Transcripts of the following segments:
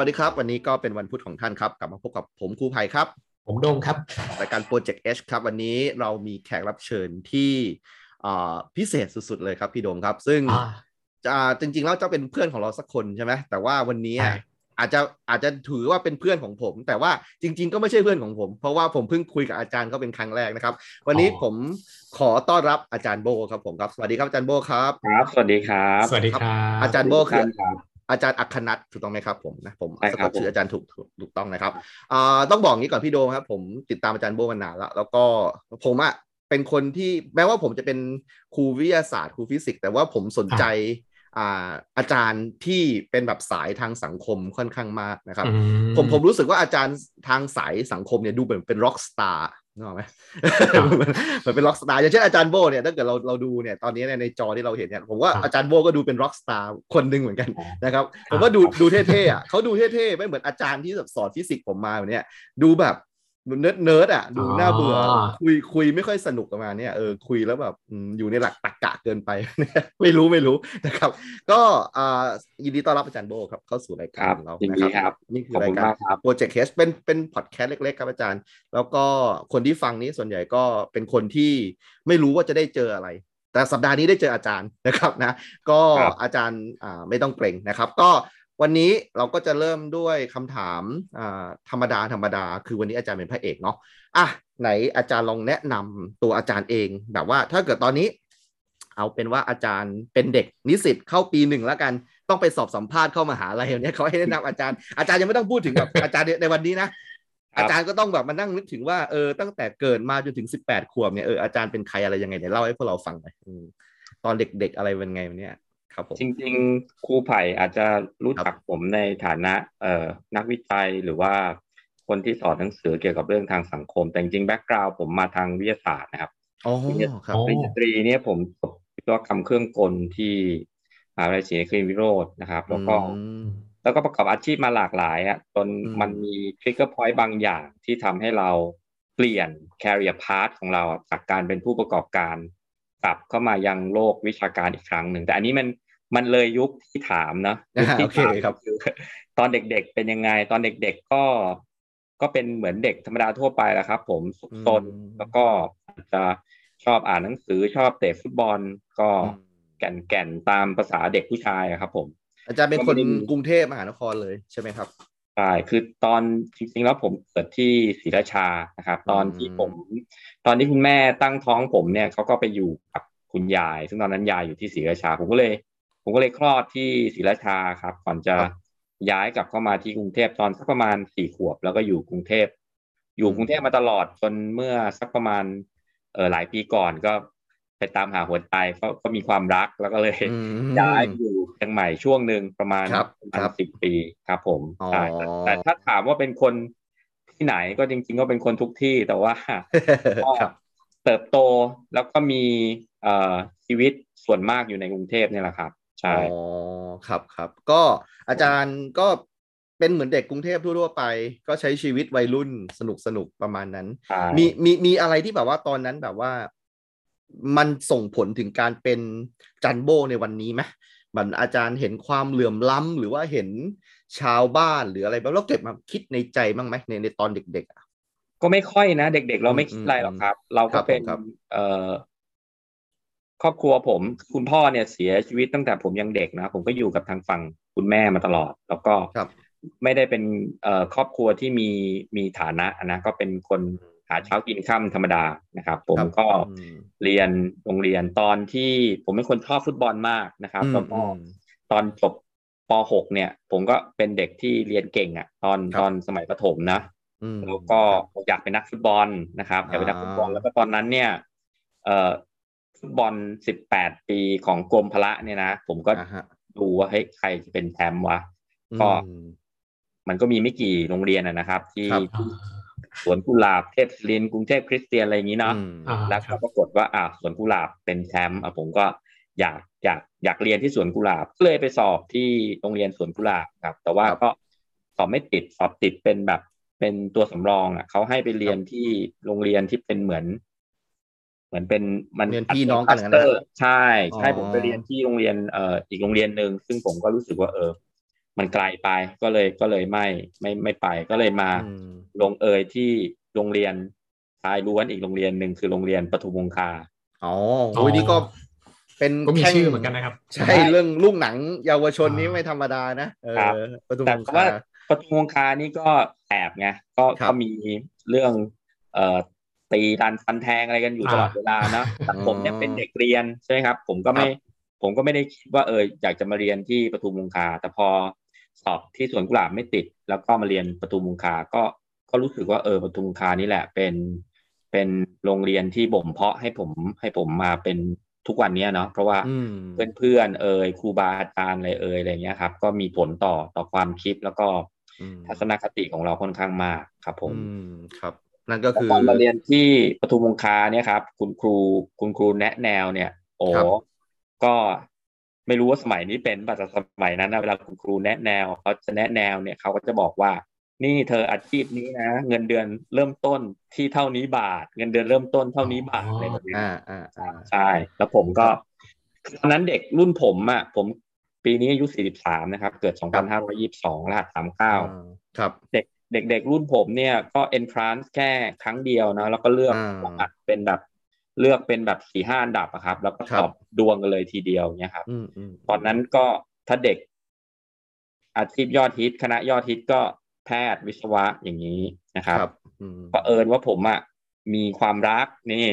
วัสดีครับ วันนี้ก็เป็นวันพุธของท่านครับกลับมาพบกับผมครูภัยครับ ผมโดมครับรายการ Project H ครับ วันนี้เรามีแขกรับเชิญที่อ่าพิเศษสุดๆเลยครับพี่โดมครับ ซึ่งอ่าจะจริงๆแล้วจะเป็นเพื่อนของเราสักคนใช่ไหมแต่ว่าวันนี้ใช่อาจจะอาจจะถือว่าเป็นเพื่อนของผม แต่ว่าจริง ๆ ก็ไม่ใช่เพื่อนของผม เพราะว่าผมเพิ่งคุยกับอาจารย์เขาเป็นครั้งแรกนะครับ วันนี้ผมขอต้อนรับอาจารย์โบครับผมครับสวัสดีครับอาจารย์โบครับครับ สวัสดีครับ สวัสดีครับ อาจารย์โบคือทุกท่านครับ อาจารย์อัคคนัทถูกต้องไหมครับผมนะผมใช่ครักดชื่อผมอาจารย์ถูกถูกถูกต้องนะครับอ่าต้องบอกงี้ก่อนพี่โดมครับ ผมติดตามอาจารย์โบมานานแล้ว แล้วก็ผมอะเป็นคนที่แม้ว่าผมจะเป็นครูวิทยาศาสตร์ครูฟิสิกส์แต่ว่าผมสนใจอ่าอาจารย์ที่เป็นแบบสายทางสังคมค่อนข้างมากนะครับอืผมผมรู้สึกว่าอาจารย์ทางสายสังคมเนี่ยดูเหมือนเป็น rock star นึกออกไหมเหมือนเหมือนเป็น rock star อย่างเช่นอาจารย์โบเนี่ยถ้าเกิดเราเราดูเนี่ยตอนนี้ในในจอที่เราเห็นเนี่ยผมว่าอาจารย์โบก็ดูเป็น rock star คนหนึ่งเหมือนกันนะครับผมว่าดูดูเท่ๆอะเขาดูเท่ๆไม่เหมือนอาจารย์ที่แบบสอนฟิสิกส์ผมมาแบบเนี้ยดูแบบ nerd nerd อะดูน่าเบื่ออคุยคุยไม่ค่อยสนุกประมาณเนี้ยเออคุยแล้วแบบอืมอยู่ในหลักตรรกะเกินไปไม่รู้ไม่รู้นะครับ ก็อ่ายินดีต้อนรับอาจารย์โบครับเข้าสู่รายการของเรายินดีครับนะครับนี่คือรายการขอบคุณมากครับ Project H เป็นเป็นพอดแคสต์เล็ก ๆ ครับอาจารย์ แล้วก็คนที่ฟังนี้ส่วนใหญ่ก็เป็นคนที่ไม่รู้ว่าจะได้เจออะไร แต่สัปดาห์นี้ได้เจออาจารย์นะครับนะ ก็ครับอาจารย์อ่าไม่ต้องเกรงนะครับ ก็ วันนี้เราก็จะเริ่มด้วยคำถามอ่าธรรมดาธรรมดา คือวันนี้อาจารย์เป็นพระเอกเนาะอะไหนอาจารย์ลองแนะนำตัวอาจารย์เอง แบบว่าถ้าเกิดตอนนี้ เอาเป็นว่าอาจารย์เป็นเด็กนิสิตเข้าปีหนึ่งแล้วกันต้องไปสอบสัมภาษณ์เข้ามหาลัยเนี่ยเขาให้แนะนำอาจารย์อาจารย์ยังไม่ต้องพูดถึงแบบอาจารย์ในวันนี้นะอาจารย์ก็ต้องแบบมานั่งนึกถึงว่าเออตั้งแต่เกิดมาจนถึงสิบแปดขวบเนี่ยเอออาจารย์เป็นใครอะไรยังไงเนี่ยเล่าให้พวกเราฟังหน่อยอืมตอนเด็กๆอะไรเป็นไงเนี่ย ครับผมจริงๆครูไผ่อาจจะรู้จักผมในฐานะเอ่อนักวิจัยหรือว่าคนที่สอนหนังสือเกี่ยวกับเรื่องทางสังคม แต่จริงๆแบ็กกราวด์ผมมาทางวิทยาศาสตร์นะครับอ๋อครับปริญญาตรีเนี่ยผมจบวิศวกรรมเครื่องกลที่มหาวิทยาลัยศรีนครินทรวิโรจน์นะครับ แล้วก็อืมแล้วก็ประกอบอาชีพมาหลากหลายอะจนอืมมันมีทริกเกอร์พอยต์บางอย่างที่ทำให้เราเปลี่ยน career path ของเราอะจากการเป็นผู้ประกอบการ กลับเข้ามายังโลกวิชาการอีกครั้งหนึ่ง แต่อันนี้มันมันเลยยุคที่ถามนะยุคอ่าที่โอเคถามครับคือตอนเด็กๆเป็นยังไง ตอนเด็กๆก็ก็เป็นเหมือนเด็กธรรมดาทั่วไปแหละครับ ผมสุขซนอืมแล้วก็อาจจะชอบอ่านหนังสือชอบเตะฟุตบอลก็อืมแก่นแก่นๆตามภาษาเด็กผู้ชายอะครับผม อาจารย์เป็นคนก็ไม่ได้มีกรุงเทพมหานครเลยใช่ไหมครับ ใช่คือตอนจริงๆแล้วผมเกิดที่ศรีราชานะครับ ตอนที่ผม ตอนที่คุณแม่ตั้งท้องผมเนี่ยเขาก็ไปอยู่กับคุณยาย ซึ่งตอนนั้นยายอยู่ที่ศรีราชา ผมก็เลย ผมก็เลยคลอดที่ศรีราชาครับ ก่อนจะครับย้ายกลับเข้ามาที่กรุงเทพตอนสักประมาณสี่ขวบ แล้วก็อยู่กรุงเทพอยู่กรุงเทพมาตลอดจนเมื่อสักประมาณเออหลายปีก่อนก็ ไปตามหาหัวใจก็ก็มีความรักแล้วก็เลยอืมย้ายไปอยู่เชียงใหม่ช่วงหนึ่งประมาณครับประมาณครับสิบปีครับผมอ๋อใช่แต่แต่ถ้าถามว่าเป็นคนที่ไหนก็จริง ๆ ก็เป็นคนทุกที่แต่ว่าก็ครับเติบโตแล้วก็มีเอ่อชีวิตส่วนมากอยู่ในกรุงเทพเนี่ยแหละครับใช่อ๋อครับครับก็อาจารย์ก็เป็นเหมือนเด็กกรุงเทพทั่วๆไป ก็ใช้ชีวิตวัยรุ่นสนุกสนุกประมาณนั้นใช่มีมีมีอะไรที่แบบว่าตอนนั้นแบบว่า มันส่งผลถึงการเป็นจันโบในวันนี้ไหมมันอาจารย์เห็นความเหลื่อมล้ำหรือว่าเห็นชาวบ้านหรืออะไรแบบเราเก็บมาคิดในใจบ้างไหมในในตอนเด็กๆอะก็ไม่ค่อยนะ เด็ก ๆ เราไม่อืมคิดอะไรหรอกครับ เราครัก็บเป็นผมครับเอ่อครอบครัวผม คุณพ่อเนี่ยเสียชีวิตตั้งแต่ผมยังเด็กนะผมก็อยู่กับทางฝั่งคุณแม่มาตลอด แล้วก็ครับไม่ได้เป็นเอ่อครอบครัวที่มีมีฐานะนะก็เป็นคน หาเช้ากินค่ำธรรมดานะครับ ผมครับก็อืมเรียนโรงเรียนตอนที่ผมเป็นคนชอบฟุตบอลมากนะครับอืมแล้วก็อืมตอนจบป .6 เนี่ย ผมก็เป็นเด็กที่เรียนเก่งอะ ตอนครับตอนสมัยประถมนะอืมแล้วก็อยากเป็นนักฟุตบอลนะครับอยากเป็นนักฟุตบอลอ่าแล้วก็ตอนนั้นเนี่ยเอ่อฟุตบอลสิบแปดปีของกรมพละเนี่ยนะผมก็อ่าฮะดูว่าเฮ้ยใครจะเป็นแชมป์วะก็อืมมันก็มีไม่กี่โรงเรียนอะนะครับ ที่ครับที่ สวนกุหลาบเทพศิรินทร์กรุงเทพคริสเตียนอะไรอย่างนี้เนาะอืมอ่าแล้วคก็รับปรากฏว่าอ่าสวนกุหลาบเป็นแชมป์อะผมก็อยากอยากอยากเรียนที่สวนกุหลาบก็เลยไปสอบที่โรงเรียนสวนกุหลาบครับ แต่ว่าครับก็สอบไม่ติดสอบติดเป็นแบบเป็นตัวสำรองอะเขาให้ไปเรียนที่โรงเรียนที่เป็นเหมือน เหมือนเป็นมันเรียนพี่น้องกันคนะลัสเตอร์ใช่ใช่อ๋อผมไปเรียนที่โรงเรียนเอ่ออีกโรงเรียนหนึ่งซึ่งผมก็รู้สึกว่าเออ มันไกลไปก็เลยก็เลยไม่ไม่ไม่ไปก็เลยมาอืมลงเอยที่โรงเรียนชายล้วนอีกโรงเรียนหนึ่งคือโรงเรียนปทุมวงคาอ๋อโอ้ยนี่ก็เป็นก็มีแข่งชื่อเหมือนกันนะครับ ใช่เรื่องลูกหนังเยาวชนนี้อ่าไม่ธรรมดานะเอครับอปทุมแต่วงว่าคาปทุมวงคานี่ก็แอบไงก็ครับก็มีเรื่องเอ่อตีดันฟันแทงอะไรกันอยู่ตลอดเวลานะแต่ผมเนี่ยเป็นเด็กเรียนใช่ไหมครับ ผมก็ไม่ผมก็ไม่ได้คิดว่าเอออยากจะมาเรียนที่ปทุมวงคาแต่พอ สอบที่สวนกุหลาบไม่ติด แล้วก็มาเรียนปทุมวงคาก็ก็รู้สึกว่าเออปทุมวงคานี่แหละเป็นเป็นโรงเรียนที่บ่มเพาะให้ผมให้ผมมาเป็นทุกวันเนี้ยเนาะเพราะว่าอืมเพื่อนๆเอ่ยครูบาอาจารย์อะไรเอ่ยอะไรเงี้ยครับ ก็มีผลต่อต่อความคิดแล้วก็อืมทัศนคติของเราค่อนข้างมากครับผมอืมครับ นั่นก็คือตอนมาเรียนที่ปทุมวงคาเนี่ยครับ คุณครูคุณครูแนะแนวเนี่ย โอ้ครับก็ ไม่รู้ว่าสมัยนี้เป็นป่ะแต่สมัยนั้นนะเวลาคุณครูแนะแนวเขาจะแนะแนวเนี่ยเขาก็จะบอกว่า นี่เธออาชีพนี้นะ เงินเดือนเริ่มต้นที่เท่านี้บาท เงินเดือนเริ่มต้นเท่านี้บาทอะไรแบบนี้อ่าอ่าอ่าใช่ แล้วผมก็ตอนนั้นเด็กรุ่นผมอะผมปีนี้อายุ 43 นะครับ เกิด 2522รหัส39 ครับ เด็กเด็กๆรุ่นผมเนี่ยก็ entrance แค่ครั้งเดียวนะแล้วก็เลือกอ่ารหัสเป็นแบบ เลือกเป็นแบบสี่ห้าอันดับอะครับ แล้วก็ครัสบอบดวงกันเลยทีเดียวเนี่ยครับอืมอืมตอนนั้นก็ถ้าเด็ก อาชีพยอดฮิต คณะยอดฮิตก็แพทย์วิศวะอย่างนี้นะครับครับอืมก็เอิญว่าผมอะมีความรักนี่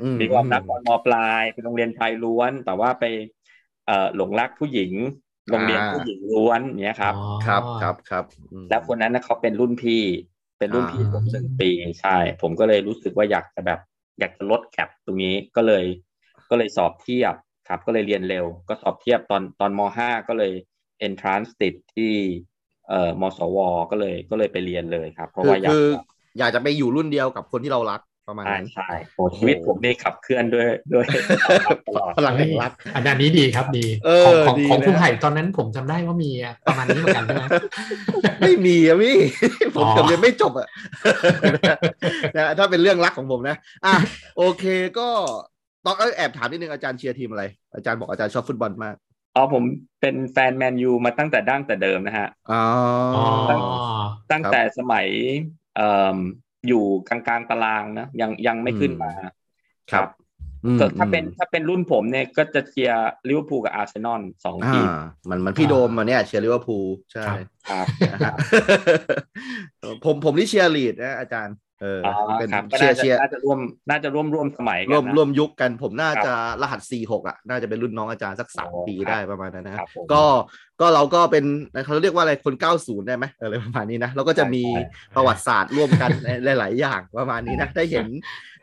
อืมีความรักตอนมปลายเป็นโรงเรียนชายล้วน แต่ว่าไปเอ่อหลงรักผู้หญิงโรงเรียนผู้หญิงล้วนเนี้ยครับอ๋อครับครับครับอืมแล้วคนนั้นนะเขาเป็นรุ่นพี่ เป็นรุ่นพี่อ่าผมหนึ่งปีใช่ ผมก็เลยรู้สึกว่าอยากจะแบบ อยากจะลดแกลบตรงนี้ก็เลย ก็เลยสอบเทียบครับ ก็เลยเรียนเร็ว ก็สอบเทียบตอนตอนมห้าก็เลย entrance ติดที่เอ่อมสว ก็เลยก็เลยไปเรียนเลยครับ เพราะว่าอยากคืออยากจะไปอยู่รุ่นเดียวกับคนที่เรารัก ประมาณใช่นั้นใช่โอ้ชีวิตผมนี่ขับเคลื่อนด้วยด้วยความรักตลอดพลังแห่งรักอันนี้ดีครับดีเออของของดีของนะคุณไผ่ตอนนั้นผมจำได้ว่ามีประมาณนี้เหมือนกันใช่ไหมไม่มีอะพี่ผมอ๋อเกือบเรียนไม่จบอะนะถ้าเป็นเรื่องรักของผมนะอะโอเคก็ต้องเอ้ยแอบถามนิดนึงอาจารย์เชียร์ทีมอะไร อาจารย์บอกอาจารย์ชอบฟุตบอลมากอ๋อผมเป็นแฟนแมนยูมาตั้งแต่ดั้งแต่เดิมนะฮะอ๋ออ๋อตั้งแต่สมัยเอ่ออยู่กลางๆตารางนะยังยังไม่ขึ้นมา ครับอืมส่วนถ้าเป็นอืมถ้าเป็นรุ่นผมเนี่ยก็จะเชียร์ลิเวอร์พูลกับอาร์เซนอลสองอ่าทีมมันมันพี่โดมมาเนี่ยเชียร์ลิเวอร์พูลใช่ครับครับนะฮะผมผมนี่เชียร์ลีดส์นะอาจารย์ เอออ๋อเป็นครับก็เชียน่าร์จะเชียร์น่าจะร่วมน่าจะร่วมร่วมสมัยกันร่วมนะร่วมยุคกันผมครับน่าจะรหัส 4 6 อะ น่าจะเป็นรุ่นน้องอาจารย์สักสามโอ้ปีครับได้ประมาณนั้นนะครับผมก็ก็เราก็เป็นเขาเรียกว่าอะไรคน 90 ได้ไหมอะไรประมาณนี้นะแล้วก็จะมีใช่ประวัติศาสตร์ร่วมกันในหลาย ๆ อย่างประมาณนี้นะได้เห็น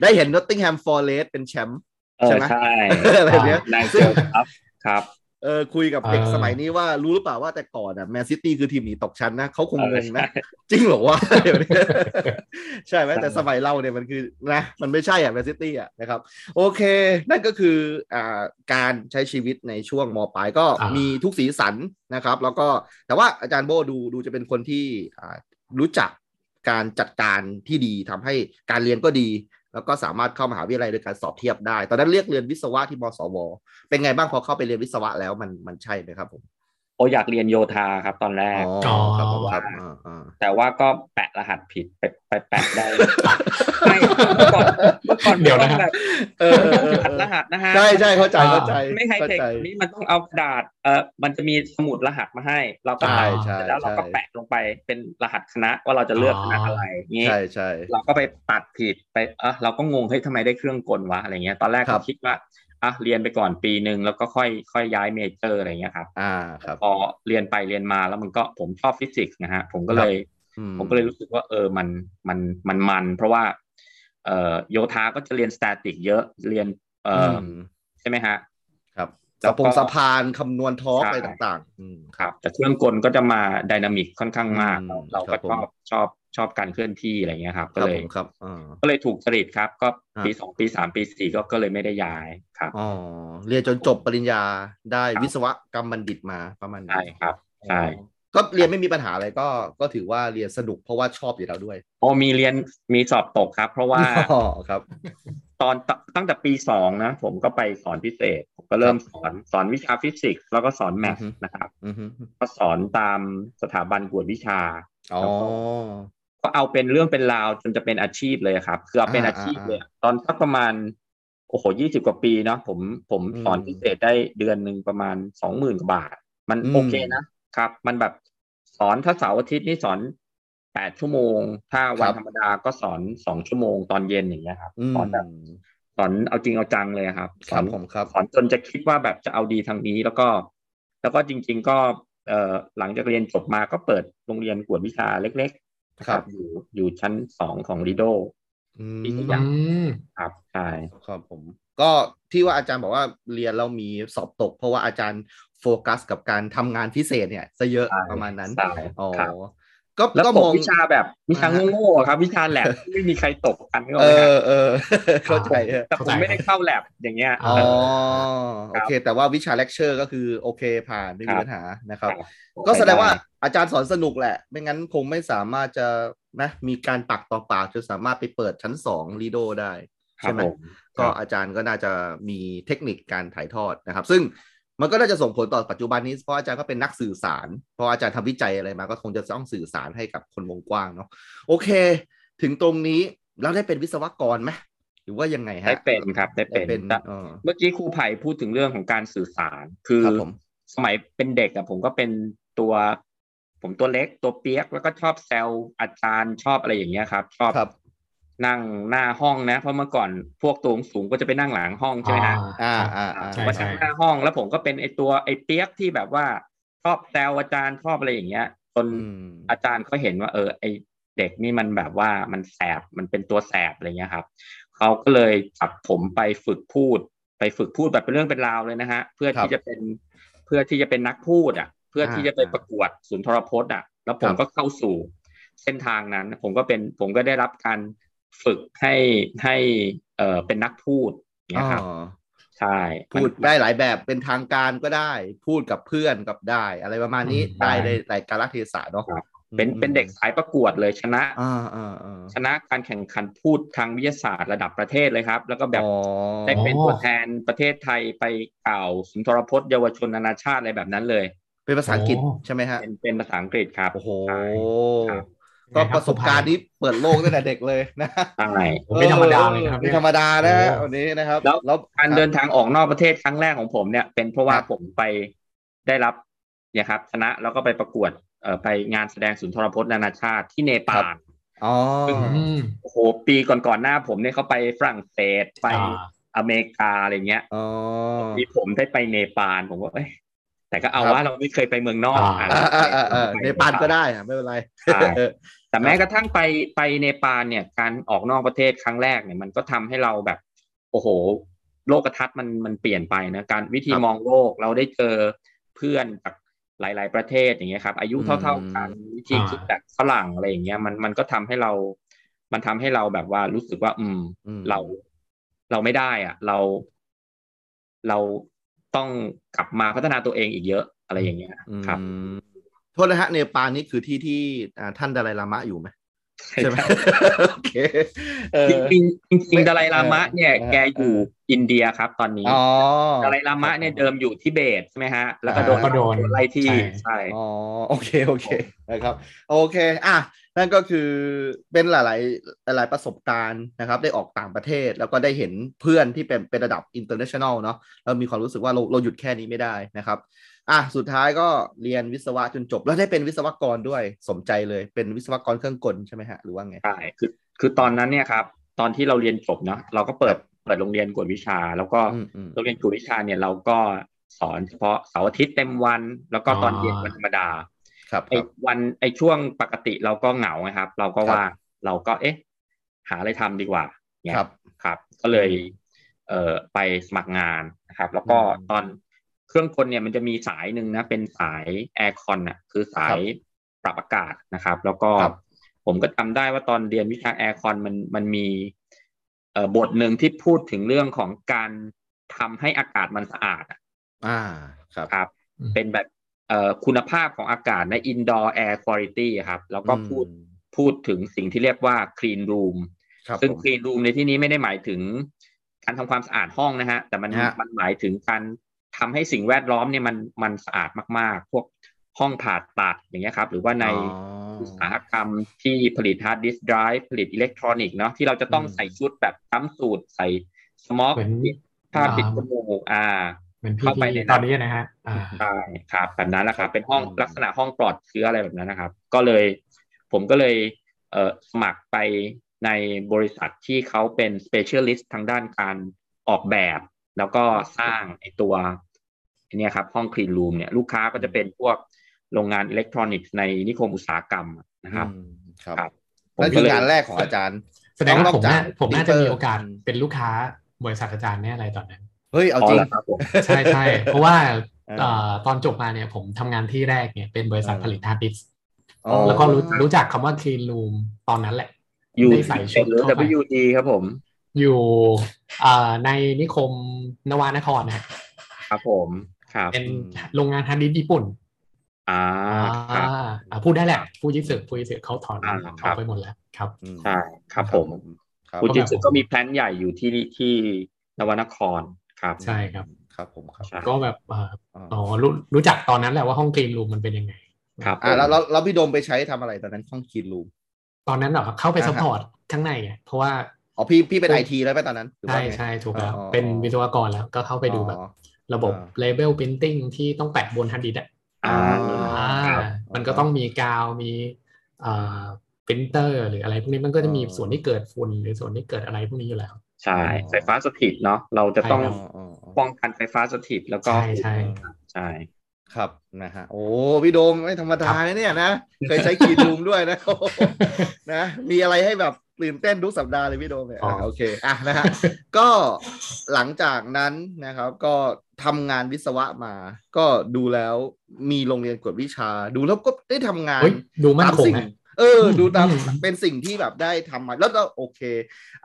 ได้เห็นนอตติงแฮมฟอร์เรสเป็นแชมป์เออใช่ไหมใช่อะไรเนี้ยนายเจลครับครับ เออคุยกับเด็กเออสมัยนี้ว่ารู้หรือเปล่าว่าแต่ก่อนอะแมนซิตี้คือทีมหนีตกชั้นนะเขาคงเององนะใช่จริงเหรอวะเดี๋ยวนี้ใช่ไหมใช่แต่สมัยเราเนี่ยมันคือนะมันไม่ใช่อะแมนซิตี้อะนะครับ โอเค นั่นก็คืออ่าการใช้ชีวิตในช่วงมปลายก็อ่ามีมีทุกสีสันนะครับ แล้วก็แต่ว่าอาจารย์โบดูดูจะเป็นคนที่อ่ารู้จักการจัดการที่ดีทำให้การเรียนก็ดี แล้วก็สามารถเข้ามหาวิทยาลัยโดยการสอบเทียบได้ ตอนนั้นเรียกเรียนวิศวะที่มสว เป็นไงบ้างพอเข้าไปเรียนวิศวะแล้วมันมันใช่ไหมครับผม โออยากเรียนโยธาครับตอนแรกอ๋อครับผมครับอ่าอ่าแต่ว่าก็แปะรหัสผิดไปไปแปะได้ไม่เมื่อก่อนเมื่อก่อนเดี๋ยวนะต้องแบบเออเออเออรหัสรหัสนะฮะใช่ใช่เข้าใจเข้าใจ ไม่ไฮเข้าเทคใจนี้มันต้องเอากระดาษเออมันจะมีสมุดรหัสมาให้ เราก็ใช่ตัดใช่เสร็จแล้วเราก็ใช่แปะลงไปเป็นรหัสคณะว่าเราจะเลือกคณะอะไรงี้ใช่ใช่เราก็ไปตัดผิดไปเออเราก็งงเฮ้ยทำไมได้เครื่องกลวะอะไรเงี้ยตอนแรกครัก็บคิดว่า อะเรียนไปก่อนปีหนึ่งแล้วก็ค่อยค่อยย้ายเมเจอร์อะไรเงี้ยครับ อ่าครับพอเรียนไปเรียนมาแล้วมันก็ผมชอบฟิสิกส์นะฮะผมก็เลยอืผมก็เลยรู้สึกว่าเออมันมันมันมัน เพราะว่าเอ่อโยธาก็จะเรียน static เยอะเรียนเอ่ออมใช่ไหมฮะครับแล้ สะพก็งสะพานคำนวณทอร์กใช่อะไรต่างๆอืมครับ แต่เครื่องกลก็จะมา dynamic ค่อนข้างมากอืมเราครัก็บผมชอบชอบชอบการเคลื่อนที่อะไรเงี้ยครับครับเลยผมครับอ่าก็เลยถูกจริตครับ ก็อ่าปีสองปีสามปีสี่ก็ก็เลยไม่ได้ย้ายครับอ๋อเรียนจนจบปริญญาได้ครับวิศวกรรมบัณฑิตมาประมาณนี้ใช่ครับใช่อ๋อ ก็เรียนไม่มีปัญหาอะไรก็ก็ถือว่าเรียนสนุกเพราะว่าชอบอยู่แล้วด้วยโอ้มีเรียนมีสอบตกครับ เพราะว่าอ๋อครับ ตอนตั้งแต่ปีสองนะผมก็ไปสอนพิเศษ ผมก็เริ่มสอนสอนวิชาฟิสิกส์แล้วก็สอน math อือฮึนะครับอือฮึก็สอนตามสถาบันกวดวิชาอ๋อก็เอาเป็นเรื่องเป็นราวจนจะเป็นอาชีพเลยครับ คือเอาเป็นอ่าอาชีพอ่าเลยอะตอนสักประมาณโอ้โหยี่สิบกว่าปีเนาะผมผมสอนอืมพิเศษได้เดือนหนึ่งประมาณสองหมื่นกว่าบาท มันอืมโอเคนะครับ มันแบบส อนถ้าเสาร์อาทิตย์นี่สอนแปดชั่วโมง ถ้าวันธรรมดาก็สอนสองชั่วโมงตอนเย็นอย่างเงี้ยครับอืมสอนแบบสอนเอาจริงเอาจังเลยครับคสรัอบนผมครับสอนจนจะคิดว่าแบบจะเอาดีทางนี้แล้วก็ แล้วก็จริง ๆ ก็เอ่อหลังจากเรียนจบมาก็เปิดโรงเรียนกวดวิชาเล็กๆนะคครัรับบอยู่อยู่ชั้นสองของลีโด อืที่สยามอืมครับใช่ครับผม ก็ที่ว่าอาจารย์บอกว่าเรียนเรามีสอบตก เพราะว่าอาจารย์โฟกัสกับการทำงานพิเศษเนี่ยซะเยอะใช่ประมาณนั้นใช่อ๋อครับ ก็แล้วก็ตมกองวิชาแบบวิชาอ่าฮะโง่ๆอะครับ วิชาแลบที่ไม่มีใครตกกันก็เอไม่อเออเข้าใจเออแต่ผมไม่ได้เข้าแลบอย่างเงี้ยอ๋อครับโอเค แต่ว่าวิชาเลคเชอร์ก็คือโอเคผ่านไม่มีครับปัญหานะครับครับ ก็แสดงว่าอาจารย์สอนสนุกแหละ ไม่งั้นคงไม่สามารถจะนะมีการปักต่อปากจนสามารถไปเปิดชั้นสองลีโดได้ครัใช่บไหมผมก็ครับอาจารย์ก็น่าจะมีเทคนิคการถ่ายทอดนะครับ ซึ่ง มันก็น่าจะส่งผลต่อปัจจุบันนี้เพราะอาจารย์ก็เป็นนักสื่อสาร เพราะอาจารย์ทำวิจัยอะไรมาก็คงจะต้องสื่อสารให้กับคนวงกว้างเนาะโอเค ถึงตรงนี้แล้วได้เป็นวิศวกรไหมหรือว่ายังไงฮะได้เป็นครับได้ได้เป็นเป็นแต่เออเมื่อกี้ครูไผ่พูดถึงเรื่องของการสื่อสาร คือครับผมสมัยเป็นเด็กอะผมก็เป็นตัวผมตัวเล็กตัวเปียกแล้วก็ชอบแซวอาจารย์ชอบอะไรอย่างเงี้ยครับ ชอบครับ นั่งหน้าห้องนะ เพราะเมื่อก่อนพวกตัวสูงก็จะไปนั่งหลังห้องใช่ไหมฮะอ่าอ่าอ่าใช่มานั่งหน้าห้องแล้วผมก็เป็นไอตัวไอเปียกที่แบบว่าชอบแซวอาจารย์ชอบอะไรอย่างเงี้ยจนอืมอาจารย์เขาเห็นว่า เออ ไอเด็กนี่มันแบบว่ามันแสบมันเป็นตัวแสบอะไรเงี้ยครับเขาก็เลยจับผมไปฝึกพูด ไปฝึกพูดแบบเป็นเรื่องเป็นราวเลยนะฮะ เพื่อที่จะเป็นเพื่อที่จะเป็นนักพูดอะ เพื่อที่จะไปประกวดศูนย์ทรพจน์อะ แล้วผมก็เข้าสู่เส้นทางนั้น ผมก็เป็นผมก็ได้รับการ ฝึกให้ให้เออเป็นนักพูดเนี่ยครับอ๋อใช่พูดได้หลายแบบเป็นทางการก็ได้ พูดกับเพื่อนกับได้ อะไรประมาณนี้อืมได้ได้หลายกาลเทศะเนาะเป็นเป็นเด็กสายประกวดเลยชนะอ่าอ่าอ่าชนะการแข่งขันพูดทางวิทยาศาสตร์ระดับประเทศเลยครับ แล้วก็แบบอ๋อได้เป็นตัวแทนประเทศไทยไปกล่าวสุนทรพจน์เยาวชนนานาชาติอะไรแบบนั้นเลย เป็นภาษาอังกฤษโอ้ใช่ไหมฮะเป็นเป็นภาษาอังกฤษครับโอ้โหใช่ครับ ก็ประสบการณ์นี้เปิดโลกตั้งแต่เด็กเลยนะใช่ผมไม่ธรรมดาเลยนะครับไม่ธรรมดานะฮะโอ้วันนี้นะครับแล้วแล้วการเดินทางออกนอกประเทศครั้งแรกของผมเนี่ย เป็นเพราะว่าครับผมไปได้รับเนี่ยครับชนะแล้วก็ไปประกวดเอ่อไปงานแสดงสุนทรพจน์นานาชาติที่เนปาลอ๋ออืมโอ้โหปีก่อนๆหน้าผมเนี่ยเขาไปฝรั่งเศสไปอ่าอเมริกาอะไรเงี้ยอ๋อมีผมได้ไปเนปาลผมว่าเอ้ยแต่ก็เอาครับว่าเราไม่เคยไปเมืองนอกอ่าอะอ่าอ่าอ่าในปานก็ได้อะไม่เป็นไรใช่ แต่แม้กระทั่งไปไปเนปาลเนี่ยการออกนอกประเทศครั้งแรกเนี่ยมันก็ทำให้เราแบบ โอ้โห โลกทัศน์มันมันเปลี่ยนไปนะการวิธีครับมองโลกเราได้เจอเพื่อนจากหลาย ๆ ประเทศอย่างเงี้ยครับ อายุอืมเท่า ๆกันวิธีอ่าคิดแบบฝรั่งอะไรอย่างเงี้ยมันมันก็ทำให้เรา มันทำให้เราแบบว่ารู้สึกว่าอืมอืม เราเราไม่ได้อะ เราเราต้องกลับมาพัฒนาตัวเองอีกเยอะอะไรอย่างเงี้ยครับอืม โทษนะฮะเนปาลนี่คือที่ที่อ่าท่านดาไลลามะอยู่ไหมใช่ไหมโอเคเออจริงๆจริงๆจริงๆดาไลลามะเนี่ยเออแกอยู่อินเดียครับตอนนี้อ๋อดาไลลามะเนี่ยเดิมอยู่ทิเบตใช่ไหมฮะ แล้วก็โดนก็โดนไล่ที่ใช่ใช่อ๋อโอเคโอเคนะครับ โอเคอะนั่นก็คือเป็นหลาย ๆ หลายๆประสบการณ์นะครับ ได้ออกต่างประเทศแล้วก็ได้เห็นเพื่อนที่เป็นเป็นระดับ international เนาะเรามีความรู้สึกว่าเราเราหยุดแค่นี้ไม่ได้นะครับ อะสุดท้ายก็เรียนวิศวะจนจบ แล้วได้เป็นวิศวกรด้วยสมใจเลยเป็นวิศวกรเครื่องกลใช่ไหมฮะหรือว่าไงใช่คือคือตอนนั้นเนี่ยครับ ตอนที่เราเรียนจบเนาะเราก็เปิดเปิดโรงเรียนกวดวิชา แล้วก็อืมอืมโรงเรียนกวดวิชาเนี่ยเราก็สอนเฉพาะเสาร์อาทิตย์เต็มวัน แล้วก็ตอนเย็นวันธรรมดา ครับคไอ้รับวันไอ้ช่วงปกติเราก็เหงาไงครับ เราก็ครับว่างเราก็เอ๊ะ หาอะไรทำดีกว่าเนี่ยครับ ครับ ก็เลย เอ่อไปสมัครงานนะครับ แล้วก็อืมตอน เครื่องกลเนี่ยมันจะมีสายหนึ่งนะเป็นสายแอร์คอนอะคือสายปรับอากาศนะครับ แล้วก็ครับผมก็จำได้ว่าตอนเรียนวิชาแอร์คอนมันมันมีเอ่อบทหนึ่งที่พูดถึงเรื่องของการทำให้อากาศมันสะอาดอะอ่าครับครับอืมเป็นแบบเอ่อคุณภาพของอากาศใน indoor air quality อะครับ แล้วก็พูดอืมพูดถึงสิ่งที่เรียกว่า clean room ครับซึ่งผม clean room ในที่นี้ไม่ได้หมายถึงการทำความสะอาดห้องนะฮะ แต่มันฮะมันหมายถึงการ ทำให้สิ่งแวดล้อมเนี่ยมันมันสะอาดมากๆ พวกห้องผ่าตัดอย่างเงี้ยครับ หรือว่าในอ๋ออุตสาหกรรมที่ผลิต hard disk drive ผลิตอิเล็กทรอนิกส์เนาะที่เราจะต้องอืมใส่ชุดแบบทั้งสูทใส่หมวกเหมือนผ้าปิดอ่าจมูกอ่าเหมือนพี่เข้าไปพีในนั้นตอนนี้นะฮะอ่าใช่ครับแบบนั้นแหละครับเป็นห้องอืมลักษณะห้องปลอดเชื้ออะไรแบบนั้นนะครับ ก็เลย ผมก็เลยเอ่อสมัครไปในบริษัทที่เขาเป็น specialist ทางด้านการออกแบบ แล้วก็สร้างไอตัวอันเนี้ยครับห้อง clean room เนี่ยลูกค้าก็จะเป็นพวกโรงงานอิเล็กทรอนิกส์ในนิคมอุตสาหกรรมนะครับอืมครับครับนั่นก็คือเลยงานแรกของอาจารย์แสดงว่าต้องผมจาน่ากผมน่าจะ printer มีโอกาสอืมเป็นลูกค้าบริษัทอาจารย์แน่อะไรตอนนั้นเฮ้ยเอาอ๋อจริงเหรอครับผมใช่ใช่เพราะว่าเออเอ่อตอนจบมาเนี่ยผมทำงานที่แรกเนี่ยเป็นบริษัทเออผลิต hard disk อ๋อแล้วก็รู้รู้จักคำว่า clean room ตอนนั้นแหละอยู่ได้ใส่ชุดหรือเข้าไป WD ครับผม อยู่เอ่อในนิคมนวานครนะฮะครับผมครับเป็นอืมโรงงานฮาร์ดดิสก์ญี่ปุ่นอ่าครับอ่าอ่าพูดได้แหละฟูจิสึฟูจิสึเขาถอนอ่าอครัอบกไปหมดแล้วครับอืมใช่ครับผมครับฟูจิสึก็แบบก็มี plan ใหญ่อยู่ที่ที่นวนครครับ ใช่ครับครับผมครับใช่ก็แบบเอ่ออ่าอ๋อรู้รู้จักตอนนั้นแหละว่าห้อง clean room มันเป็นยังไง ครับอ่าแล้วแล้วแล้วพี่โดมไปใช้ทำอะไรตอนนั้นห้อง clean roomตอนนั้นเหรอครับเข้าไปอ่าฮะซัพพอร์ตข้างในไงเพราะว่า อ๋อพี่พี่เป็นไอทีแล้วไหมตอนนั้นหรือใช่ว่าไงใช่ถูกแล้วอ๋อเป็นวิศวกรแล้วก็เข้าไปดูแบบอ๋อระบบอ่าเลเ e ล printing ที่ต้องแปะบนฮาร์ดดิสก์อะอ่าอ่าครับมันก็ต้องมีกาวมีอ่าปรินเตอร์ หรืออะไรพวกนี้มันก็จะมีอ๋อส่วนที่เกิดฝุ่นหรือส่วนที่เกิดอะไรพวกนี้อยู่แล้วใช่ไฟฟ้าสถิตเนาะเราจะต้องใช่อ๋ออ๋ออ๋อป้องกันไฟฟ้าสถิตแล้วก็ใช่ใช่ใช่ครับนะฮะโอ้พี่โดมไม่ธรรมดาครับนะเนี่ยนะเคยใช้คีนรูมด้วยนะโอ้โหนะ มีอะไรให้แบบ ตื่นเต้นทุกสัปดาห์เลยพี่โดมเนี่ยอ๋ออะอ่โอเคอะนะฮะก็หลังจากนั้นนะครับ ก็ทำงานวิศวะมา ก็ดูแล้วมีโรงเรียนกวดวิชา ดูแล้วก็ได้ทำงานเฮ้ยดูมั่นตามคงสิ่งนะ เออ ดูตามอืมเป็นสิ่งที่แบบได้ทำมาแล้วก็โอเค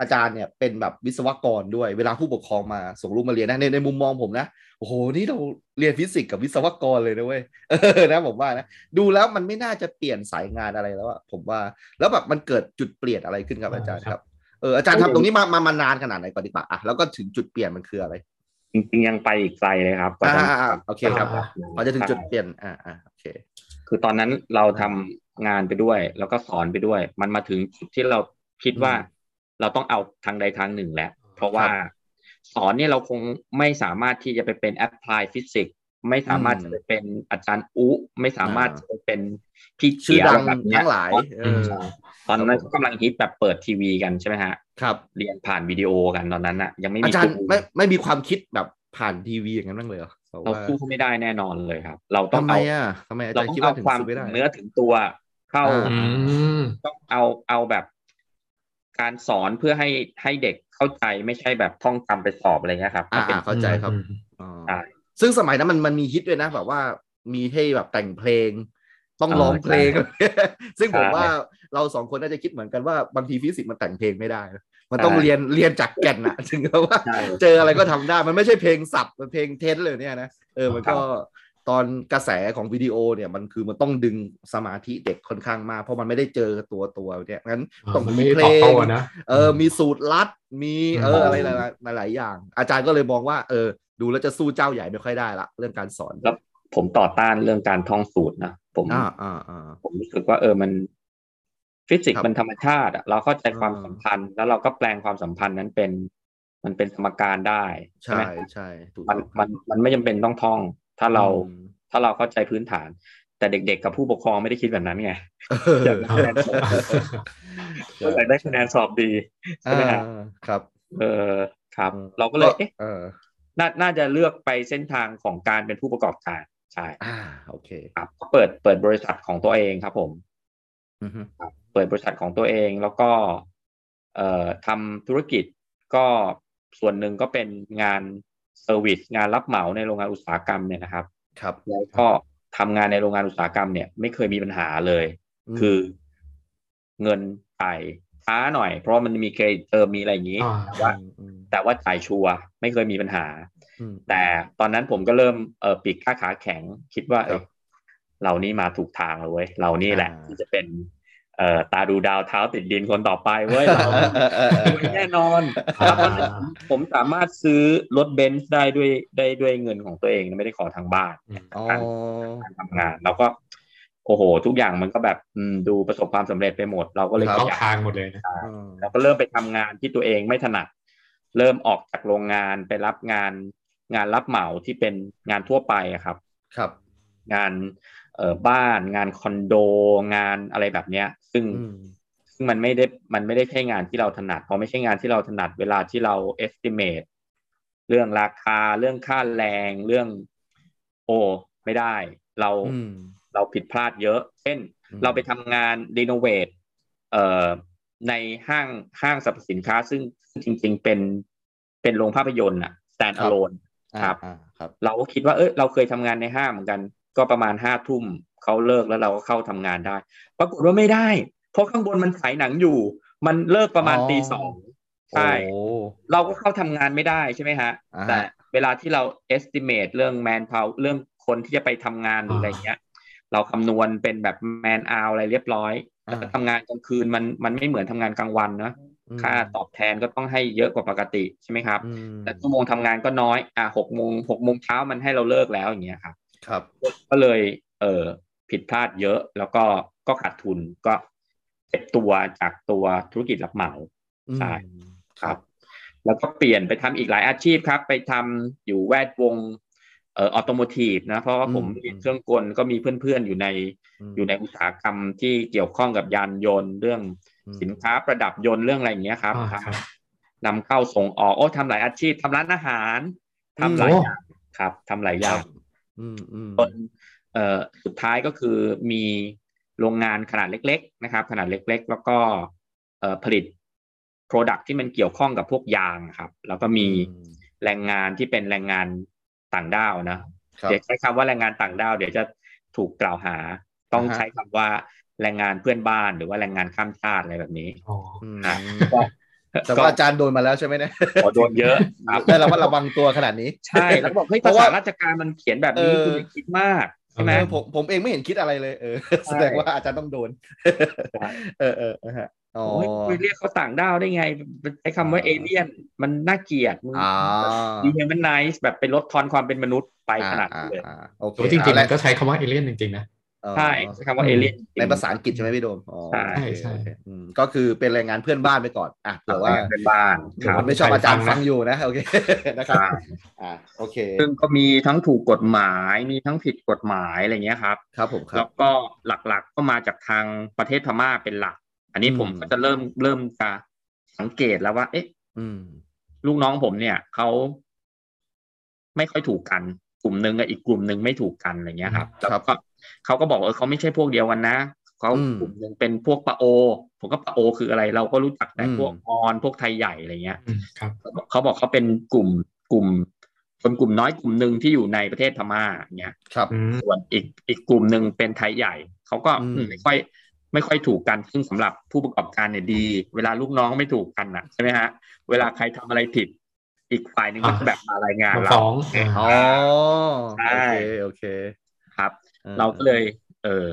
อาจารย์เนี่ยเป็นแบบวิศวกรด้วยเวลาผู้ปกครองมาส่งลูกมาเรียนนะในในมุมมองผมนะโอ้โหนี่เราเรียนฟิสิกส์กับวิศวกรเลยนะเว้ยเออนะผมว่านะดูแล้วมันไม่น่าจะเปลี่ยนสายงานอะไรแล้วอะผมว่า แล้วแบบมันเกิดจุดเปลี่ยนอะไรขึ้นครับอาจารย์ครับเอออาจารย์ทำตรงนี้มามามานานขนาดไหนก่อนดีกว่าอะแล้วก็ถึงจุดเปลี่ยนมันคืออะไรจริงๆยังไปอีกไกลเลยครับกว่าจะอ่าอ่าโอเคครับอ่าพอจะถึงจุดเปลี่ยนอ่าอ่าโอเค คือตอนนั้นเราทำ งานไปด้วย แล้วก็สอนไปด้วย มันมาถึงจุดที่เราคิดว่าอืมเราต้องเอาทางใดทางหนึ่งแล้วเพราะว่าสอนเนี่ยเราคงไม่สามารถที่จะไปเป็น apply physics ไม่สามารถอืมจะไปเป็นอาจารย์อุไม่สามารถอ่าจะไปเป็นพี่ชื่อเขียวดังแบบเนี้ยทั้งหลายเออใช่ตอนนั้นเขากำลังฮิตแบบเปิดทีวีกันใช่ไหมฮะครับ เรียนผ่านวิดีโอกันตอนนั้นอะ ยังไม่อามีจารย์ตัวไม่ไม่มีความคิดแบบผ่านทีวีอย่างนั้นบ้างเลยเหรอแบบเราว่าสู้เขาไม่ได้แน่นอนเลยครับ เราต้องทำไมเอาอะทำไมอาเราจารย์ต้องคิดเอาว่าถึงความสู้ไม่ได้เนื้อถึงตัว เข้าอ่าอืมต้องเอาเอาแบบการสอนเพื่อให้ให้เด็กเข้าใจไม่ใช่แบบท่องจำไปสอบอะไรเงี้ยครับอ่ามันเป็นอ่าเข้าใจครับอืมอ๋อใช่ซึ่งสมัยนั้นมันมันมีฮิตด้วยนะแบบว่ามีให้แบบแต่งเพลง ต้องเออร้องเพลง ซึ่งผมใช่ว่าเราสองคนน่าจะคิดเหมือนกันว่าบางทีฟิสิกส์มันแต่งเพลงไม่ได้นะมันต้องใช่เรียนเรียนจากแก่นอะถึงจะว่าใช่เจออะไรก็ทำได้มันไม่ใช่เพลงสับมันเพลงเทนเลยเนี่ยนะเออมันก็ ตอนกระแสของวิดีโอเนี่ยมันคือมันต้องดึงสมาธิเด็กค่อนข้างมาก เพราะมันไม่ได้เจอตัวตัวเนี่ยงั้นอ่าต้องมันมีไม่ได้เพลตอบโต้งนะเออมีสูตรลัดมีเอออืมอะไรหลายๆหลายๆอย่าง อาจารย์ก็เลยมองว่าเออดูแล้วจะสู้เจ้าใหญ่ไม่ค่อยได้ละเรื่องการสอนแล้วผมต่อต้านเรื่องการท่องสูตรนะผมอ่าอ่าอ่าผมรู้สึกว่าเออมันฟิสิกครัส์บมันธรรมชาติอะเราเข้าใจความอ่าสัมพันธ์ แล้วเราก็แปลงความสัมพันธ์นั้นเป็น มันเป็นสมการได้ ใช่ใช่ไหมใช่ถูกมันต้องมันมันไม่จำเป็นต้องท่อง ถ้าเราอืมถ้าเราเข้าใจพื้นฐาน แต่เด็กๆกับผู้ปกครองไม่ได้คิดแบบนั้นไงเอออยากได้คะแนนสอบก็อยากได้คะแนนสอบดีใช่ไหมฮะอ่าครับ เออครับ เราก็เลยเอ๊ะเออน่าน่าจะเลือกไปเส้นทางของการเป็นผู้ประกอบการใช่อ่าโอเคครับก็เปิดเปิดบริษัทของตัวเองครับผมอือฮึครับเปิดบริษัทของตัวเองแล้วก็เอ่อทำธุรกิจก็ส่วนหนึ่งก็เป็นงาน service งานรับเหมาในโรงงานอุตสาหกรรมเนี่ยนะครับ ครับแล้วก็ทำงานในโรงงานอุตสาหกรรมเนี่ยไม่เคยมีปัญหาเลย คือเงินจ่ายช้าหน่อย เพราะมันมี credit term มีอะไรอย่างนี้อ่าแต่ว่าอืมแต่ว่าจ่ายชัวร์ไม่เคยมีปัญหาอืมแต่ตอนนั้นผมก็เริ่มเออปีกกล้าขาแข็งคิดว่าครับเอ้ยเรานี่มาถูกทางแล้วเว้ยเรานี่แหละอ่าที่จะเป็น เอ่อตาดูดาวเท้าติดดินคนต่อไปเว้ยเราเออเออเออรวยแน่นอนครับเพราะฉะนั้นผมสามารถซื้อรถเบนซ์ได้ด้วยได้ด้วยเงินของตัวเองไม่ได้ขอทางบ้านอ๋อการทำงานเราก็โอ้โห ทุกอย่างมันก็แบบอืมดูประสบความสำเร็จไปหมด เราก็เลยครับเข้าอยากทางหมดเลยนะอืมเราก็เริ่มไปทำงานที่ตัวเองไม่ถนัด เริ่มออกจากโรงงานไปรับงานงานรับเหมาที่เป็นงานทั่วไปอะครับ ครับ งาน เอ่อบ้านงานคอนโดงานอะไรแบบเนี้ย ซึ่งอืมซึ่งมันไม่ได้มันไม่ได้ใช่งานที่เราถนัดพอไม่ใช่งานที่เราถนัดเวลาที่เรา estimate เรื่องราคาเรื่องค่าแรงเรื่อง โอ้ไม่ได้ เราอืมเราผิดพลาดเยอะ เช่นอืมเราไปทำงานรีโนเวทเอ่อในห้างห้างสรรพสินค้า ซึ่งจริง ๆ เป็นเป็นโรงภาพยนตร์อะ stand alone ครับอ่าครับเราก็คิดว่าเอ้ยเราเคยทำงานในห้างเหมือนกัน ก็ประมาณห้าทุ่มเขาเลิกแล้วเราก็เข้าทำงานได้ ปรากฏว่าไม่ได้ เพราะข้างบนมันฉายหนังอยู่ มันเลิกประมาณอ๋อตีสองใช่โอ้เราก็เข้าทำงานไม่ได้ใช่ไหมฮะอ่าฮะ แต่เวลาที่เรา estimate เรื่อง man power เรื่องคนที่จะไปทำงานหรืออะไรเงี้ย เราคำนวณเป็นแบบ man hour อะไรเรียบร้อยอ่าแต่ทำงานกลางคืนมันมันไม่เหมือนทำงานกลางวันนะอืมค่าตอบแทนก็ต้องให้เยอะกว่าปกติใช่ไหมครับอืมแต่ชั่วโมงทำงานก็น้อย อะหกโมงหกโมงเช้ามันให้เราเลิกแล้วอย่างเงี้ยครับ ครับ ก็เลยเออผิดพลาดเยอะแล้วก็ก็ขาดทุนก็เก็บตัวจากตัวธุรกิจรับเหมาใช่อืมครับ แล้วก็เปลี่ยนไปทำอีกหลายอาชีพครับ ไปทำอยู่แวดวงเอ่อ automotive นะเพราะว่าผมเรียนเครื่องกลก็มีเพื่อนๆอยู่ในมอยู่ในอุตสาหกรรมที่เกี่ยวข้องกับยานยนต์เรื่องอืมสินค้าประดับยนต์เรื่องอะไรอย่างเงี้ยครับอ่าทำครับนำเข้าส่งออกโอ้ทำหลายอาชีพทำร้านอาหารทำหลายโอ้อย่างครับทำหลายอย่างอืมอืม จนเอ่อสุดท้ายก็คือมีโรงงานขนาดเล็ก ๆ นะครับ ขนาดเล็ก ๆ แล้วก็เอ่อผลิต Product ที่มันเกี่ยวข้องกับพวกยางครับ แล้วก็มีอืมแรงงานที่เป็นแรงงานต่างด้าวนะครับเดี๋ยวใช้คำว่าแรงงานต่างด้าวเดี๋ยวจะถูกกล่าวหา ต้องอ่าฮะใช้คำว่าแรงงานเพื่อนบ้านหรือว่าแรงงานข้ามชาติอะไรแบบนี้อ๋ออืมอะก็ แต่ว่าอาจารย์โดนมาแล้วใช่ไหมเนี่ยขอโดนเยอะครับได้ระมัดระวังตัวขนาดนี้ ใช่แล้วก็บอกเฮ้ยเพภาราะว่าษาราชการมันเขียนแบบนี้เออคุณอย่าคิดมากใช่ไหมเออผมผมเองไม่เห็นคิดอะไรเลยเออแสดงว่าอาจารย์ต้องโดนใช่เออเออเออฮะอ๋อโอ้ยไปเรียกเขาต่างด้าวได้ไงใช้คำว่าอ่าเอเลี่ยน มันน่าเกลียดมึงอ่าดีเฮมันไนส์แบบไปลดทอนความเป็นมนุษย์ไปขนาดอ่านั้นเลยอ่าโอเคโอ้จริงๆเอามัละนก็ใช้คำว่าเอเลี่ยนจริงๆนะอ๋อ ใช่ใช้คำว่าเอเลี่ยนในภาษาอังกฤษใช่ไหมพี่โดมอ๋อใช่โอเคใช่โอเคอืมก็คือเป็นแรงงานเพื่อนบ้านไปก่อนอะเผื่อว่าเป็นบ้านคเผื่อรับมันไม่ชอบอาจารย์ใครฟัฟังงนะอยู่นะโอเคนะครับใช่อ่าโอเค ซึ่งก็มีทั้งถูกกฎหมายมีทั้งผิดกฎหมายอะไรเงี้ยครับครับผมครัแล้บวก็หลักๆก็มาจากทางประเทศพม่าเป็นหลัก อันนี้อืมผมก็จะเริ่มเริ่มจะสังเกตแล้วว่า เอ๊ะอืมลูกน้องผมเนี่ยเขาไม่ค่อยถูกกัน กลุ่มหนึ่งกับอีกกลุ่มหนึ่งไม่ถูกกันอะไรเงี้ยครับครับแล้วก็ เขาก็บอกว่าเออเขาไม่ใช่พวกเดียวกันนะเขาอืมกลุ่มหนึ่งเป็นพวกปะโอ ผมก็ปะโอคืออะไร เราก็รู้จักแต่อืมพวกออนพวกไทยใหญ่อะไรเงี้ยอืมครับเขาบอกเขาเป็นกลุ่มกลุ่มคนกลุ่มน้อยกลุ่มหนึ่งที่อยู่ในประเทศพม่าอย่างเงี้ยครับอืมส่วนอีกอีกกลุ่มหนึ่งเป็นไทยใหญ่เขาก็อืมอืมไม่ค่อย ไม่ค่อยถูกกันซึ่งสำหรับผู้ประกอบการเนี่ยดี เวลาลูกน้องไม่ถูกกันน่ะใช่ไหมฮะ เวลาใครทำอะไรผิด อีกฝ่ายหนึ่งก็อ่าจะแบบมารายงานมาเราฟ้องเอ๊ะอ่าอ๋อใช่โอเคโอเคครับออ เราก็เลย เออ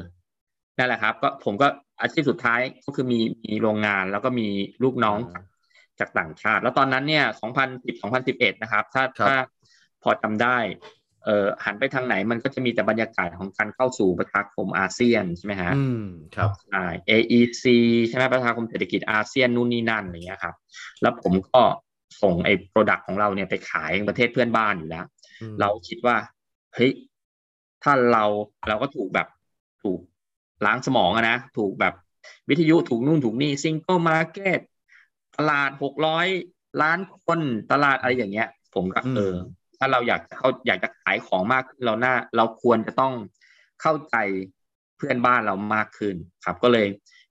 นั่นแหละครับ ก็ผมก็อาชีพสุดท้ายก็คือมีมีโรงงานแล้วก็มีลูกน้องจากจากต่างชาติ แล้วตอนนั้นเนี่ย 2010 2011 นะครับ ถ้าถ้าพอจำได้ เอ่อหันไปทางไหนมันก็จะมีแต่บรรยากาศของการเข้าสู่ประชาคมอาเซียนใช่ไหมฮะ อืม ครับใช่ AEC ใช่ไหมประชาคมเศรษฐกิจอาเซียนนู่นนี่นั่นอะไรเงี้ยครับ แล้วผมก็ส่งไอ้ product ของเราเนี่ยไปขายประเทศเพื่อนบ้านอยู่แล้วอืมเราคิดว่า เฮ้ย ถ้าเราเราก็ถูกแบบถูกล้างสมองอะนะถูกแบบวิทยุถูกนู่นถูกนี่ single marketตลาดหกร้อยล้านคนตลาดอะไรอย่างเงี้ย ผมก็เออ ถ้าเราอยากจะเข้าอยากจะขายของมากขึ้นเราหน้า เราควรจะต้องเข้าใจเพื่อนบ้านเรามากขึ้นครับ ก็เลย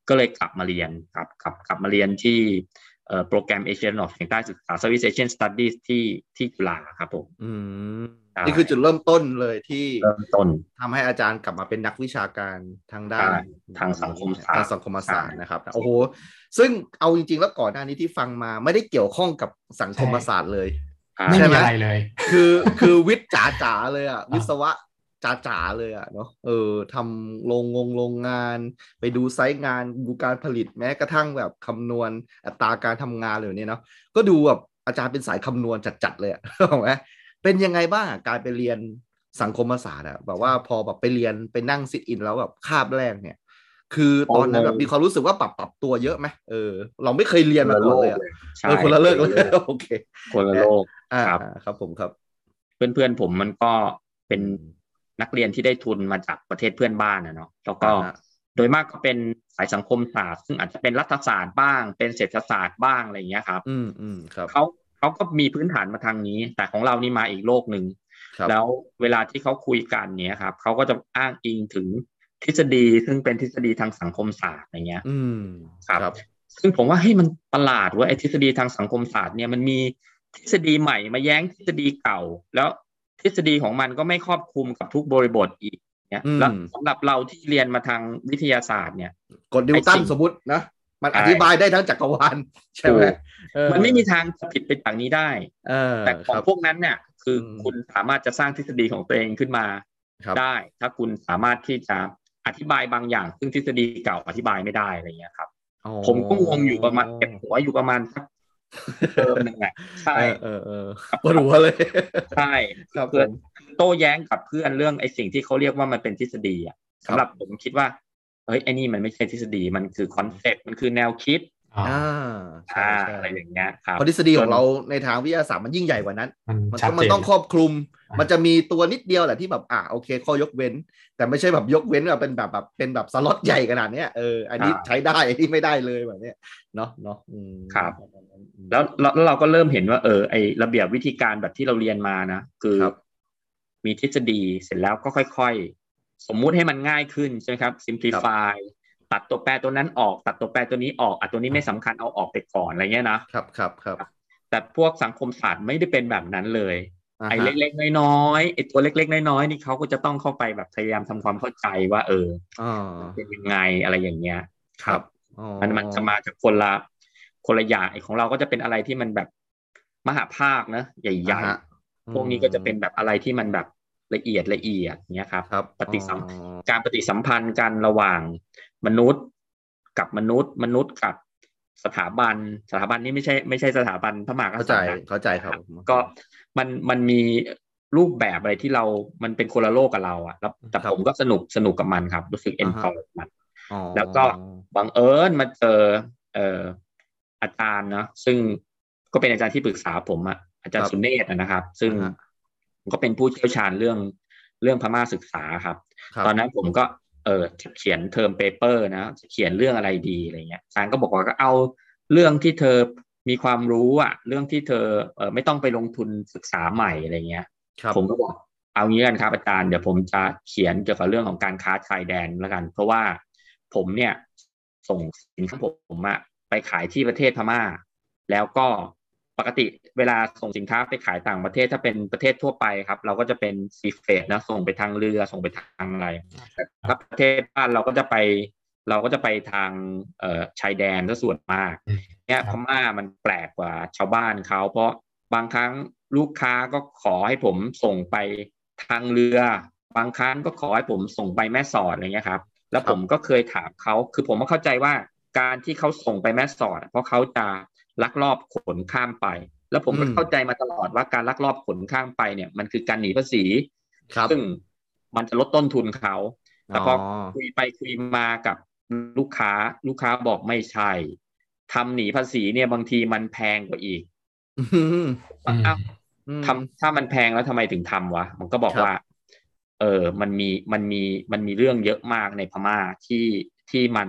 ก็เลยกลับมาเรียนครับกลับกลับมาเรียนที่โปรแกรมเอเชียนออฟแห่งใต้ศึกษา Southeast Asian Studies ที่ที่จุฬาครับผมอืม นี่คือจุดเริ่มต้นเลยที่เริ่มต้นทำให้อาจารย์กลับมาเป็นนักวิชาการทางด้านใช่ทางสังคมศาสตร์ทางสังคมศาสตร์นะครับโอ้โหซึ่งเอาจริง ๆ แล้วก่อนหน้านี้ที่ฟังมาไม่ได้เกี่ยวข้องกับสังคมศาสตร์เลยไม่ใช่มีไหมอะไรเลย คือคือวิทย์จ๋าๆเลยอะวิศวะจ๋าๆเลยอะเนาะเออทำโรงงงโรงงาน ไปดูไซต์งานดูการผลิตแม้กระทั่งแบบคำนวณอัตราการทำงานเลยเนี่ยเนาะก็ดูแบบอาจารย์เป็นสายคำนวณจัดๆเลยอะถูกไหม เป็นยังไงบ้างอะการไปเรียนสังคมศาสตร์อะแบบว่าพอแบบไปเรียนไปนั่งซิทอินแล้วแบบคาบแรกเนี่ย คือตอนนั้นแบบมีความรู้สึกว่าปรับปรับตัวเยอะไหมเออ เราไม่เคยเรียนมาก่อนเลยอะใช่เออคนละเลิกเลยโอเค คนละโลกอ่าครับอ่าครับผมครับ เพื่อนๆผมมันก็เป็นนักเรียนที่ได้ทุนมาจากประเทศเพื่อนบ้านนะเนาะแล้วก็อ่าฮะโดยมากก็เป็นสายสังคมศาสตร์ ซึ่งอาจจะเป็นรัฐศาสตร์บ้าง เป็นเศรษฐศาสตร์บ้างอะไรอย่างเงี้ยครับ อืมอืมครับเขา เขาก็มีพื้นฐานมาทางนี้ แต่ของเรานี่มาอีกโลกหนึ่งครับแล้วเวลาที่เขาคุยกันเนี้ยครับเขาก็จะอ้างอิงถึงทฤษฎีซึ่งเป็นทฤษฎีทางสังคมศาสตร์อย่างเงี้ย อืมครับ ซึ่งผมว่าให้ยมันประหลาดเว่าไอ้ทฤษฎีทางสังคมศาสตร์เนี่ยมันมีทฤษฎีใหม่มาแย้งทฤษฎีเก่า แล้วทฤษฎีของมันก็ไม่ครอบคลุมกับทุกบริบทอีกเนี่ยแล้วสำหรับเราที่เรียนมาทางวิทยาศาสตร์เนี่ยกดนิวตัไอ้นสิ่งสมมตินะ มันใช่อธิบายได้ทั้งจักรวาลใช่ไหมถูกเออมันไม่มีทางจะผิดไปจากนี้ได้เออแต่ของครับพวกนั้นเนี่ย คืออมคุณสามารถจะสร้างทฤษฎีของตัวเองขึ้นมาครับได้ ถ้าคุณสามารถที่จะอธิบายบางอย่าง ซึ่งทฤษฎีเก่าอธิบายไม่ได้อะไรเงี้ยครับอ๋อผมก็งงอยู่ประมาณเก็บหัวอยู่ประมาณสักเทอมหนึ่งอะใช่เออเออเออปวดหัวเลยใช่ครับผเพื่อนมโต้แย้งกับเพื่อนเรื่องไอ้สิ่งที่เขาเรียกว่ามันเป็นทฤษฎีอะครับสำหรับผมคิดว่า เฮ้ยไอ้นี่มันไม่ใช่ทฤษฎีมันคือ concept มันคือแนวคิดอ่าอ่าใช่อ่าใช่อะไรอย่างเงี้ยครับเพราะทฤษฎีของเราในทางวิทยาศาสตร์มันยิ่งใหญ่กว่านั้น มันมันชัดต้องมันเจนต้องครอบคลุมอ่ามัมันจะมีตัวนิดเดียวแหละที่แบบอ่าโอเคข้อยกเว้น แต่ไม่ใช่แบบยกเว้นแบบเป็นแบบแบบเป็นแบบสล็อตใหญ่ขนาดเนี้ยเอออันนี้ใช้ได้อันนี้ไม่ได้เลยแบบเนี้ยเนาะเนาะอืมครับแล้วแล้วแล้วเราก็เริ่มเห็นว่าเออไอระเบียบวิธีการแบบที่เราเรียนมานะ คือครับมีทฤษฎีเสร็จแล้วก็ค่อยๆ สมมุติให้มันง่ายขึ้นใช่ไหมครับ simplify ตัดตัวแปรตัวนั้นออก ตัดตัวแปรตัวนี้ออกอะตัวนี้ไม่สำคัญเอาออกไปก่อนอะไรเงี้ยนะครับครับครับ แต่พวกสังคมศาสตร์ไม่ได้เป็นแบบนั้นเลยาฮะไอ้เล็กๆน้อยๆไอ้ตัวเล็กๆน้อยๆนี่เขาก็จะต้องเข้าไปแบบพยายามทำความเข้าใจว่า เอออ่าเป็นยังไงอะไรอย่างเงี้ย ครับอ๋อมันมันจะมาจากคนละคนละอย่างไอ้ของเราก็จะเป็นอะไรที่มันแบบมหาภาคนะใหญ่อ่าฮะๆพวกนี้ก็จะเป็นแบบอะไรที่มันแบบ ละเอียดละเอียดเนี้ยครับครับปฏิสัมอ๋อการปฏิสัมพันธ์กันระหว่างมนุษย์กับมนุษย์ มนุษย์กับสถาบันสถาบันนี้ไม่ใช่ไม่ใช่สถาบันพระมหากเข้าษัใจตริย์นะเข้าใจครับ ก็มันมันมีรูปแบบอะไรที่เรา มันเป็นคนละโลกกับเราอะแล้วแต่ครับผมก็สนุกสนุกกับมันครับ รู้สึกเอ็นอ่าฮะจอยกับมันอ๋อแล้วก็บังเอิญมาเจอเอ่ออาจารย์นะซึ่งก็เป็นอาจารย์ที่ปรึกษาผมอะอาจารย์สุเนศอะนะครับ ซึ่งอ่าฮะ ผมก็เป็นผู้เชี่ยวชาญเรื่องเรื่องพม่าศึกษาครับครับ ตอนนั้นผมก็เออจะเขียนเทอมเปเปอร์นะจะเขียนเรื่องอะไรดีอะไรเงี้ยอาจารย์ก็บอกว่าก็เอาเรื่องที่เธอมีความรู้อะเรื่องที่เธอเออไม่ต้องไปลงทุนศึกษาใหม่อะไรเงี้ยครับผมก็บอกเอางี้กันครับอาจารย์เดี๋ยวผมจะเขียนเกี่ยวกับเรื่องของการค้าชายแดนแล้วกัน เพราะว่าผมเนี่ยส่งสินค้าผมอะไปขายที่ประเทศพม่า แล้วก็ ปกติเวลาส่งสินค้าไปขายต่างประเทศถ้าเป็นประเทศทั่วไปครับ เราก็จะเป็นซีเฟดนะส่งไปทางเรือส่งไปทางอะไรแต่ถ้าประเทศบ้านเราก็จะไป เราก็จะไปทางเอ่อชายแดนซะส่วนมากอืมเนี่ยครับพม่ามันแปลกกว่าชาวบ้านเขาเพราะบางครั้งลูกค้าก็ขอให้ผมส่งไปทางเรือ บางครั้งก็ขอให้ผมส่งไปแม่สอดอะไรเงี้ยครับ แล้วครับผมก็เคยถามเขาคือผมก็เข้าใจว่าการที่เขาส่งไปแม่สอด เพราะเขาจะ ลักลอบขนข้ามไป แล้วผมก็อืมเข้าใจมาตลอดว่าการลักลอบขนข้ามไปเนี่ย มันคือการหนีภาษีครับซึ่งมันจะลดต้นทุนเขาแต่พอออคุยไปคุยมากับลูกค้า ลูกค้าบอกไม่ใช่ทำหนีภาษีเนี่ยบางทีมันแพงกว่าอีกอืมอืมอ้าวอืมทำถ้ามันแพงแล้วทำไมถึงทำวะ มันก็บอกครับว่า เออ มันมีมันมีมันมีเรื่องเยอะมากในพม่าที่ที่มัน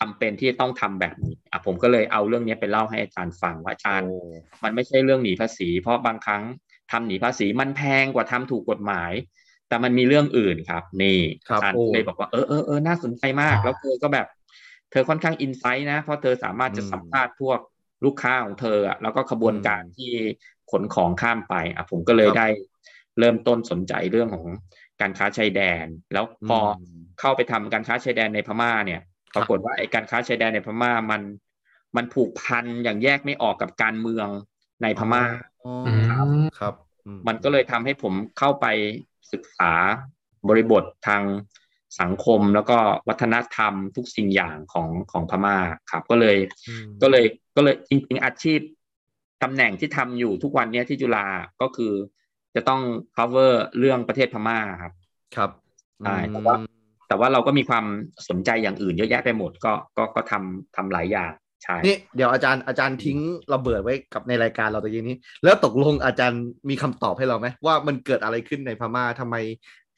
จำเป็นที่ต้องทำแบบนี้อะผมก็เลยเอาเรื่องนี้ไปเล่าให้อาจารย์ฟังว่าอาจารย์โอ้มันไม่ใช่เรื่องหนีภาษี เพราะบางครั้งทำหนีภาษีมันแพงกว่าทำถูกกฎหมาย แต่มันมีเรื่องอื่นครับ นี่ครับอาจารย์โอ้ก็เลยบอกว่าเออเออเออน่าสนใจมากอ่าแล้วเธอก็แบบ เธอค่อนข้างอินไซต์นะ เพราะเธอสามารถจะอืมสัมภาษณ์พวกลูกค้าของเธออะแล้วก็ขบวนการที่ขนของข้ามไปอะผมก็เลยได้เริ่มต้นสนใจเรื่องของการค้าชายแดน แล้วพอเข้าไปทำการค้าชายแดนในพม่าเนี่ย ปรากฏว่าไอ้การค้าชายแดนในพม่ามันมันผูกพันอย่างแยกไม่ออกกับการเมืองในพม่าครับมันก็เลยทำให้ผมเข้าไปศึกษาบริบททางสังคมแล้วก็วัฒนธรรมทุกสิ่งอย่างของของพม่าครับ ก็เลยก็เลยก็เลยจริง ๆ อาชีพตำแหน่งที่ทำอยู่ทุกวันนี้ที่จุฬาก็คือจะต้อง cover เรื่องประเทศพม่าครับ ครับใช่แต่ว่า แต่ว่าเราก็มีความสนใจอย่างอื่นเยอะแยะไปหมดก็ก็ก็ทำทำหลายอย่างใช่นี่เดี๋ยวอาจารย์อาจารย์ทิ้งระเบิดไว้กับในรายการเราตะกี้นี้ แล้วตกลงอาจารย์มีคำตอบให้เราไหมว่ามันเกิดอะไรขึ้นในพม่าทำไม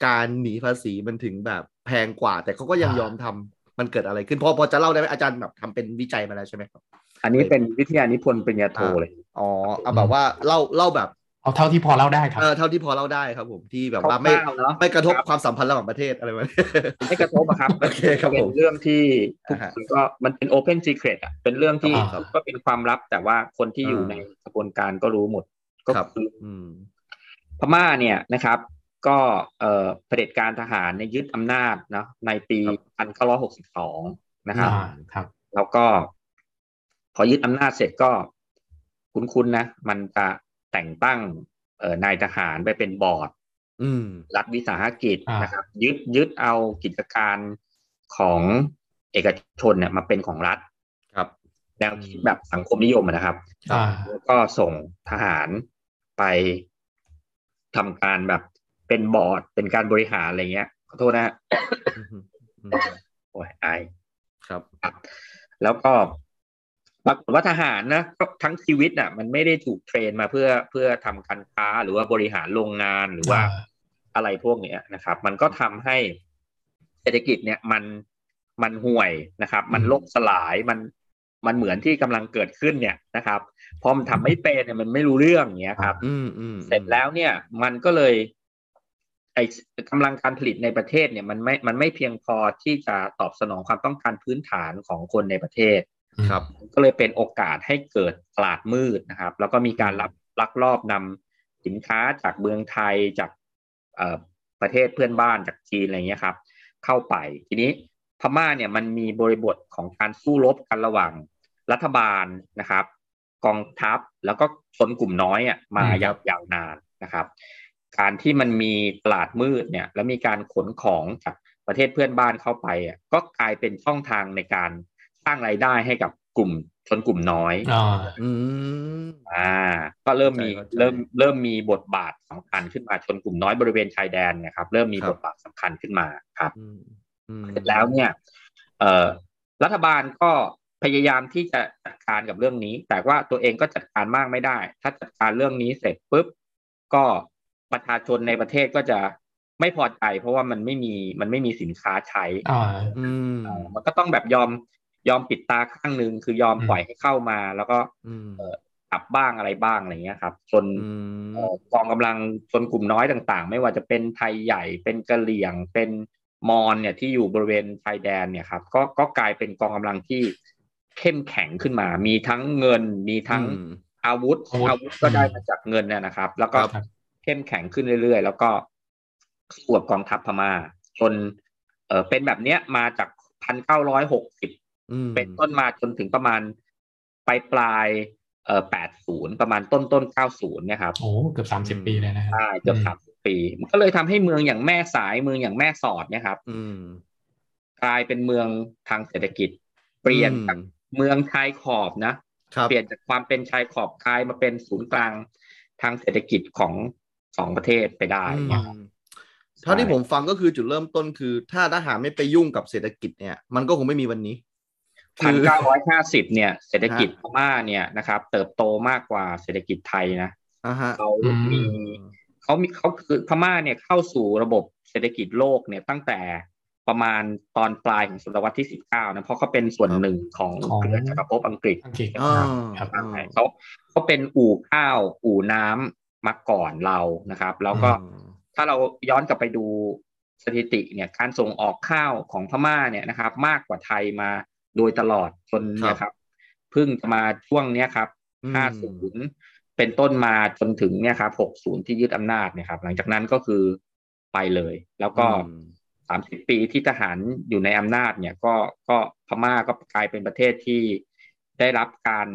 การหนีภาษีมันถึงแบบแพงกว่า แต่เขาก็ยังยอมทำมันเกิดอะไรขึ้นพอพอจะเล่าได้ไหมอาจารย์แบบทำเป็นวิจัยมาแล้วใช่ไหมครับ อันนี้เป็นวิทยานิพนธ์ปริญญาโทเลย อ๋อเอาแบบว่าเล่าเล่าแบบ เอาเท่าที่พอเล่าได้ครับเออเท่าที่พอเล่าได้ครับผมที่แบบว่าไม่ไม่กระทบความสัมพันธ์ระหว่างประเทศอะไรแบบไม่กระทบครับโอเคครับเป็นเรื่องที่ทุกคนก็มันเป็น open secret อะเป็นเรื่องที่ก็เป็นความลับแต่ว่าคนที่อยู่ในกระบวนการก็รู้หมดก็คือพม่าเนี่ยนะครับ ก็เอ่อเผด็จการทหารในยึดอำนาจเนาะในปีพันเก้าร้อยหกสิบสองนะครับครับ แล้วก็ พอยึดอำนาจเสร็จก็คุ้นๆนะ มันจะ แต่งตั้งเอ่อนายทหารไปเป็นบอร์ดรัฐวิสาหกิจนะครับ ยึดยึดเอากิจการของเอกชนเนี่ยมาเป็นของรัฐครับแนวคิดแบบสังคมนิยมนะครับแล้วก็ส่งทหารไปทำการแบบเป็นบอร์ดเป็นการบริหารอะไรเงี้ยขอโทษนะโอ้ยไอครับ แล้วก็ ปรากฏว่าทหารนะทั้งชีวิตอะ มันไม่ได้ถูกเทรนมาเพื่อเพื่อทำการค้าหรือว่าบริหารโรงงานหรือว่าอะไรพวกเนี้ยนะครับ มันก็ทำให้เศรษฐกิจเนี่ยมันมันห่วยนะครับ มันล่มสลายมันมันเหมือนที่กำลังเกิดขึ้นเนี่ยนะครับพอมันทำไม่เป็นเนี่ยมันไม่รู้เรื่องเนี้ยครับเสร็จแล้วเนี่ย มันก็เลย ไอ้กำลังการผลิตในประเทศเนี่ย มันไม่มันไม่เพียงพอที่จะตอบสนองความต้องการพื้นฐานของคนในประเทศ ครับก็เลยเป็นโอกาสให้เกิดตลาดมืดนะครับ แล้วก็มีการรับลักลอบนำสินค้าจากเมืองไทยจากประเทศเพื่อนบ้านจากจีนอะไรเงี้ยครับ เข้าไปทีนี้พม่าเนี่ยมันมีบริบทของการสู้รบกันระหว่างรัฐบาลนะครับ กองทัพแล้วก็ชนกลุ่มน้อยอะมายาวยาวนานนะครับ การที่มันมีตลาดมืดเนี่ย แล้วมีการขนของจากประเทศเพื่อนบ้านเข้าไปอะก็กลายเป็นช่องทางในการ สร้างรายได้ให้กับกลุ่มชนกลุ่มน้อยอ่าอ่า ก็เริ่มมีเริ่มเริ่มมีบทบาทสำคัญขึ้นมาชนกลุ่มน้อยบริเวณชายแดนนะครับ เริ่มมีบทบาทสำคัญขึ้นมาครับเสร็จแล้วเนี่ย เอ่อรัฐบาลก็พยายามที่จะจัดการกับเรื่องนี้ แต่ว่าตัวเองก็จัดการมากไม่ได้ ถ้าจัดการเรื่องนี้เสร็จปุ๊บก็ประชาชนในประเทศก็จะไม่พอใจ เพราะว่ามันไม่มีมันไม่มีสินค้าใช้อ่ามันก็ต้องแบบยอม ยอมปิดตาข้างหนึ่งคือยอมปล่อยให้เข้ามา แล้วก็จับบ้างอะไรบ้างอะไรเงี้ยครับจนกองกำลังชนกลุ่มน้อยต่างๆ ไม่ว่าจะเป็นไทยใหญ่เป็นกะเหลี่ยงเป็นมอนเนี่ยที่อยู่บริเวณชายแดนเนี่ยครับ ก็ก็กลายเป็นกองกำลังที่เข้มแข็งขึ้นมา มีทั้งเงิน มีทั้งอาวุธ อาวุธก็ได้มาจากเงินเนี่ยนะครับ แล้วก็เข้มแข็งขึ้นเรื่อยๆ แล้วก็สวบกองทัพพม่าจนเออเป็นแบบเนี้ยมาจากพันเก้าร้อยหกสิบ เป็นต้นมาจนถึงประมาณปลายปลายเอ่อแปดศูนย์ประมาณต้นต้นเก้าศูนย์เนี่ยครับโอ้เกือบสามสิบปีเลยนะใช่เกือบสามสิบปี มันก็เลยทำให้เมืองอย่างแม่สายเมืองอย่างแม่สอดเนี่ยครับอืกลายเป็นเมืองทางเศรษฐกิจ เปลี่ยนจากเมืองชายขอบนะเปลี่ยนจากความเป็นชายขอบกลายมาเป็นศูนย์กลางทางเศรษฐกิจของสองประเทศไปได้เนี่ยเท่าที่ผมฟังก็คือจุดเริ่มต้นคือ ถ้าทหารไม่ไปยุ่งกับเศรษฐกิจเนี่ย มันก็คงไม่มีวันนี้ พันเก้าร้อยห้าสิบเนี่ย เศรษฐกิจพม่าเนี่ยนะครับ เติบโตมากกว่าเศรษฐกิจไทยนะเขามีเขามีเขาคือพม่าเนี่ยเข้าสู่ระบบเศรษฐกิจโลกเนี่ยตั้งแต่ประมาณตอนปลายของศตวรรษที่สิบเก้านะเพราะเขาเป็นส่วนหนึ่งของเครือจักรภพอังกฤษครับเขาเขาเป็นอู่ข้าวอู่น้ำมาก่อนเรานะครับ แล้วก็ถ้าเราย้อนกลับไปดูสถิติเนี่ยการส่งออกข้าวของพม่าเนี่ยนะครับ มากกว่าไทยมา โดยตลอดจนเนี่ยครับเพิ่งจะมาช่วงเนี้ยครับอืมห้าศูนย์เป็นต้นมาจนถึงเนี่ยครับหกศูนย์ที่ยึดอำนาจเนี่ยครับ หลังจากนั้นก็คือไปเลย แล้วก็อืมสามสิบปีที่ทหารอยู่ในอำนาจเนี่ยก็ก็พม่าก็กลายเป็นประเทศที่ได้รับการ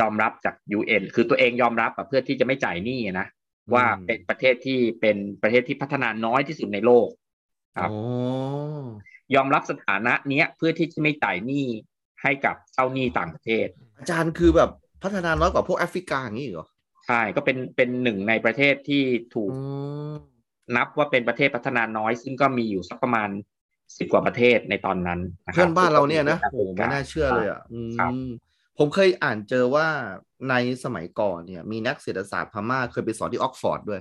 ยอมรับจากยูเอ็นคือตัวเองยอมรับอะเพื่อที่จะไม่จ่ายหนี้อะนะว่าเป็นประเทศที่เป็นประเทศที่พัฒนาน้อยที่สุดในโลก ครับโอ้ ยอมรับสถานะเนี้ยเพื่อที่จะไม่จ่ายหนี้ให้กับเจ้าหนี้ต่างประเทศ อาจารย์คือแบบพัฒนาน้อยกว่าพวกแอฟริกาอย่างนี้อีกเหรอใช่ก็เป็นเป็นหนึ่งในประเทศที่ถูกอืมนับว่าเป็นประเทศพัฒนาน้อย ซึ่งก็มีอยู่สักประมาณสิบกว่าประเทศในตอนนั้นะคบเพื่อนบ้านเราเนี่ยนะที่โอ้โหไม่น่าเชื่อเลยอะอืครับมผมเคยอ่านเจอว่าในสมัยก่อนเนี่ย มีนักเศรษฐศาสตร์พม่าเคยไปสอนที่ออกฟอร์ดด้วย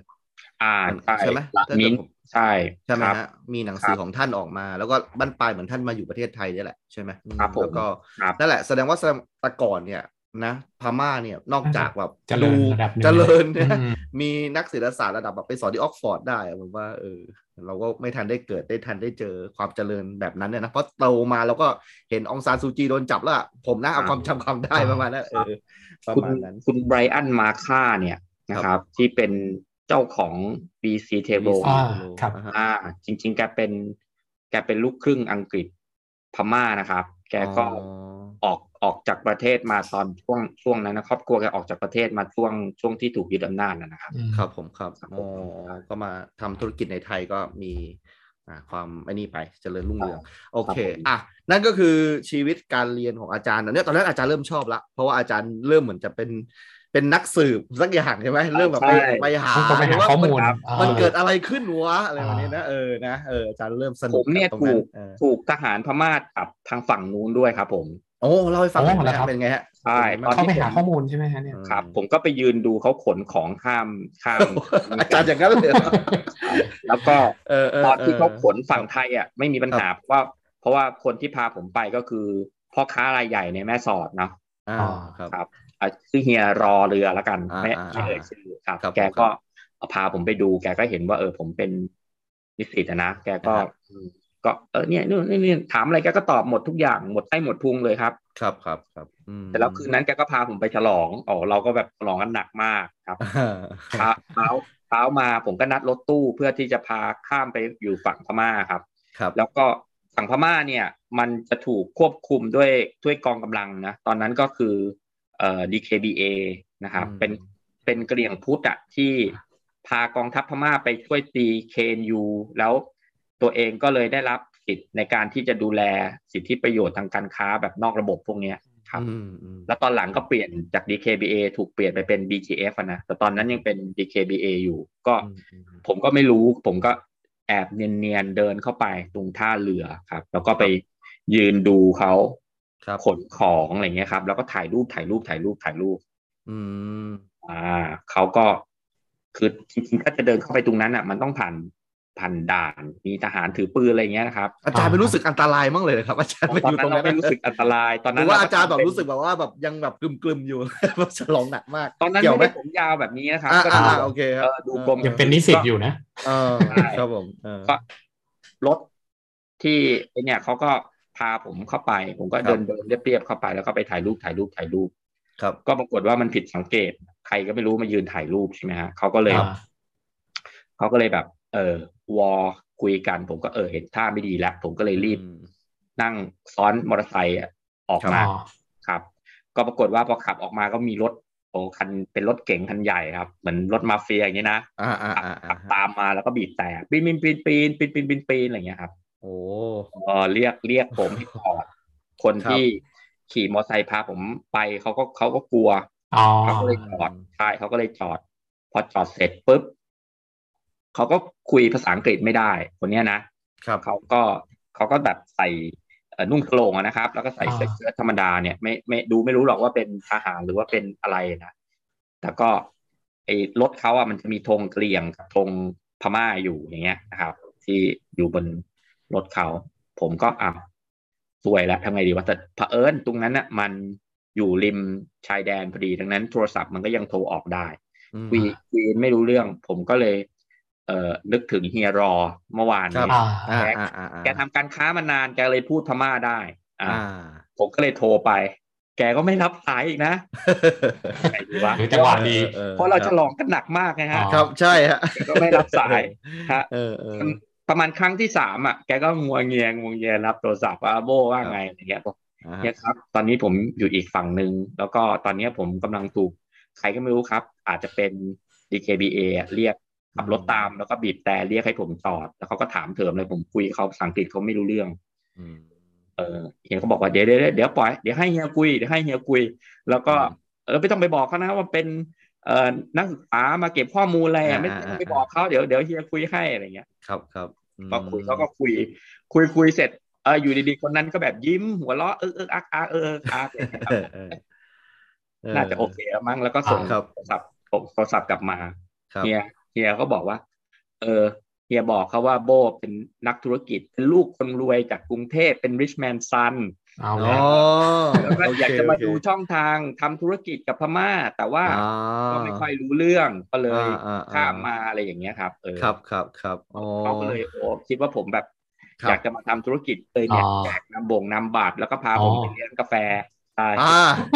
อ่าใช่ใช่ไหมละถ้าเกิดมิ้นผมใช่ใช่ไหมครับฮะมีหนังสือครับของท่านออกมา แล้วก็บ้านปลายเหมือนท่านมาอยู่ประเทศไทยนี่แหละใช่ไหมอืมครับผมแล้วก็ครับนั่นแหละแสดงว่าแต่ก่อนเนี่ยนะพม่าเนี่ยนอกจากแบบเจริญระดับหนึ่งเจริญเนี่ยอืมมีนักเศรษฐศาสตร์ระดับแบบไปสอนที่ออกซ์ฟอร์ดได้อะผมว่าเออเราก็ไม่ทันได้เกิดได้ทันได้เจอความเจริญแบบนั้นเนี่ยนะเพราะโตมาแล้วก็เห็นองซานซูจีโดนจับแล้วอะผมนะเอาความจำความได้ประมาณนั้นเออประคุณมาณนั้นคุณไบรอันมาค่าเนี่ยนะครับ ที่เป็น เจ้าของ BEC-Tero อ่าครับอ่าฮะอ่า จริง ๆ แกเป็น แกเป็นลูกครึ่งอังกฤษพม่านะครับ แกก็อ๋อออกออกจากประเทศมาตอนช่วงช่วงนั้นนะครอบครัวแกออกจากประเทศมาช่วงช่วงที่ถูกยึดอำนาจนะนะครับอืมครับผมครับครับอ๋อผมก็มาทำธุรกิจในไทยก็มีอ่าความไอ้นี่ไปเจริญรุ่งเรือง โอเคครับผมอะนั่นก็คือชีวิตการเรียนของอาจารย์นะเนี่ยตอนแรกอาจารย์เริ่มชอบละเพราะว่าอาจารย์เริ่มเหมือนจะเป็น เป็นนักสืบสักอย่างใช่ไหมเริ่มแบบไปใช่ไปหาต้องไปหาว่าข้อมูลนอ่ามันเกิดอะไรขึ้นวะอะไรแบบนี้นะเออนะเอออาจารย์เริ่มสนุผกมเนี่ยกับตรงถูนั้นกเออถูกทหารพม่าจับทางฝั่งนู้นด้วยครับผม โอ้เล่าให้ฟังหน่อยโอ้เหรอนะครับเป็นไงฮะใช่เป็นไงบ้างเข้าไปหาข้อมูลใช่ไหมฮะเนี่ยครับ ผมก็ไปยืนดูเขาขนของข้ามข้ามอาจารย์อย่างนั้นเลยเหรอแล้วก็เออเตอนที่เขาขนฝั่งครับไทยอะไม่มีปัญหาเพราะว่าเพราะว่าคนที่พาผมไปก็คือพ่อค้ารายใหญ่ในแม่สอดเนาะอ่าอ๋อครับครับอะ ชื่อเฮียรอเรือละกันอ่าไม่อ่าไม่เอ่ยชื่อครับครับแกผมครัก็บพาผมไปดู แกก็เห็นว่าเออผมเป็นนิสิตอะนะแกก็อ่าฮะอืมก็เออเนี่ยนู่นนี่นี่ถามอะไรแกก็ตอบหมดทุกอย่างหมดไส้หมดพุงเลยครับ ครับครับครับอืมแต่แล้วคืนนั้นแกก็พาผมไปฉลองอ๋อเราก็แบบฉลองกันหนักมากครับอ่าเช้าเช้าเช้ามาผมก็นัดรถตู้เพื่อที่จะพาข้ามไปอยู่ฝั่งพม่าครับ ครับ แล้วก็ฝั่งพม่าเนี่ย มันจะถูกควบคุมด้วยด้วยกองกำลังนะตอนนั้นก็คือ เอ่อ DKBA นะครับอืมเป็นเป็นกระเหรี่ยงพุทธอะที่พากองทัพพม่าไปช่วยตี KNU แล้วตัวเองก็เลยได้รับสิทธิ์ในการที่จะดูแลสิทธิประโยชน์ทางการค้าแบบนอกระบบพวกเนี้ยครับอืมอืมแล้วตอนหลังก็เปลี่ยนจาก DKBA ถูกเปลี่ยนไปเป็น BGF อะนะแต่ตอนนั้นยังเป็น DKBA อยู่ ก็อืมอืมผมก็ไม่รู้ ผมก็แอบเนียนๆเดินเข้าไปตรงท่าเรือครับ แล้วก็ไปยืนดูเขาครับ ขนของอะไรเงี้ยครับ แล้วก็ถ่ายรูปถ่ายรูปถ่ายรูปถ่ายรูป อืม อ่าเขาก็คือจริงๆถ้าจะเดินเข้าไปตรงนั้นอะ มันต้องผ่านผ่านด่าน มีทหารถือปืนอะไรเงี้ยนะครับ อาจารย์ไม่รู้สึกอันตรายมั้งเลยเหรอครับ อาจารย์ไปตออนยู่ตนั้รนงเรานั้นไม่รู้สึกอันตราย ตอนหนั้รืนอว่าเอาจารย์แบบเป็นรู้สึกแบบว่าแบบยังแบบกลึมๆอยู่แบบฉลองหนักมาก ตอนนั้นเกี่ยวไม่ไหมได้ผมยาวแบบนี้นะครับอ่าก็อ่าดูอ่าโอเคครับเออดูกลมยังเป็นนิสิตอยู่นะ เออใช่ครับผมเออก็รถที่ไอเนี่ยเขาก็ พาผมเข้าไป ผมก็เดินเดินเรียบๆเข้าไปแล้วก็ไปถ่ายรูปถ่ายรูปถ่ายรูป ครับ ก็ปรากฏว่ามันผิดสังเกต ใครก็ไม่รู้มายืนถ่ายรูปใช่ไหมฮะเขาก็เลยเขาก็เลยแบบ เออวอคุยกัน ผมก็เออเห็นท่าไม่ดีแล้ว ผมก็เลยรีบ นั่งซ้อนมอเตอร์ไซค์ออกมาครับ ก็ปรากฏว่าพอขับออกมาก็มีรถโอ้คันเป็นรถเก๋งคันใหญ่ครับ เหมือนรถมาเฟียอย่างนี้นะขับตามมาแล้วก็บีบแต่ปีนปีนปีนปีนปีนปีนปีนอะไรเงี้ยครับ โอ้เออเรียกเรียกผมให้จอดคนครับที่ขี่มอเตอร์ไซค์พาผมไปเขาก็เขาก็กลัวอ๋อเขาก็เลยจอดใช่เขาก็เลยจอด พอจอดเสร็จปุ๊บเขาก็คุยภาษาอังกฤษไม่ได้ คนเนี้ยนะครับเขาก็เขาก็แบบใส่เอ่อนุ่งกระโปรงอะนะครับ แล้วก็ใส่เสื้อเชิ้ตธรรมดาเนี่ยไม่ไม่ดูไม่รู้หรอกว่าเป็นทหารหรือว่าเป็นอะไรนะแต่ก็ไอ้รถเขาอะมันจะมีธงกะเหรี่ยงกับธงพม่าอยู่อย่างเงี้ยนะครับ ที่อยู่บน รถเขาผมก็อะสวยแล้วทำไงดีวะแต่เผอิญตรงนั้นน่ะมันอยู่ริมชายแดนพอดีดังนั้นโทรศัพท์มันก็ยังโทรออกได้อืมคุยคุยไม่รู้เรื่อง ผมก็เลยเอ่อนึกถึงเฮียรอเมื่อวานครันี้บอ่าอ่าอ่าอ่าอ่าแกทำการค้ามานานแกเลยพูดพม่าได้ อ่าอ่าผมก็เลยโทรไป แกก็ไม่รับสายอีกนะไงดีวะหรือจังหวะดีออเพราะเราฉลองกันหนักมากไงฮะอ๋อครับใช่ฮะแกก็ไม่รับสายฮะเออเออ ประมาณครั้งที่สามอะแกก็งัวเงียงัวเงียรับโทรศัพท์ว่าโบว่าไงอะไรเงี้ยบอกอ่าเนี่ยครับ ตอนนี้ผมอยู่อีกฝั่งหนึ่งแล้วก็ตอนนี้ผมกำลังถูกใครก็ไม่รู้ครับ อาจจะเป็น DKBA อะเรียกขับรถตามแล้วก็บีบแต่เรียกให้ผมจอด แล้วเขาก็ถามเถิมเลยผมคุยเขาภาษาอังกฤษเขาไม่รู้เรื่องอืมเออเฮียก็บอกว่าเดี๋ยวเดี๋ยวเดี๋ยวปล่อยเดี๋ยวให้เฮียคุยเดี๋ยวให้เฮียคุย แล้วก็อืมเออไม่ต้องไปบอกเขานะว่าเป็น เอ่อนักศึกษามาเก็บข้อมูลอะไรอะไม่อ่าต้อ่าองไปบอกเขาเดี๋ยวเดี๋ยวเฮียคุยให้อะไรเงี้ยครับครับอืมก็คุยเขาก็คุย คุยคุยเสร็จเอออยู่ดีๆคนนั้นก็แบบยิ้มหัวเราะเออเอออักอักเออเอออักอะไรเงี้ยคเอรับอเออเออน่าจะโอเคแล้วมั้งแล้วก็ส่งครับโทรศัพท์โทรศัพท์กลับมาครับเฮียเฮียก็บอกว่า เออเฮียบอกเขาว่าโบเป็นนักธุรกิจเป็นลูกคนรวยจากกรุงเทพเป็น rich man son เอาอ๋แล้อวแล้วก็อยากจะมาโเคดูช่องทางทำธุรกิจกับพม่า แต่ว่าอ่าก็ไม่ค่อยรู้เรื่องก็เลยอ่าอ่าอ่าข้ามมาอะไรอย่างเงี้ยครับเออครับครับครับอ๋อเขาก็เลยโอ้คิดว่าผมแบบครับอยากจะมาทำธุรกิจเลยเนี่ยอ๋อแจกนำบ่งนำบัตรแล้วก็พาผมอ๋อไปเลี้ยงกาแฟใช่อ่า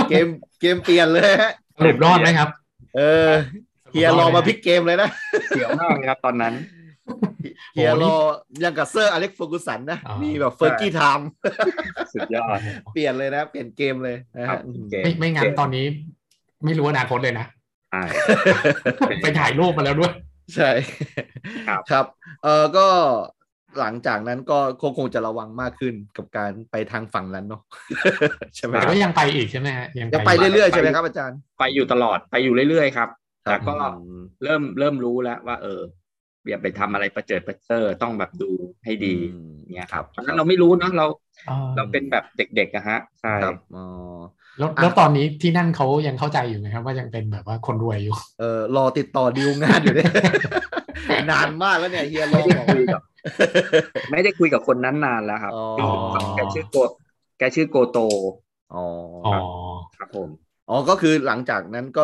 เกมเกมเปลี่ยนเลยฮะสรุปรอดไหมครับ เออเฮียรอมาพลิกเกมเลยนะเสียวมากเลยครับตอนนั้น เฮียโอ้รนี่อยังกับเซอร์อเล็กซ์เฟอร์กูสันนะอ่ามีมีแบบ Fergie time สุดยอด เปลี่ยนเลยนะ เปลี่ยนเกมเลยนะครัฮะบอืมเกมไม่ไม่งั้นตอนนี้ ไม่รู้อนาคตเลยนะใช่ไปถ่ายรูปมาแล้วด้วย ใช่ครับครับ เออก็หลังจากนั้นก็คงคงจะระวังมากขึ้นกับการไปทางฝั่งนั้นเนาะใช่ไหมแต่ครับก็ยังไปอีกใช่ไหมฮะยังไปเรื่อยๆใช่ไหมครับอาจารย์ ไปอยู่ตลอดไปอยู่เรื่อยๆครับแต่ก็อืมเริ่มเริ่มรู้แล้วว่า เออ อย่าไปทำอะไรประเจิดประเจิอต้องแบบดูให้ดีอืมเนี่ยครับตอนนั้นเราไม่รู้เนอะเรา เราเป็นแบบเด็กๆอะฮะใช่ครับอ๋อแล้วแล้วตอนนี้ที่นั่นเขายังเข้าใจอยู่ไหมครับว่ายังเป็นแบบว่าคนรวยอยู่ เออรอติดต่อดีลงานอยู่เนี่ยนานมากแล้วเนี่ยเฮียรอไม่ได้บอกคุยกับไม่ได้คุยกับคนนั้นนานแล้วครับอ๋อแกชื่อโกแกชื่อโกโตอ๋ออ๋อครับผมอ๋อก็คือหลังจากนั้นก็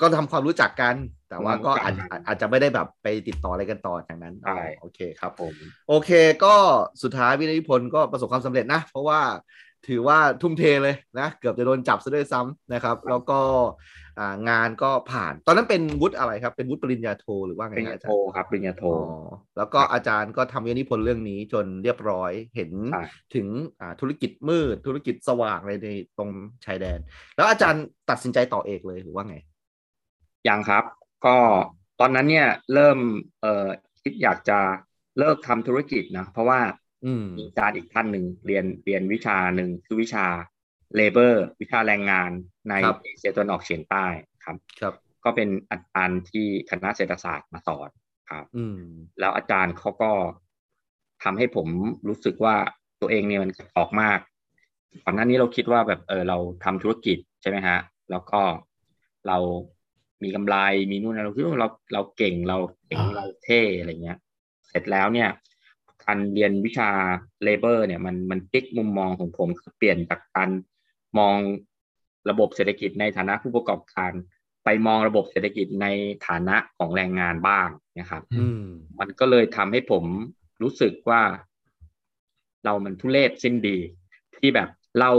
ก็ทำความรู้จักกัน แต่ว่าก็อาจรู้จักกันอาจจะไม่ได้แบบไปติดต่ออะไรกันต่อจากนั้นใช่อ๋อโอเคครับผมโอเค ก็สุดท้ายวินิพนธ์ก็ประสบความสำเร็จนะ เพราะว่าถือว่าทุ่มเทเลยนะ เกือบจะโดนจับซะด้วยซ้ำนะครับ แล้วก็อ่างานก็ผ่าน ตอนนั้นเป็นวุฒิอะไรครับ เป็นวุฒิปริญญาโทหรือว่าปไงริญนะญาอาโทจารย์ครับปริญญาโทอ๋อแล้วก็อาจารย์ก็ทำวินิพนธ์เรื่องนี้จนเรียบร้อยเห็นใช่ถึงอ่าธุรกิจมืด ธุรกิจสว่างอะไรในตรงชายแดน แล้วอาจารย์ตัดสินใจต่อเอกเลยหรือว่าไงยังครับ ก็ตอนนั้นเนี่ยเริ่มเอ่อคิดอยากจะเลิกทำธุรกิจนะเพราะว่าอืมมีอาจารย์อีกท่านหนึ่งเรียนเรียนวิชาหนึ่งคือวิชา labor วิชาแรงงานในครับเอเชียตะวันออกเฉียงใต้ครับครับ ก็เป็นอาจารย์ที่คณะเศรษฐศาสตร์มาสอนครับ อืมแล้วอาจารย์เขาก็ทำให้ผมรู้สึกว่าตัวเองเนี่ยมันออกมากก่อนหน้านี้เราคิดว่าแบบเออเราทำธุรกิจใช่ไหมฮะ แล้วก็เรา มีกำไรมีนู่นนะเราคิดว่าเราเราเก่งเราเก่งอ่าเราเท่อะไรเงี้ย เสร็จแล้วเนี่ยการเรียนวิชา labor เนี่ยมันมันพลิกมุมมองของผมคือเปลี่ยนจากการมองระบบเศรษฐกิจในฐานะผู้ประกอบการ ไปมองระบบเศรษฐกิจในฐานะของแรงงานบ้างนะครับอืมมันก็เลยทำให้ผมรู้สึกว่า เรามันทุเลศสิ้นดี ที่แบบเรา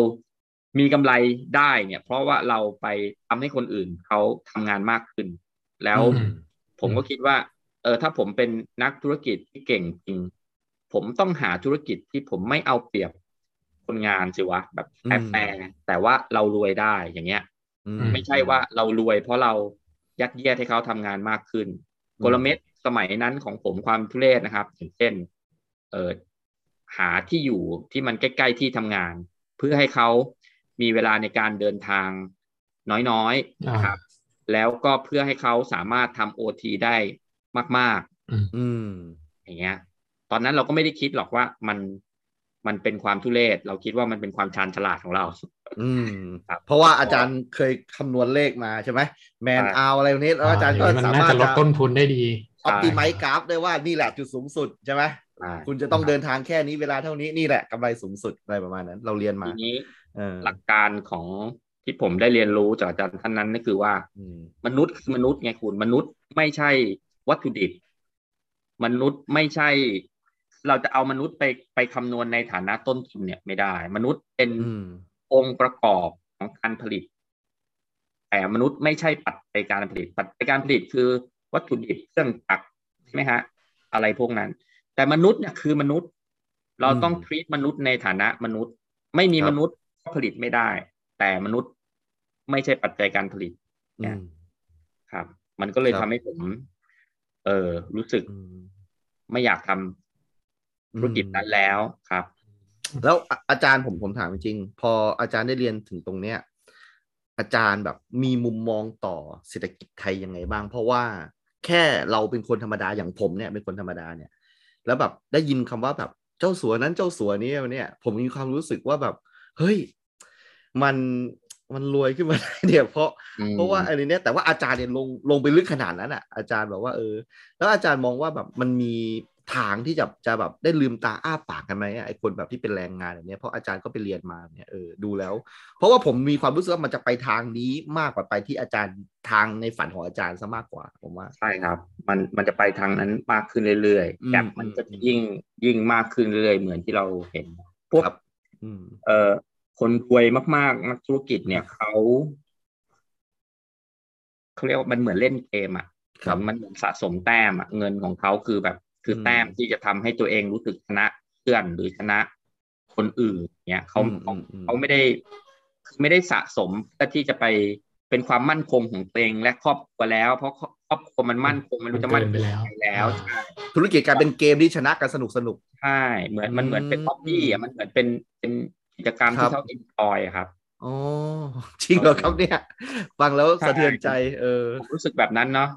มีกำไรได้เนี่ย เพราะว่าเราไปทำให้คนอื่นเขาทำงานมากขึ้น แล้วอืมผมก็คิดว่า เออถ้าผมเป็นนักธุรกิจที่เก่งจริง ผมต้องหาธุรกิจที่ผมไม่เอาเปรียบคนงานสิวะแบบอืแอบมแฝงแต่ว่าเรารวยได้อย่างเงี้ยอืไม่ใช่ว่าเรารวยเพราะเรายัดเยียดให้เขาทำงานมากขึ้นอืมกลเม็ดสมัยนั้นของผมความทุเรศนะครับอย่างเช่น เออหาที่อยู่ที่มันใกล้ ๆ ที่ทำงาน เพื่อให้เขา มีเวลาในการเดินทางน้อยๆนะครับ แล้วก็เพื่อให้เขาสามารถทำโอทีได้มากอืมๆอย่างเงี้ย ตอนนั้นเราก็ไม่ได้คิดหรอกว่ามันมันเป็นความทุเรศ เราคิดว่ามันเป็นความชาญฉลาดของเรา อืมครับเพราะว่าอาจารย์เคยคำนวณเลขมาใช่ไหมแมนใช่เอาอะไรนี้แล้วอาจารย์ก็มันสาน่ามาจะรถลดต้นทุนได้ดีออ t ติไม e กราฟได้ว่านี่แหละจุดสูงสุดใช่ไหมอ่าคุณจะต้องเดินทางแค่นี้เวลาเท่านี้นี่แหละกำไรสูงสุดอะไรประมาณนั้น เราเรียนมาทีนี้เออ หลักการของที่ผมได้เรียนรู้จากอาจารย์ท่านนั้นก็คือว่าอืมมนุษย์คือมนุษย์ไงคุณมนุษย์ไม่ใช่วัตถุดิบ มนุษย์ไม่ใช่ เราจะเอามนุษย์ไปไปคำนวณในฐานะต้นทุนเนี่ยไม่ได้ มนุษย์เป็นอืมองค์ประกอบของการผลิต แต่มนุษย์ไม่ใช่ปัจจัยการผลิต ปัจจัยการผลิตคือวัตถุดิบเครื่องจักรใช่ไหมฮะ อะไรพวกนั้น แต่มนุษย์เนี่ยคือมนุษย์ เราต้องทรีตมนุษย์ในฐานะมนุษย์ ไม่มีมนุษย์ก็ ผลิตไม่ได้ แต่มนุษย์ไม่ใช่ปัจจัยการผลิตเนี่ยครับ มันก็เลยทำให้ผม เออรู้สึกไม่อยากทำธุรกิจนั้นแล้วครับ แล้วอาจารย์ผมผมถามจริงพออาจารย์ได้เรียนถึงตรงเนี้ย อาจารย์แบบมีมุมมองต่อเศรษฐกิจไทยยังไงบ้าง เพราะว่าแค่เราเป็นคนธรรมดาอย่างผมเนี่ยเป็นคนธรรมดาเนี่ย แล้วแบบได้ยินคำว่าแบบเจ้าสัวนั้นเจ้าสัวนี้เนี่ย ผมมีความรู้สึกว่าแบบ เฮ้ย มันมันรวยขึ้นมาได้เนี่ยเพราะเพราะว่าอันนี้เนี่ยแต่ว่าอาจารย์เนี่ยลงลงไปลึกขนาดนั้นอะอาจารย์แบบว่าเออ แล้วอาจารย์มองว่าแบบมันมีทางที่จะจะแบบได้ลืมตาอ้าปากกันไหมไอ้คนแบบที่เป็นแรงงานแบบนี้เพราะอาจารย์ก็ไปเรียนมาเนี่ยเออดูแล้ว เพราะว่าผมมีความรู้สึกว่ามันจะไปทางนี้มากกว่าไปที่อาจารย์ทางในฝันของอาจารย์ซะมากกว่าผมว่าใช่ครับ มันมันจะไปทางนั้นมากขึ้นเรื่อยๆแกลมันจะยิ่งยิ่งมากขึ้นเรื่อยๆเหมือนที่เราเห็นพวกเอ่อ คนรวยมากๆ นักธุรกิจเนี่ยเขาเขาเรียกว่ามันเหมือนเล่นเกมอะมันเหมือนสะสมแต้มอะเงินของเขาคือแบบ คือแต้มที่จะทำให้ตัวเองรู้สึกชนะเพื่อนหรือชนะคนอื่นเนี่ยเขาเขาไม่ได้ไม่ได้สะสมเพื่อที่จะไปเป็นความมั่นคงของตัวเองและครอบครัวแล้ว เพราะครอบครัวมันมั่นคงมันรู้จะมั่นคงแล้ว ธุรกิจกลายเป็นเกมที่ชนะกันสนุกสนุกใช่เหมือนมันเหมือนเป็นฮอบบี้อะมันเหมือนเป็นเป็น กิจกรรมที่เขาเอ็นจอยครับอ๋อจริงเหรอครับเนี่ยฟังแล้วสะเทือนใจ เออรู้สึกแบบนั้นเนาะ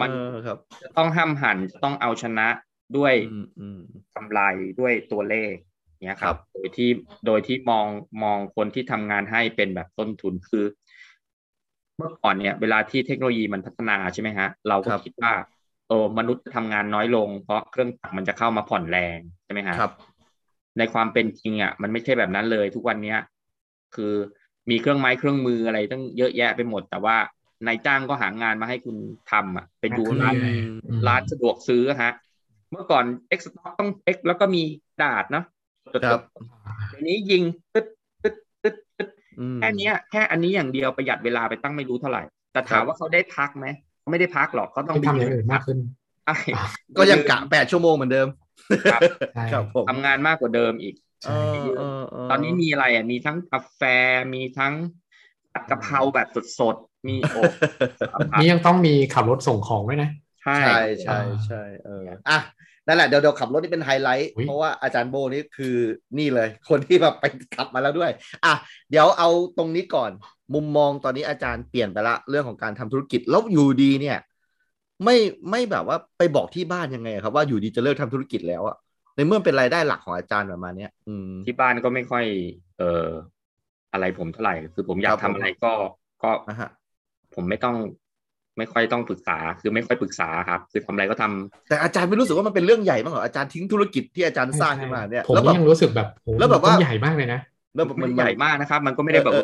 มันครับจะต้องห้ามหันจะต้องเอาชนะด้วยกำไรด้วยตัวเลขเนี่ยครับ โดยที่โดยที่มองมองคนที่ทำงานให้เป็นแบบต้นทุนคือ เมื่อก่อนเนี่ย เวลาที่เทคโนโลยีมันพัฒนาใช่ไหมฮะ เราก็คิดว่าโอ้มนุษย์ทำงานน้อยลง เพราะเครื่องจักรมันจะเข้ามาผ่อนแรงใช่ไหมฮะครับ ในความเป็นจริงอะมันไม่ใช่แบบนั้นเลย ทุกวันเนี้ยคือมีเครื่องไม้เครื่องมืออะไรตั้งเยอะแยะไปหมด แต่ว่านายจ้างก็หางานมาให้คุณทำอะไปดูร้านร้านสะดวกซื้อฮะ เมื่อก่อนเอ็กซ์ต้องเอ็กแล้วก็มีดาดเนาะครับเดี๋ยวนี้ยิงตึ๊ดตึ๊ดตึ๊ดตึ๊ดแค่นี้แค่อันนี้อย่างเดียวประหยัดเวลาไปตั้งไม่รู้เท่าไหร่ แต่ถามว่าเขาได้พักไหมเขาไม่ได้พักหรอกเขาต้องทำอย่างอื่นมากขึ้นก็ยังกะแปดชั่วโมงเหมือนเดิม ครับทำงานมากกว่าเดิมอีกตอนนี้มีอะไรอะมีทั้งกาแฟมีทั้งผัดกะเพราแบบสดๆมีโอ้นี่ยังต้องมีขับรถส่งของด้วยนะ ใช่ใช่ใช่เอออะนั่นแหละเดี๋ยวเดี๋ยวขับรถนี่เป็นไฮไลท์เพราะว่าอาจารย์โบนี่คือนี่เลย คนที่แบบไปขับมาแล้วด้วย อะเดี๋ยวเอาตรงนี้ก่อน มุมมองตอนนี้อาจารย์เปลี่ยนไปละเรื่องของการทำธุรกิจแล้วอยู่ดีเนี่ย ไม่ไม่แบบว่าไปบอกที่บ้านยังไงครับว่าอยู่ดีจะเลิกทำธุรกิจแล้วอะในเมื่อเป็นรายได้หลักของอาจารย์ประมาณเนี้ยอืมที่บ้านก็ไม่ค่อย เอ่ออะไรผมเท่าไหร่คือผมอยากทำอะไรก็ก็ผมไม่ต้องไม่ค่อยต้องปรึกษาคือไม่ค่อยปรึกษาครับ คือทำอะไรก็ทำแต่อาจารย์ไม่รู้สึกว่ามันเป็นเรื่องใหญ่มากเหรออาจารย์ทิ้งธุรกิจที่อาจารย์สร้างขึ้นมาเนี่ยผมยังรู้สึกแบบแล้วแบบว่าใหญ่มากเลยนะ แล้วมันใหญ่มากนะครับ มันก็ไม่ได้แบบ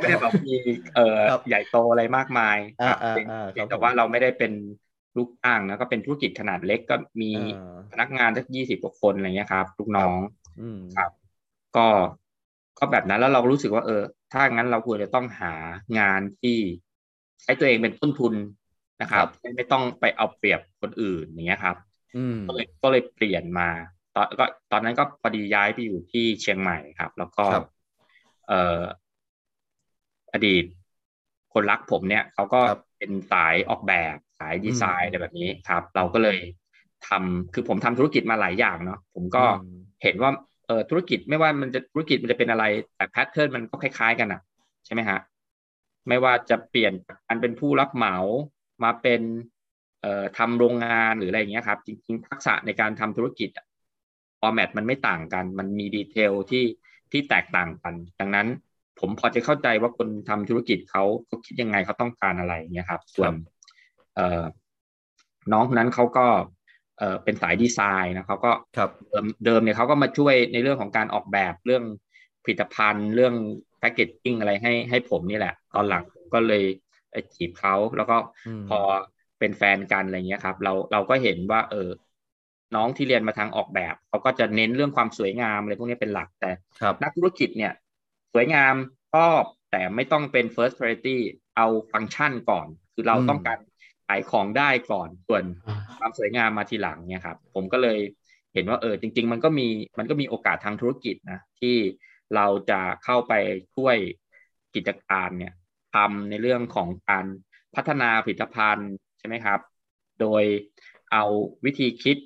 ไม่ได้แบบมีเอ่อใหญ่โตอะไรมากมายครับแต่ว่าเราไม่ได้เป็นลูกจ้างนะก็เป็นธุรกิจขนาดเล็กก็มีพนักงานสักยี่สิบกว่าคนอะไรเงี้ยครับลูกน้องครับ ก็ก็แบบนั้นแล้วเรารู้สึกว่า เออ ถ้างั้นเราควรจะต้องหางานที่ใช้ตัวเองเป็นต้นทุนนะครับ ไม่ต้องไปเอาเปรียบคนอื่นอย่างเงี้ยครับก็เลยก็เลยเปลี่ยนมา ตอนก็ตอนนั้นก็พอดีย้ายไปอยู่ที่เชียงใหม่ครับ แล้วก็เอ่ออดีตคนรักผมเนี่ยเขาก็เป็นสายออกแบบสายดีไซน์อะไรแบบนี้ครับ เราก็เลยทำคือผมทำธุรกิจมาหลายอย่างเนาะผมก็เห็นว่าเออธุรกิจไม่ว่ามันจะธุรกิจมันจะเป็นอะไร แต่ pattern มันก็คล้ายๆกันอะใช่ไหมฮะไม่ว่าจะเปลี่ยนการเป็นผู้รับเหมามาเป็นเอ่อทำโรงงานหรืออะไรอย่างเงี้ยครับ จริงๆทักษะในการทำธุรกิจ format มันไม่ต่างกัน มันมี detail ที่ที่แตกต่างกัน ดังนั้นผมพอจะเข้าใจว่าคนทำธุรกิจเขาเขาคิดยังไงเขาต้องการอะไรเงี้ยครับ ส่วนเอ่อน้องคนนั้นเขาก็เออเป็นสายดีไซน์นะเขาก็เดิมเดิมเนี่ยเขาก็มาช่วยในเรื่องของการออกแบบเรื่องผลิตภัณฑ์ เรื่องแพคเกจจิ้งอะไรให้ให้ผมนี่แหละ ตอนหลังก็เลยจีบเขาแล้วก็พอเป็นแฟนกันอะไรเงี้ยครับ เราเราก็เห็นว่า เออ น้องที่เรียนมาทางออกแบบเขาก็จะเน้นเรื่องความสวยงามอะไรพวกนี้เป็นหลักแต่นักธุรกิจเนี่ย สวยงามชอบแต่ไม่ต้องเป็น first priority เอาฟังก์ชันก่อน คือเราอืมต้องการขายของได้ก่อนส่วนอ่าความสวยงามมาทีหลังเนี่ยครับ ผมก็เลยเห็นว่าเออจริง ๆ มันก็มีมันก็มีโอกาสทางธุรกิจนะที่เราจะเข้าไปช่วยกิจการเนี่ยทำในเรื่องของการพัฒนาผลิตภัณฑ์ใช่ไหมครับ โดยเอาวิธีคิด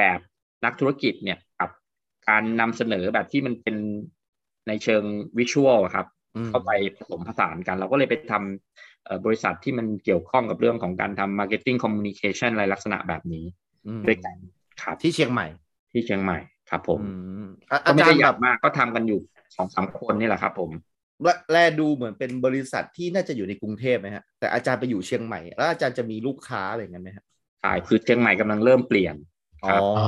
แบบนักธุรกิจเนี่ยกับการนำเสนอแบบที่มันเป็นในเชิงวิชวลครับอืมเข้าไปผสมผสานกัน เราก็เลยไปทำเอ่อบริษัทที่มันเกี่ยวข้องกับเรื่องของการทำ marketing communication อะไรลักษณะแบบนี้อืมด้วยกันครับที่เชียงใหม่ที่เชียงใหม่ครับผมอืมอะก็อาไม่จารได้ย์ใหแบญ่บมากก็ทำกันอยู่สองสามคนนี่แหละครับ ผมแลแลดูเหมือนเป็นบริษัทที่น่าจะอยู่ในกรุงเทพไหมฮะแต่อาจารย์ไปอยู่เชียงใหม่ แล้วอาจารย์จะมีลูกค้าอะไรอย่างนั้นไหมฮะใช่คือเชียงใหม่กำลังเริ่มเปลี่ยนอ๋ ครับอ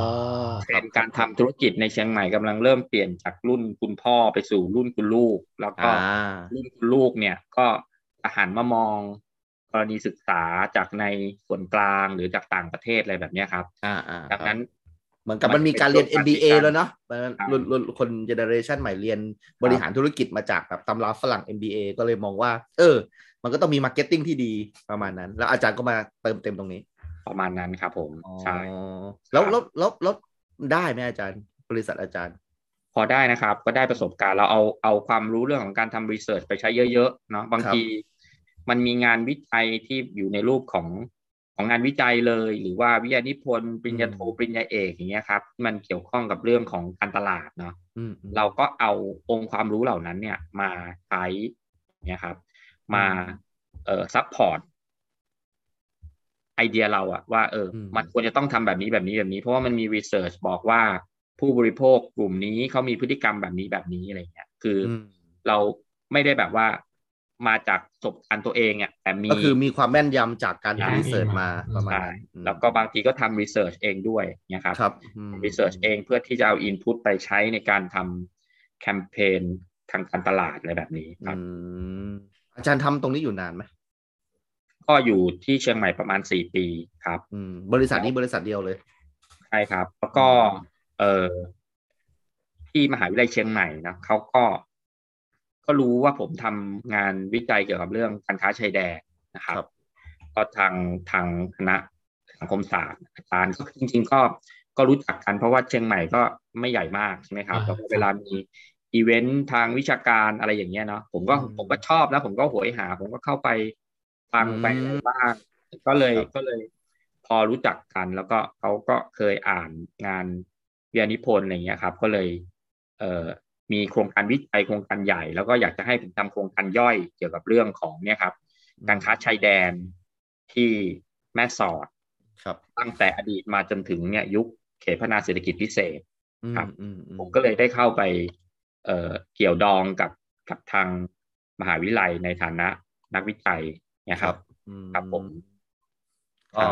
เทรนด์การทำธุรกิจในเชียงใหม่กำลังเริ่มเปลี่ยนจากรุ่นคุณพ่อไปสู่รุ่นคุณลูก แล้วก็อ่ารุ่นคุณลูกเนี่ยก็อาหารมามองกรณีศึกษาจากในส่วนกลางหรือจากต่างประเทศอะไรแบบเนี้ยครับอ่าอ่าดังนั้นเหมือนกับมันมีการเรียนมันเป็น MBA การแล้วเนาะมันครับรุ่นรุ่นคนเจเนอเรชันใหม่เรียนบริหารธุรกิจมาจากแบบตำราฝรั่ง MBA ก็เลยมองว่า เออ มันก็ต้องมี marketing ที่ดีประมาณนั้น แล้วอาจารย์ก็มาเติมเต็มตรงนี้ ประมาณนั้นครับผมใช่อ๋อแล้วแล้วแล้วแล้วได้ไหมอาจารย์ บริษัทอาจารย์ พอได้นะครับ ก็ได้ประสบการณ์เราเอาเอาความรู้เรื่องของการทำ research ไปใช้เยอะๆเนาะบางครับทีมันมีงานวิจัยที่อยู่ในรูปของของงานวิจัยเลย หรือว่าวิทยานิพนธ์ปริญญาโทปริญญาเอกอย่างเงี้ยครับที่มันเกี่ยวข้องกับเรื่องของการตลาดเนาะอืมอืมเราก็เอาองค์ความรู้เหล่านั้นเนี่ยมาใช้เนี่ยครับ มาเอ่อ support ไอเดียเราอะว่าเอออมมันควรจะต้องทำแบบนี้แบบนี้แบบนี้ เพราะว่ามันมี research บอกว่าผู้บริโภคกลุ่มนี้เขามีพฤติกรรมแบบนี้แบบนี้อะไรเงี้ยคือออืมเราไม่ได้แบบว่ามาจากประสบการณ์ตัวเองอะแต่มีก็คือมีความแม่นยำจากการใช่ทำ research มาประมาณใช่นั้นอืมแล้วก็บางทีก็ทำ research เองด้วยเนี่ยครับครับอืมรีเสิร์ชเองเพื่อที่จะเอาอินพุตไปใช้ในการทำแคมเปญทางการตลาดอะไรแบบนี้ครับอืมอาจารย์ทำตรงนี้อยู่นานไหม ก็อยู่ที่เชียงใหม่ประมาณสี่ปีครับอืมบริษัทนี้บริษัทเดียวเลยใช่ครับ แล้วก็เออที่มหาวิทยาลัยเชียงใหม่นะเขาก็ก็รู้ว่าผมทำงานวิจัยเกี่ยวกับเรื่องการค้าชายแดนนะครับครับ ก็ทางทางคณะสังคมศาสตร์อาจารย์ก็จริง ๆ ก็ก็รู้จักกันเพราะว่าเชียงใหม่ก็ไม่ใหญ่มากใช่ไหมครับอ่าแล้วก็เวลามีอีเวนต์ทางวิชาการอะไรอย่างเงี้ยเนาะผมก็อืมผมก็ชอบนะผมก็โหยหา ผมก็เข้าไป ฟังไปอืมอะไรบ้างก็เลยครับก็เลย พอรู้จักกัน แล้วก็เขาก็เคยอ่านงานวิทยานิพนธ์อะไรเงี้ยครับ ก็เลย เอ่อมีโครงการวิจัยโครงการใหญ่ แล้วก็อยากจะให้ผมทำโครงการย่อยเกี่ยวกับเรื่องของเนี่ยครับ การค้าชายแดนที่แม่สอดครับ ตั้งแต่อดีตมาจนถึงเนี่ย ยุคเขตพัฒนาเศรษฐกิจพิเศษอืมครับอืมอืมผมก็เลยได้เข้าไป เอ่อเกี่ยวดองกับกับทางมหาวิทยาลัยในฐานะนักวิจัยเนี่ยครับอืมครับผมก็ใช่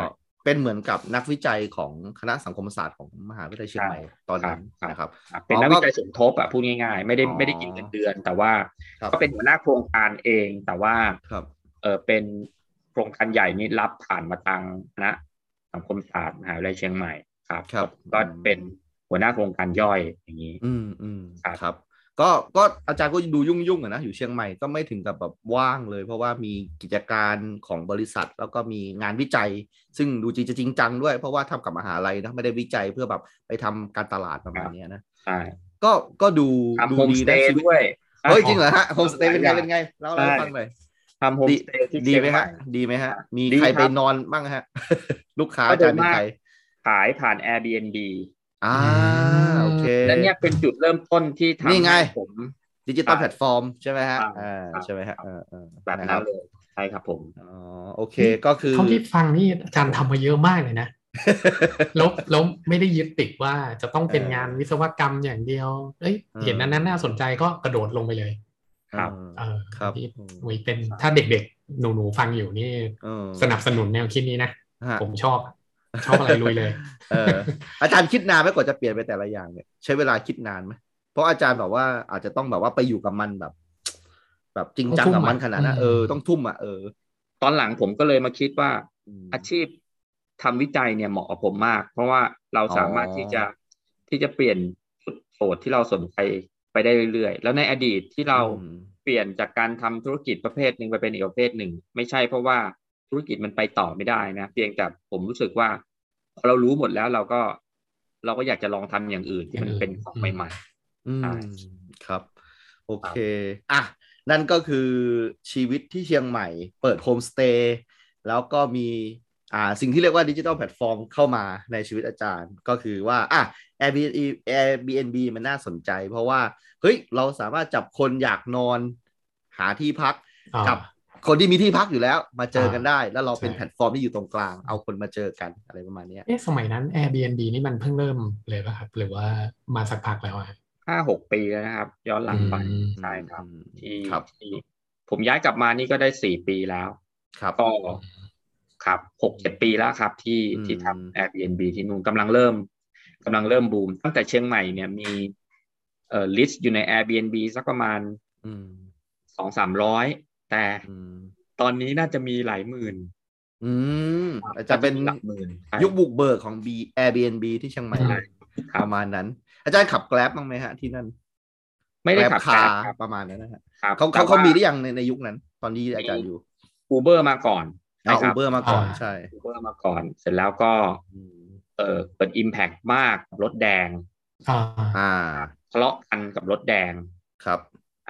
เป็นเหมือนกับนักวิจัยของคณะสังคมศาสตร์ของมหาวิทยาลัยเชียงใหม่ตอนนั้นครับนะครับครับ เป็นอ๋อนักก็วิจัยสมทบอะพูดง่ายๆ ไม่ได้อ๋อไม่ได้กินเงินเดือน แต่ว่าครับก็เป็นหัวหน้าโครงการเอง แต่ว่าครับเออเป็นโครงการใหญ่นี้รับผ่านมาทางคณะสังคมศาสตร์มหาวิทยาลัยเชียงใหม่ครับครับก็เป็นหัวหน้าโครงการย่อยอย่างนี้ อืมอืมครับครับ ก็ก็อาจารย์ก็ดูยุ่งยุ่งๆอะนะอยู่เชียงใหม่ก็ไม่ถึงกับแบบว่างเลย เพราะว่ามีกิจการของบริษัท แล้วก็มีงานวิจัย ซึ่งดูจริงจะจริงจังด้วย เพราะว่าทำกับมหาลัยนะไม่ได้วิจัยเพื่อแบบไปทำการตลาดประมาณเนี้ยนะใช่ก็ก็ดูทำดูโฮมดีสเตนะย์ชีวิตด้วยเฮ้ยจริงเหรอฮะโฮมสเตย์หลายเป็นไงอย่างเป็นไงเล่าอะไรให้ฟังหน่อยทำโฮมดีสเตย์ที่ดีเชียงไหมใหฮะม่ดีไหมฮะ มีดีใครครับไปนอนบ้างฮะ ลูกค้าก็อาจารย์โดยมีมากใครขายผ่าน Airbnb อ่าโอ เคและเนี่ยเป็นจุดเริ่มต้นที่ทำนี่ไงให้ผมดิจิตอลแพลตฟอร์มใช่ไหมฮะครับอ่าครับใช่ไหมฮะเออเออแบบนะคนั้รันเลยใช่ครับผมอ๋อโอเคก็คือเท่าที่ฟังนี่อาจารย์ทำมาเยอะมากเลยนะแล้วแล้วไม่ได้ยึดติดว่าจะต้องเป็นงานวิศวกรรมอย่างเดียวเอ้ยเออเห็นนั้นน่าสนใจก็กระโดดลงไปเลย ครับเออครับที่อุยเป็นถ้าเด็กๆหนูๆฟังอยู่นี่เออสนับสนุนแนวคิดนี้นะฮะผมชอบ ชอบอะไรลุยเลย เออ อาจารย์คิดนานไหมกว่าจะเปลี่ยนไปแต่ละอย่างเนี่ยใช้เวลาคิดนานไหมเพราะอาจารย์บอกว่าอาจจะต้องแบบว่าไปอยู่กับมันแบบ แบบจริงจังกับมันขนาดนั้นอืมเออต้องทุ่มอะเออ ตอนหลังผมก็เลยมาคิดว่าอืมอาชีพทำวิจัยเนี่ยเหมาะกับผมมาก เพราะว่าเราสามารถอ๋อที่จะที่จะเปลี่ยนจุดโจทย์ที่เราสนใจไปได้เรื่อยๆ แล้วในอดีตที่เราอืมเปลี่ยนจากการทำธุรกิจประเภทหนึ่งไปเป็นอีกประเภทหนึ่ง ไม่ใช่เพราะว่า ธุรกิจมันไปต่อไม่ได้นะเพียงแต่ผมรู้สึกว่าพอเรารู้หมดแล้วเราก็เราก็อยากจะลองทำอย่างอื่นที่มันเป็นของใหม่อืมใช่ครับ โอเค อะ นั่นก็คือชีวิตที่เชียงใหม่ เปิดโฮมสเตย์แล้วก็มีอ่าสิ่งที่เรียกว่าดิจิทัลแพลตฟอร์มเข้ามาในชีวิตอาจารย์ ก็คือว่าอะ Airbnb Airbnb มันน่าสนใจ เพราะว่า เฮ้ย เราสามารถจับคนอยากนอน หาที่พักอ่ากับ คนที่มีที่พักอยู่แล้ว มาเจอกันอ่าได้ แล้วเราเป็นใช่แพลตฟอร์มที่อยู่ตรงกลาง เอาคนมาเจอกันอะไรประมาณเนี้ยเอ๊ะสมัยนั้น Airbnb นี่มันเพิ่งเริ่มเลยป่ะครับ หรือว่ามาสักพักแล้วอะๆห้าหกปีแล้วนะครับ ย้อนหลังไปอืมใช่ครับอืมที่ครับที่ผมย้ายกลับมานี่ก็ได้สี่ปีแล้ว ครับก็ครับหกเจ็ดปีแล้วครับ ที่อืมที่ทำ Airbnb ที่นู่นกำลังเริ่มกำลังเริ่มบูม ตั้งแต่เชียงใหม่เนี่ยมีเอ่อลิสต์อยู่ใน Airbnb สักประมาณอืมสองสามร้อย แต่อืมตอนนี้น่าจะมีหลายหมื่น อืมอาจจะเป็นหลักหมื่นใช่ยุคบุกเบิกของ B Airbnb ที่เชียงใหม่ใช่เลยครัปบระมาณนั้น อาจารย์ขับแกร็บบ้างไหมฮะที่นั่น ไม่ได้ขับคา Grab ครับประมาณนั้นนะฮะครับเขาเขาเขามีได้ยังในในยุคนั้น ตอนที่อาจารย์อยู่อูเบอร์มาก่อนเอาคอูรับเบอร์มาก่อนอ่าใช่อูเบอร์มาก่อน เสร็จแล้วก็อืมเออเกิดอิมแพกมากกับรถแดงอ่าอ่าทะเลาะกันกับรถแดงครับ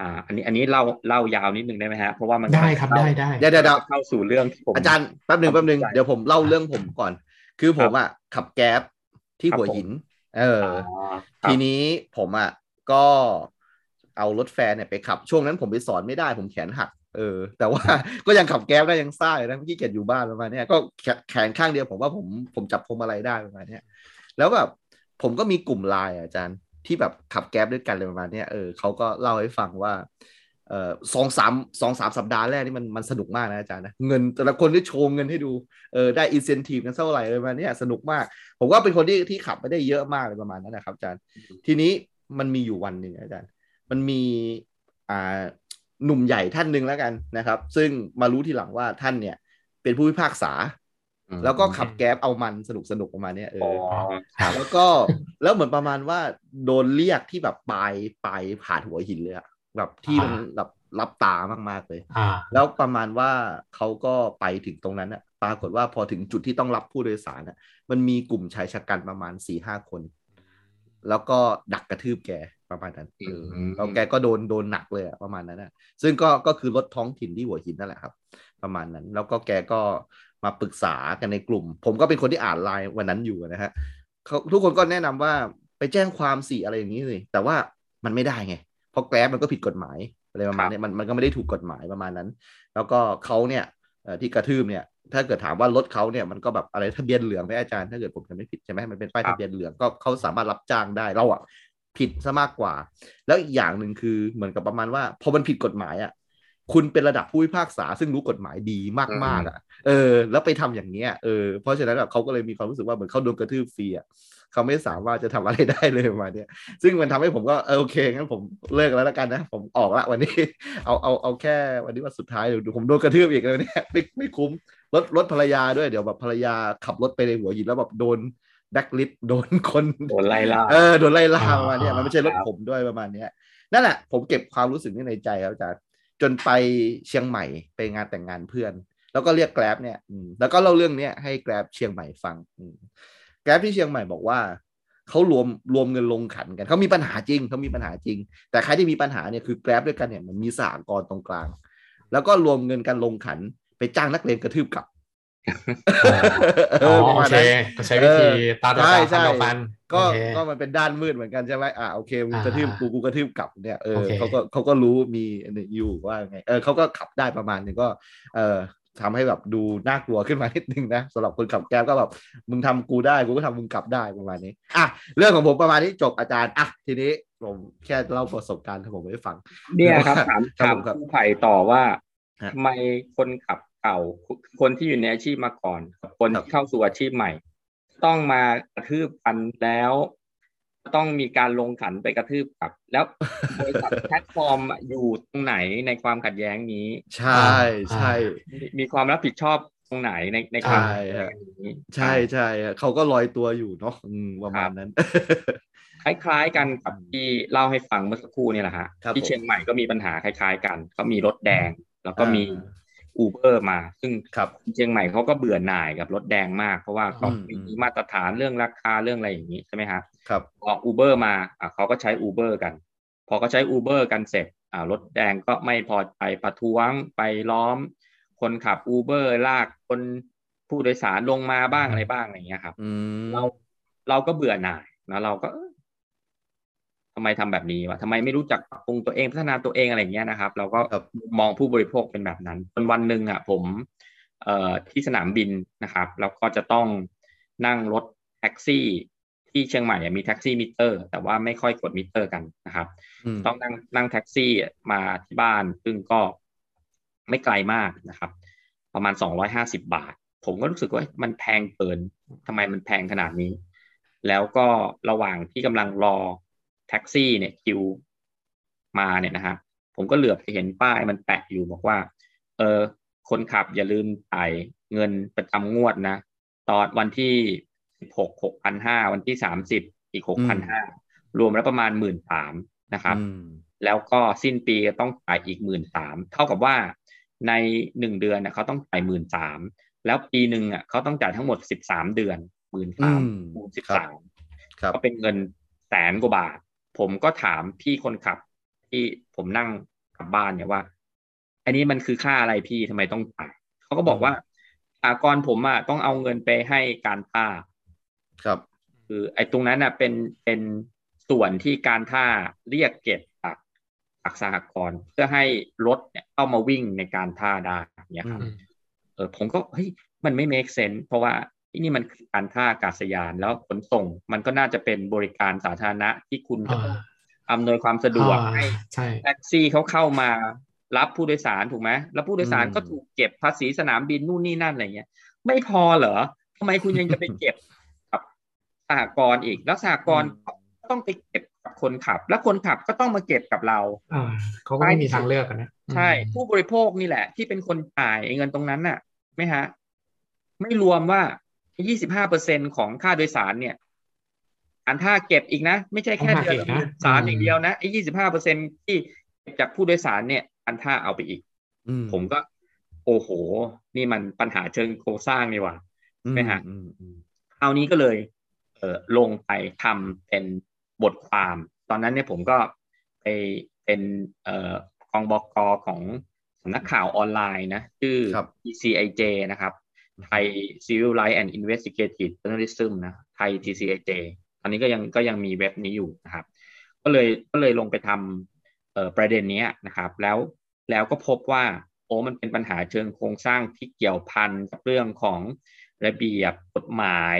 อ่าอันนี้อันนี้เล่าเล่ายาวนิดนึงได้ไหมฮะเพราะว่ามันได้ครับได้ได้เดี๋ยวเดี๋ยวเดี๋ยวเข้าสู่เรื่องที่ผมอาจารย์แป๊บหนึ่งแป๊บหนึ่งเข้าใจเดี๋ยวผมเล่าเรื่องผมก่อน คือผมอะขับแก๊บที่ครับหัวหิน เอออ๋ออครับทีนี้ผมอะก็เอารถแฟนเนี่ยไปขับช่วงนั้นผมไปสอนไม่ได้ผมแขนหักเออ แต่ว่าก็ยังขับแก๊บได้ยังซ่าเลยนะขี้เกียจอยู่บ้านประมาณเนี้ยก็แขนแขนข้างเดียวผมว่าผมผมจับพวงมาลัยได้ประมาณเนี้ยแล้วแบบผมก็มีกลุ่มไลน์อะอาจารย์ ที่แบบขับแก๊บด้วยกันเลยประมาณเนี้ยเออเขาก็เล่าให้ฟังว่า เอ่อสองสามสองสามสัปดาห์แรกนี่มันมันสนุกมากนะอาจารย์นะเงินแต่ละคนที่โชว์เงินให้ดูเออได้อินเซนティブกันเท่าไหร่เลยมาเนี่ยสนุกมาก ผมว่าเป็นคนที่ที่ขับไม่ได้เยอะมากเลยประมาณนั้นนะครับอาจารย์ ทีนี้มันมีอยู่วันหนึ่งอาจารย์ มันมีอ่าหนุ่มใหญ่ท่านหนึ่งแล้วกันนะครับ ซึ่งมารู้ทีหลังว่าท่านเนี่ย เป็นผู้พิพากษา อืม แล้วก็ขับแก๊บเอามันสนุกสนุกประมาณเนี้ยเออ๋ออครับแล้วก็แล้วเหมือนประมาณว่าโดนเรียกที่แบบปลายปลายผ่านหัวหินเลยอะแบบที่มันอ่าแบบรับตามากๆเลยอ่าแล้วประมาณว่าเขาก็ไปถึงตรงนั้นอะปรากฏว่าพอถึงจุดที่ต้องรับผู้โดยสารอะมันมีกลุ่มชายชะกันประมาณสี่ห้าคน แล้วก็ดักกระทืบแกประมาณนั้นเอออมแล้วแกก็โดนโดนหนักเลยอะประมาณนั้นอะซึ่งก็ก็คือรถท้องถิ่นที่หัวหินนั่นแหละครับ ประมาณนั้น แล้วก็แกก็ มาปรึกษากันในกลุ่ม ผมก็เป็นคนที่อ่านไลน์วันนั้นอยู่นะฮะเขาทุกคนก็แนะนำว่าไปแจ้งความสิอะไรอย่างนี้เลยแต่ว่ามันไม่ได้ไง เพราะแกร็บมันก็ผิดกฎหมายอะไรประมาณเนี้ยมันมันก็ไม่ได้ถูกกฎหมายประมาณนั้น แล้วก็เขาเนี่ยเอ่อที่กระทืบเนี่ย ถ้าเกิดถามว่ารถเขาเนี่ยมันก็แบบอะไรทะเบียนเหลืองไหมอาจารย์ ถ้าเกิดผมจำไม่ผิดใช่ไหมมันเป็นป้ายครับทะเบียนเหลืองก็เขาสามารถรับจ้างได้เราอะผิดซะมากกว่า แล้วอีกอย่างหนึ่งคือเหมือนกับประมาณว่าพอมันผิดกฎหมายอะ คุณเป็นระดับผู้พิพากษา ซึ่งรู้กฎหมายดีมากๆอะเออ แล้วไปทำอย่างเนี้ย เออ เพราะฉะนั้นแบบเขาก็เลยมีความรู้สึกว่าเหมือนเขาโดนกระทืบฟรีอะเขาไม่สามารถจะทำอะไรได้เลยประมาณเนี้ยซึ่งมันทำให้ผมก็เออโอเคงั้นผมเลิกแล้วแล้วกันนะ ผมออกละวันนี้ เอาเอาเอาแค่วันนี้วันสุดท้ายเดี๋ยวผมโดนกระทืบอีกแล้วเนี่ยไม่ไม่คุ้มรถรถภรรยาด้วยเดี๋ยวแบบภรรยาขับรถไปในหัวหินแล้วแบบโดนแบ็คลิสโดนคนโดนไล่ล่าเออโดนไล่ล่าอ่าประมาณเนี้ยมันไม่ใช่รถครับผมด้วยประมาณเนี้ยนั่นแหละผมเก็บความรู้สึกนี้ในใจครับอาจารย์ จนไปเชียงใหม่ไปงานแต่งงานเพื่อน แล้วก็เรียกแกร็บเนี่ยอืมแล้วก็เล่าเรื่องเนี้ยให้แกร็บเชียงใหม่ฟังอืมแกร็บที่เชียงใหม่บอกว่าเขารวมรวมเงินลงขันกันเขามีปัญหาจริงเขามีปัญหาจริง แต่ใครที่มีปัญหาเนี่ยคือแกร็บด้วยกันเนี่ยมันมีสหกรณ์ตรงกลาง แล้วก็รวมเงินกันลงขัน ไปจ้างนักเลงกระทืบกลับเออ๋ออประโอมาณเคนั้นก็ใช้วิธีตาต่อใช่ตาใช่ฟันต่อฟัน ก็โอเคก็มันเป็นด้านมืดเหมือนกันใช่ไหมอ่าโอเคมึงอ่ากระทืบกูกูกระทืบกลับเนี่ยเออโอเคเขาก็เขาก็รู้มีอันนี้อยู่ว่าไงเออเขาก็ขับได้ประมาณหนึงก็ เออทำให้แบบดูน่ากลัวขึ้นมานิดนึงนะสำหรับคนขับแก๊บก็แบบมึงทำกูได้กูก็ทำมึงกลับได้ประมาณนี้อะเรื่องของผมประมาณนี้จบอาจารย์อะทีนี้ผมแค่เล่าประสบการณ์ที่ผมไม่ได้ฟัง เนี่ยครับถามครับถามผมครับผู้ไผ่ต่อว่าฮะทำไมคนขับเก่า คนที่อยู่ในอาชีพมาก่อนกับคนครับที่เข้าสู่อาชีพใหม่ ต้องมากระทืบกันแล้ว ต้องมีการลงขันไปกระทืบกลับ แล้วบริษัทแพลตฟอร์มอยู่ตรงไหนในความขัดแย้งนี้ ใช่ใช่มีมีความรับผิดชอบตรงไหนในในความใช่ขัดฮะแย้งนี้ใช่ใช่ฮะเขาก็ลอยตัวอยู่เนาะอืมประมาณนั้น คล้ายๆกันกับที่เล่าให้ฟังเมื่อสักครู่นี่แหละฮะครับที่ผมเชียงใหม่ก็มีปัญหาคล้าย ๆ กันเขามีรถแดง แล้วก็มี อ่าอูเบอร์มา ซึ่งครับเชียงใหม่เขาก็เบื่อหน่ายกับรถแดงมาก เพราะว่าเขาอืมไม่มีมาตรฐานเรื่องราคาเรื่องอะไรอย่างนี้ใช่ไหมฮะครับออกอูเบอร์มาอะเขาก็ใช้อูเบอร์กัน พอเขาใช้อูเบอร์กันเสร็จอ่ารถแดงก็ไม่พอใจประท้วงไปล้อม คนขับอูเบอร์ลากคนผู้โดยสารลงมาบ้างอะไรบ้างอะไรอย่างเงี้ยครับอืมเราเราก็เบื่อหน่ายนะเราก็เอ้ย ทำไมทำแบบนี้วะทำไมไม่รู้จักปรับปรุงตัวเองพัฒนาตัวเองอะไรอย่างเงี้ยนะครับ เราก็ครับมองผู้บริโภคเป็นแบบนั้นจนวันหนึ่งอะผมเอ่อที่สนามบินนะครับ แล้วก็จะต้องนั่งรถแท็กซี่ที่เชียงใหม่อะมีแท็กซี่มิเตอร์ แต่ว่าไม่ค่อยกดมิเตอร์กันนะครับอืมต้องนั่งนั่งแท็กซี่มาที่บ้าน ซึ่งก็ไม่ไกลมากนะครับ ประมาณสองร้อยห้าสิบบาท ผมก็รู้สึกว่ามันแพงเกินทำไมมันแพงขนาดนี้ แล้วก็ระหว่างที่กำลังรอ แท็กซี่เนี่ยคิวมาเนี่ยนะฮะผมก็เหลือบไปเห็นป้ายมันแปะอยู่บอกว่า เออคนขับอย่าลืมจ่ายเงินประจำงวดนะ ตอนวันที่สิบหกหกพันห้าวันที่สามสิบอีกหกพันห้ารวมแล้วประมาณหมื่นสามนะครับอืมแล้วก็สิ้นปีก็ต้องจ่ายอีกหมื่นสามเท่ากับว่าในหนึ่งเดือนน่ะเขาต้องจ่ายหมื่นสามแล้วปีหนึ่งอะเขาต้องจ่ายทั้งหมดสิบสามเดือนหมื่นสามอืมคูณสิบครับสามครับก็เป็นเงินแสนกว่าบาท ผมก็ถามพี่คนขับ ที่ผมนั่งกลับบ้านเนี่ยว่า อันนี้มันคือค่าอะไรพี่ทำไมต้องจ่ายเขาก็บอกว่าอากรผมอะต้องเอาเงินไปให้การท่า ครับ คือไอ้ตรงนั้นน่ะเป็นเป็นส่วนที่การท่าเรียกเก็บจากจากสหกรณ์เพื่อให้รถเนี่ยเข้ามาวิ่งในการท่าได้เนี่ยครับอืมเออผมก็เฮ้ยมันไม่ make sense เพราะว่า ที่นี่มันคือการท่าอากาศยานแล้วขนส่ง มันก็น่าจะเป็นบริการสาธารณะที่คุณจะต้องอำนวยความสะดวกอ่าให้ใช่แท็กซี่เขาเข้ามารับผู้โดยสารถูกไหมแล้วผู้โดยสารอืมก็ถูกเก็บภาษีสนามบินนู่นนี่นั่นอะไรเงี้ย ไม่พอเหรอทำไมคุณยังจะไปเก็บกับสหกรณ์อีก แล้วสหกรณ์ก็ต้องไปเก็บกับคนขับ แล้วคนขับก็ต้องมาเก็บกับเราอ่าเขาก็ไม่มีทางเลือกกันนะใช่อืมผู้บริโภคนี่แหละ ที่เป็นคนจ่ายไอ้เงินตรงนั้นน่ะไหมฮะ ไม่รวมว่า ยี่สิบห้าเปอร์เซ็นของค่าโดยสารเนี่ย อันท่าเก็บอีกนะ ไม่ใช่แค่เดือนละหมื่นสามอย่างเดียวนะไอ้ยี่สิบห้าเปอร์เซ็นที่เก็บจากผู้โดยสารเนี่ย อันท่าเอาไปอีกอืผมก็ โอ้โห นี่มันปัญหาเชิงโครงสร้างนี่หว่าไหมฮะอืมอืมคราวนี้ก็เลย เออลงไปทำเป็นบทความ ตอนนั้นเนี่ยผมก็ไปเป็นเอ่อกองบกของสำนักข่าวออนไลน์นะชื่อครับ TCIJ นะครับ ไทย Civil Rights and Investigative Journalism นะไทย TCIJ ตอนนี้ก็ยังก็ยังมีเว็บนี้อยู่นะครับ ก็เลยก็เลยลงไปทำเอ่อประเด็นเนี้ยนะครับ แล้วแล้วก็พบว่าโอ้มันเป็นปัญหาเชิงโครงสร้างที่เกี่ยวพันกับเรื่องของระเบียบกฎหมาย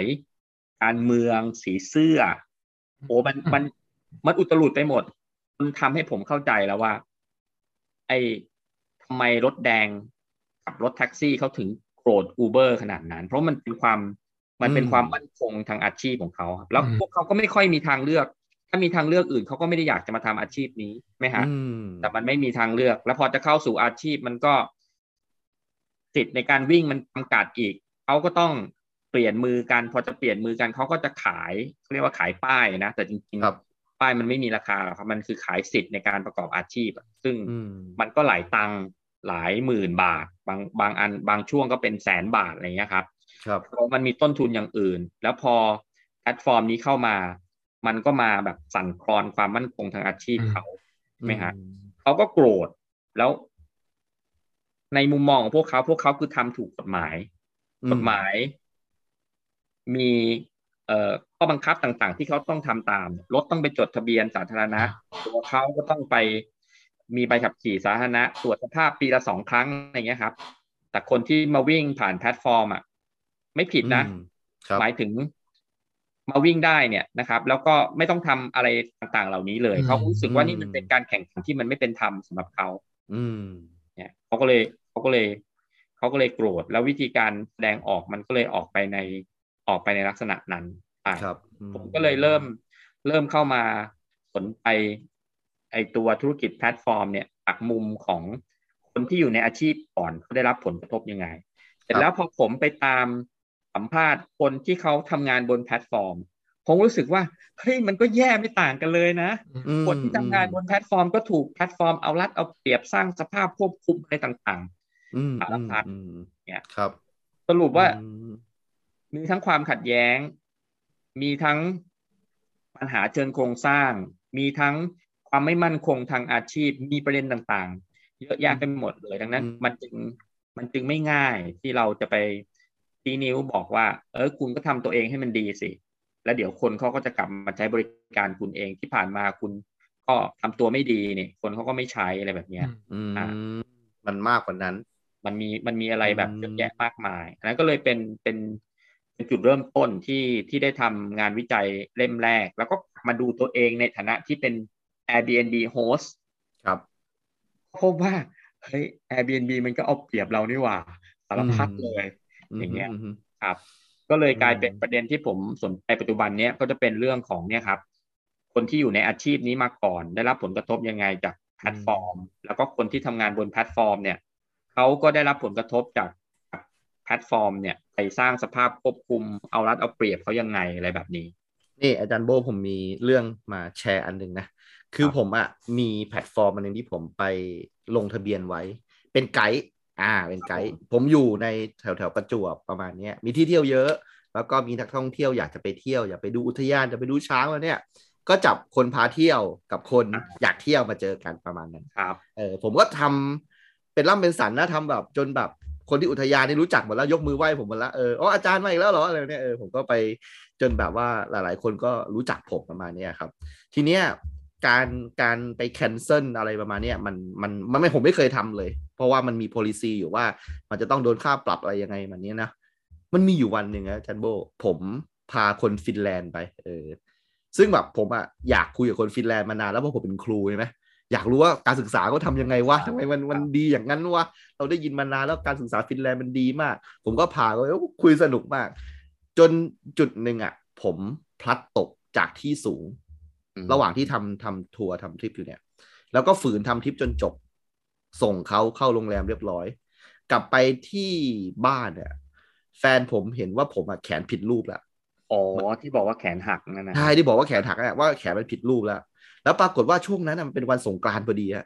การเมืองสีเสื้อโอ้มันมันมันอุตลุดไปหมด มันทำให้ผมเข้าใจแล้วว่า ไอ้ทำไมรถแดงกับรถแท็กซี่เขาถึง โกรธอูเบอร์ขนาดนั้น เพราะมันเป็นความมันเป็นอืมความมั่นคงทางอาชีพของเขาครับแล้วอืมพวกเขาก็ไม่ค่อยมีทางเลือก ถ้ามีทางเลือกอื่นเขาก็ไม่ได้อยากจะมาทำอาชีพนี้ไหมฮะอืมแต่มันไม่มีทางเลือก แล้วพอจะเข้าสู่อาชีพมันก็สิทธิ์ในการวิ่งมันจำกัดอีกเขาก็ต้องเปลี่ยนมือกันพอจะเปลี่ยนมือกันเขาก็จะขายเขาเรียกว่าขายป้ายนะ แต่จริงครับๆป้ายมันไม่มีราคาหรอกครับมันคือขายสิทธิ์ในการประกอบอาชีพอะซึ่งอืมมันก็หลายตังค์ หลายหมื่นบาท บางบางอันบางช่วงก็เป็นแสนบาทอะไรเงี้ยครับครับเพราะมันมีต้นทุนอย่างอื่น แล้วพอแพลตฟอร์มนี้เข้ามา มันก็มาแบบสั่นคลอนความมั่นคงทางอาชีพเขาใช่ไหมฮะเขาก็โกรธแล้ว ในมุมมองของพวกเขาพวกเขาคือทำถูกกฎหมายอืมกฎหมาย มีเอ่อข้อบังคับต่างๆ ที่เขาต้องทำตามรถต้องไปจดทะเบียนสาธารณะตัวเขาก็ต้องไป มีใบขับขี่สาธารณะตรวจสภาพปีละสองครั้งอะไรเงี้ยครับ แต่คนที่มาวิ่งผ่านแพลตฟอร์มอะไม่ผิดนะอืมครับหมายถึงมาวิ่งได้เนี่ยนะครับ แล้วก็ไม่ต้องทำอะไรต่างๆ เหล่านี้เลยอืมเขารู้สึกว่านี่อืมมันเป็นการแข่งขันที่มันไม่เป็นธรรมสำหรับเขา อืม เนี่ยเขาก็เลยเขาก็เลยเขาก็เลยโกรธแล้ววิธีการแสดงออกมันก็เลยออกไปในออกไปในลักษณะนั้นไปครับผมก็เลยเริ่มเริ่มเข้ามาสนใจ ไอตัวธุรกิจแพลตฟอร์มเนี่ยจากมุมของคนที่อยู่ในอาชีพก่อนเขาได้รับผลกระทบยังไง เสร็จแล้วพอผมไปตามสัมภาษณ์คนที่เขาทำงานบนแพลตฟอร์ม ผมรู้สึกว่าเฮ้ยมันก็แย่ไม่ต่างกันเลยนะอืมคนที่ทำงานบนแพลตฟอร์มก็ถูกแพลตฟอร์มเอารัดเอาเปรียบสร้างสภาพควบคุมอะไรต่างอืมสารพัดอืมเนี่ยครับๆสรุปว่าอืมมีทั้งความขัดแย้ง มีทั้งปัญหาเชิงโครงสร้าง มีทั้ง ความไม่มั่นคงทางอาชีพมีประเด็นต่างๆ เยอะแยะไปหมดเลยดังนั้น มันจึงมันจึงไม่ง่ายที่เราจะไปชี้นิ้วบอกว่า เออคุณก็ทำตัวเองให้มันดีสิ แล้วเดี๋ยวคนเขาก็จะกลับมาใช้บริการคุณเองที่ผ่านมาคุณก็ทำตัวไม่ดีเนี่ยคนเขาก็ไม่ใช้อะไรแบบเนี้ยอืมอ่ามันมากกว่านั้น มันมีมันมีอะไรแบบอืมเยอะแยะมากมายอันนั้นก็เลยเป็นเป็นเป็นจุดเริ่มต้นที่ที่ได้ทำงานวิจัยเล่มแรก แล้วก็มาดูตัวเองในฐานะที่เป็น Airbnb host ครับพบว่าเฮ้ย Airbnb มันก็เอาเปรียบเรานี่หว่าสารพัดเลย อย่างเงี้ยครับ ก็เลยกลายเป็นอืมประเด็นที่ผมสนใจปัจจุบันเนี้ยก็จะเป็นเรื่องของเนี่ยครับ คนที่อยู่ในอาชีพนี้มาก่อน ได้รับผลกระทบยังไงจากแพลตฟอร์ม แล้วก็คนที่ทำงานบนแพลตฟอร์มเนี่ยเขาก็ได้รับผลกระทบจากแพลตฟอร์ม เนี่ยไปสร้างสภาพควบคุมเอารัดเอาเปรียบเขายังไงอะไรแบบนี้นี่อาจารย์โบ้ผมมีเรื่องมาแชร์อันหนึ่งนะ คือผมอะมีแพลตฟอร์มอันหนึ่งที่ผมไปลงทะเบียนไว้ เป็นไกด์อ่า เป็นไกด์ผมอยู่ในแถวแถวประจวบประมาณเนี้ยมีที่เที่ยวเยอะ แล้วก็มีนักท่องเที่ยวอยากจะไปเที่ยวอยากไปดูอุทยานจะไปดูช้างแล้วเนี่ย ก็จับคนพาเที่ยวกับคนอ่าอยากเที่ยวมาเจอกันประมาณนั้นครับเออผมก็ทำเป็นล่ำเป็นสันนะทำแบบจนแบบคนที่อุทยานนี่รู้จักหมดแล้วยกมือไหว้ผมหมดแล้วเอออ๋ออาจารย์มาอีกแล้วเหรออะไรเนี่ยเออผมก็ไปจนแบบว่าหลาย ๆ คนก็รู้จักผมประมาณเนี้ยครับ ทีเนี้ย การการไป cancel อะไรประมาณนี้มันมันมันไม่ผมไม่เคยทำเลย เพราะว่ามันมี policy อยู่ว่ามันจะต้องโดนค่าปรับอะไรยังไงมันนี้นะมันมีอยู่วันหนึ่งนะอาจารย์โบ้ผมพาคนฟินแลนด์ไป เออ ซึ่งแบบผมอะอยากคุยกับคนฟินแลนด์มานานแล้วเพราะผมเป็นครูใช่ไหมอยากรู้ว่าการศึกษาเขาทำยังไงวะทำไมมันมันดีอย่างนั้นวะเราได้ยินมานานแล้วการศึกษาฟินแลนด์มันดีมาก ผมก็พาเขาคุยสนุกมาก จนจุดหนึ่งอะผมพลัดตกจากที่สูง ระหว่างที่ทำทำทัวร์ทำทริปอยู่เนี่ย แล้วก็ฝืนทำทริปจนจบ ส่งเขาเข้าโรงแรมเรียบร้อย กลับไปที่บ้านเนี่ย แฟนผมเห็นว่าผมอะแขนผิดรูปแล้วอ๋อที่บอกว่าแขนหักนั่นนะใช่ที่บอกว่าแขนหักอะว่าแขนมันผิดรูปแล้ว แล้วปรากฏว่าช่วงนั้นอะมันเป็นวันสงกรานต์พอดีอะ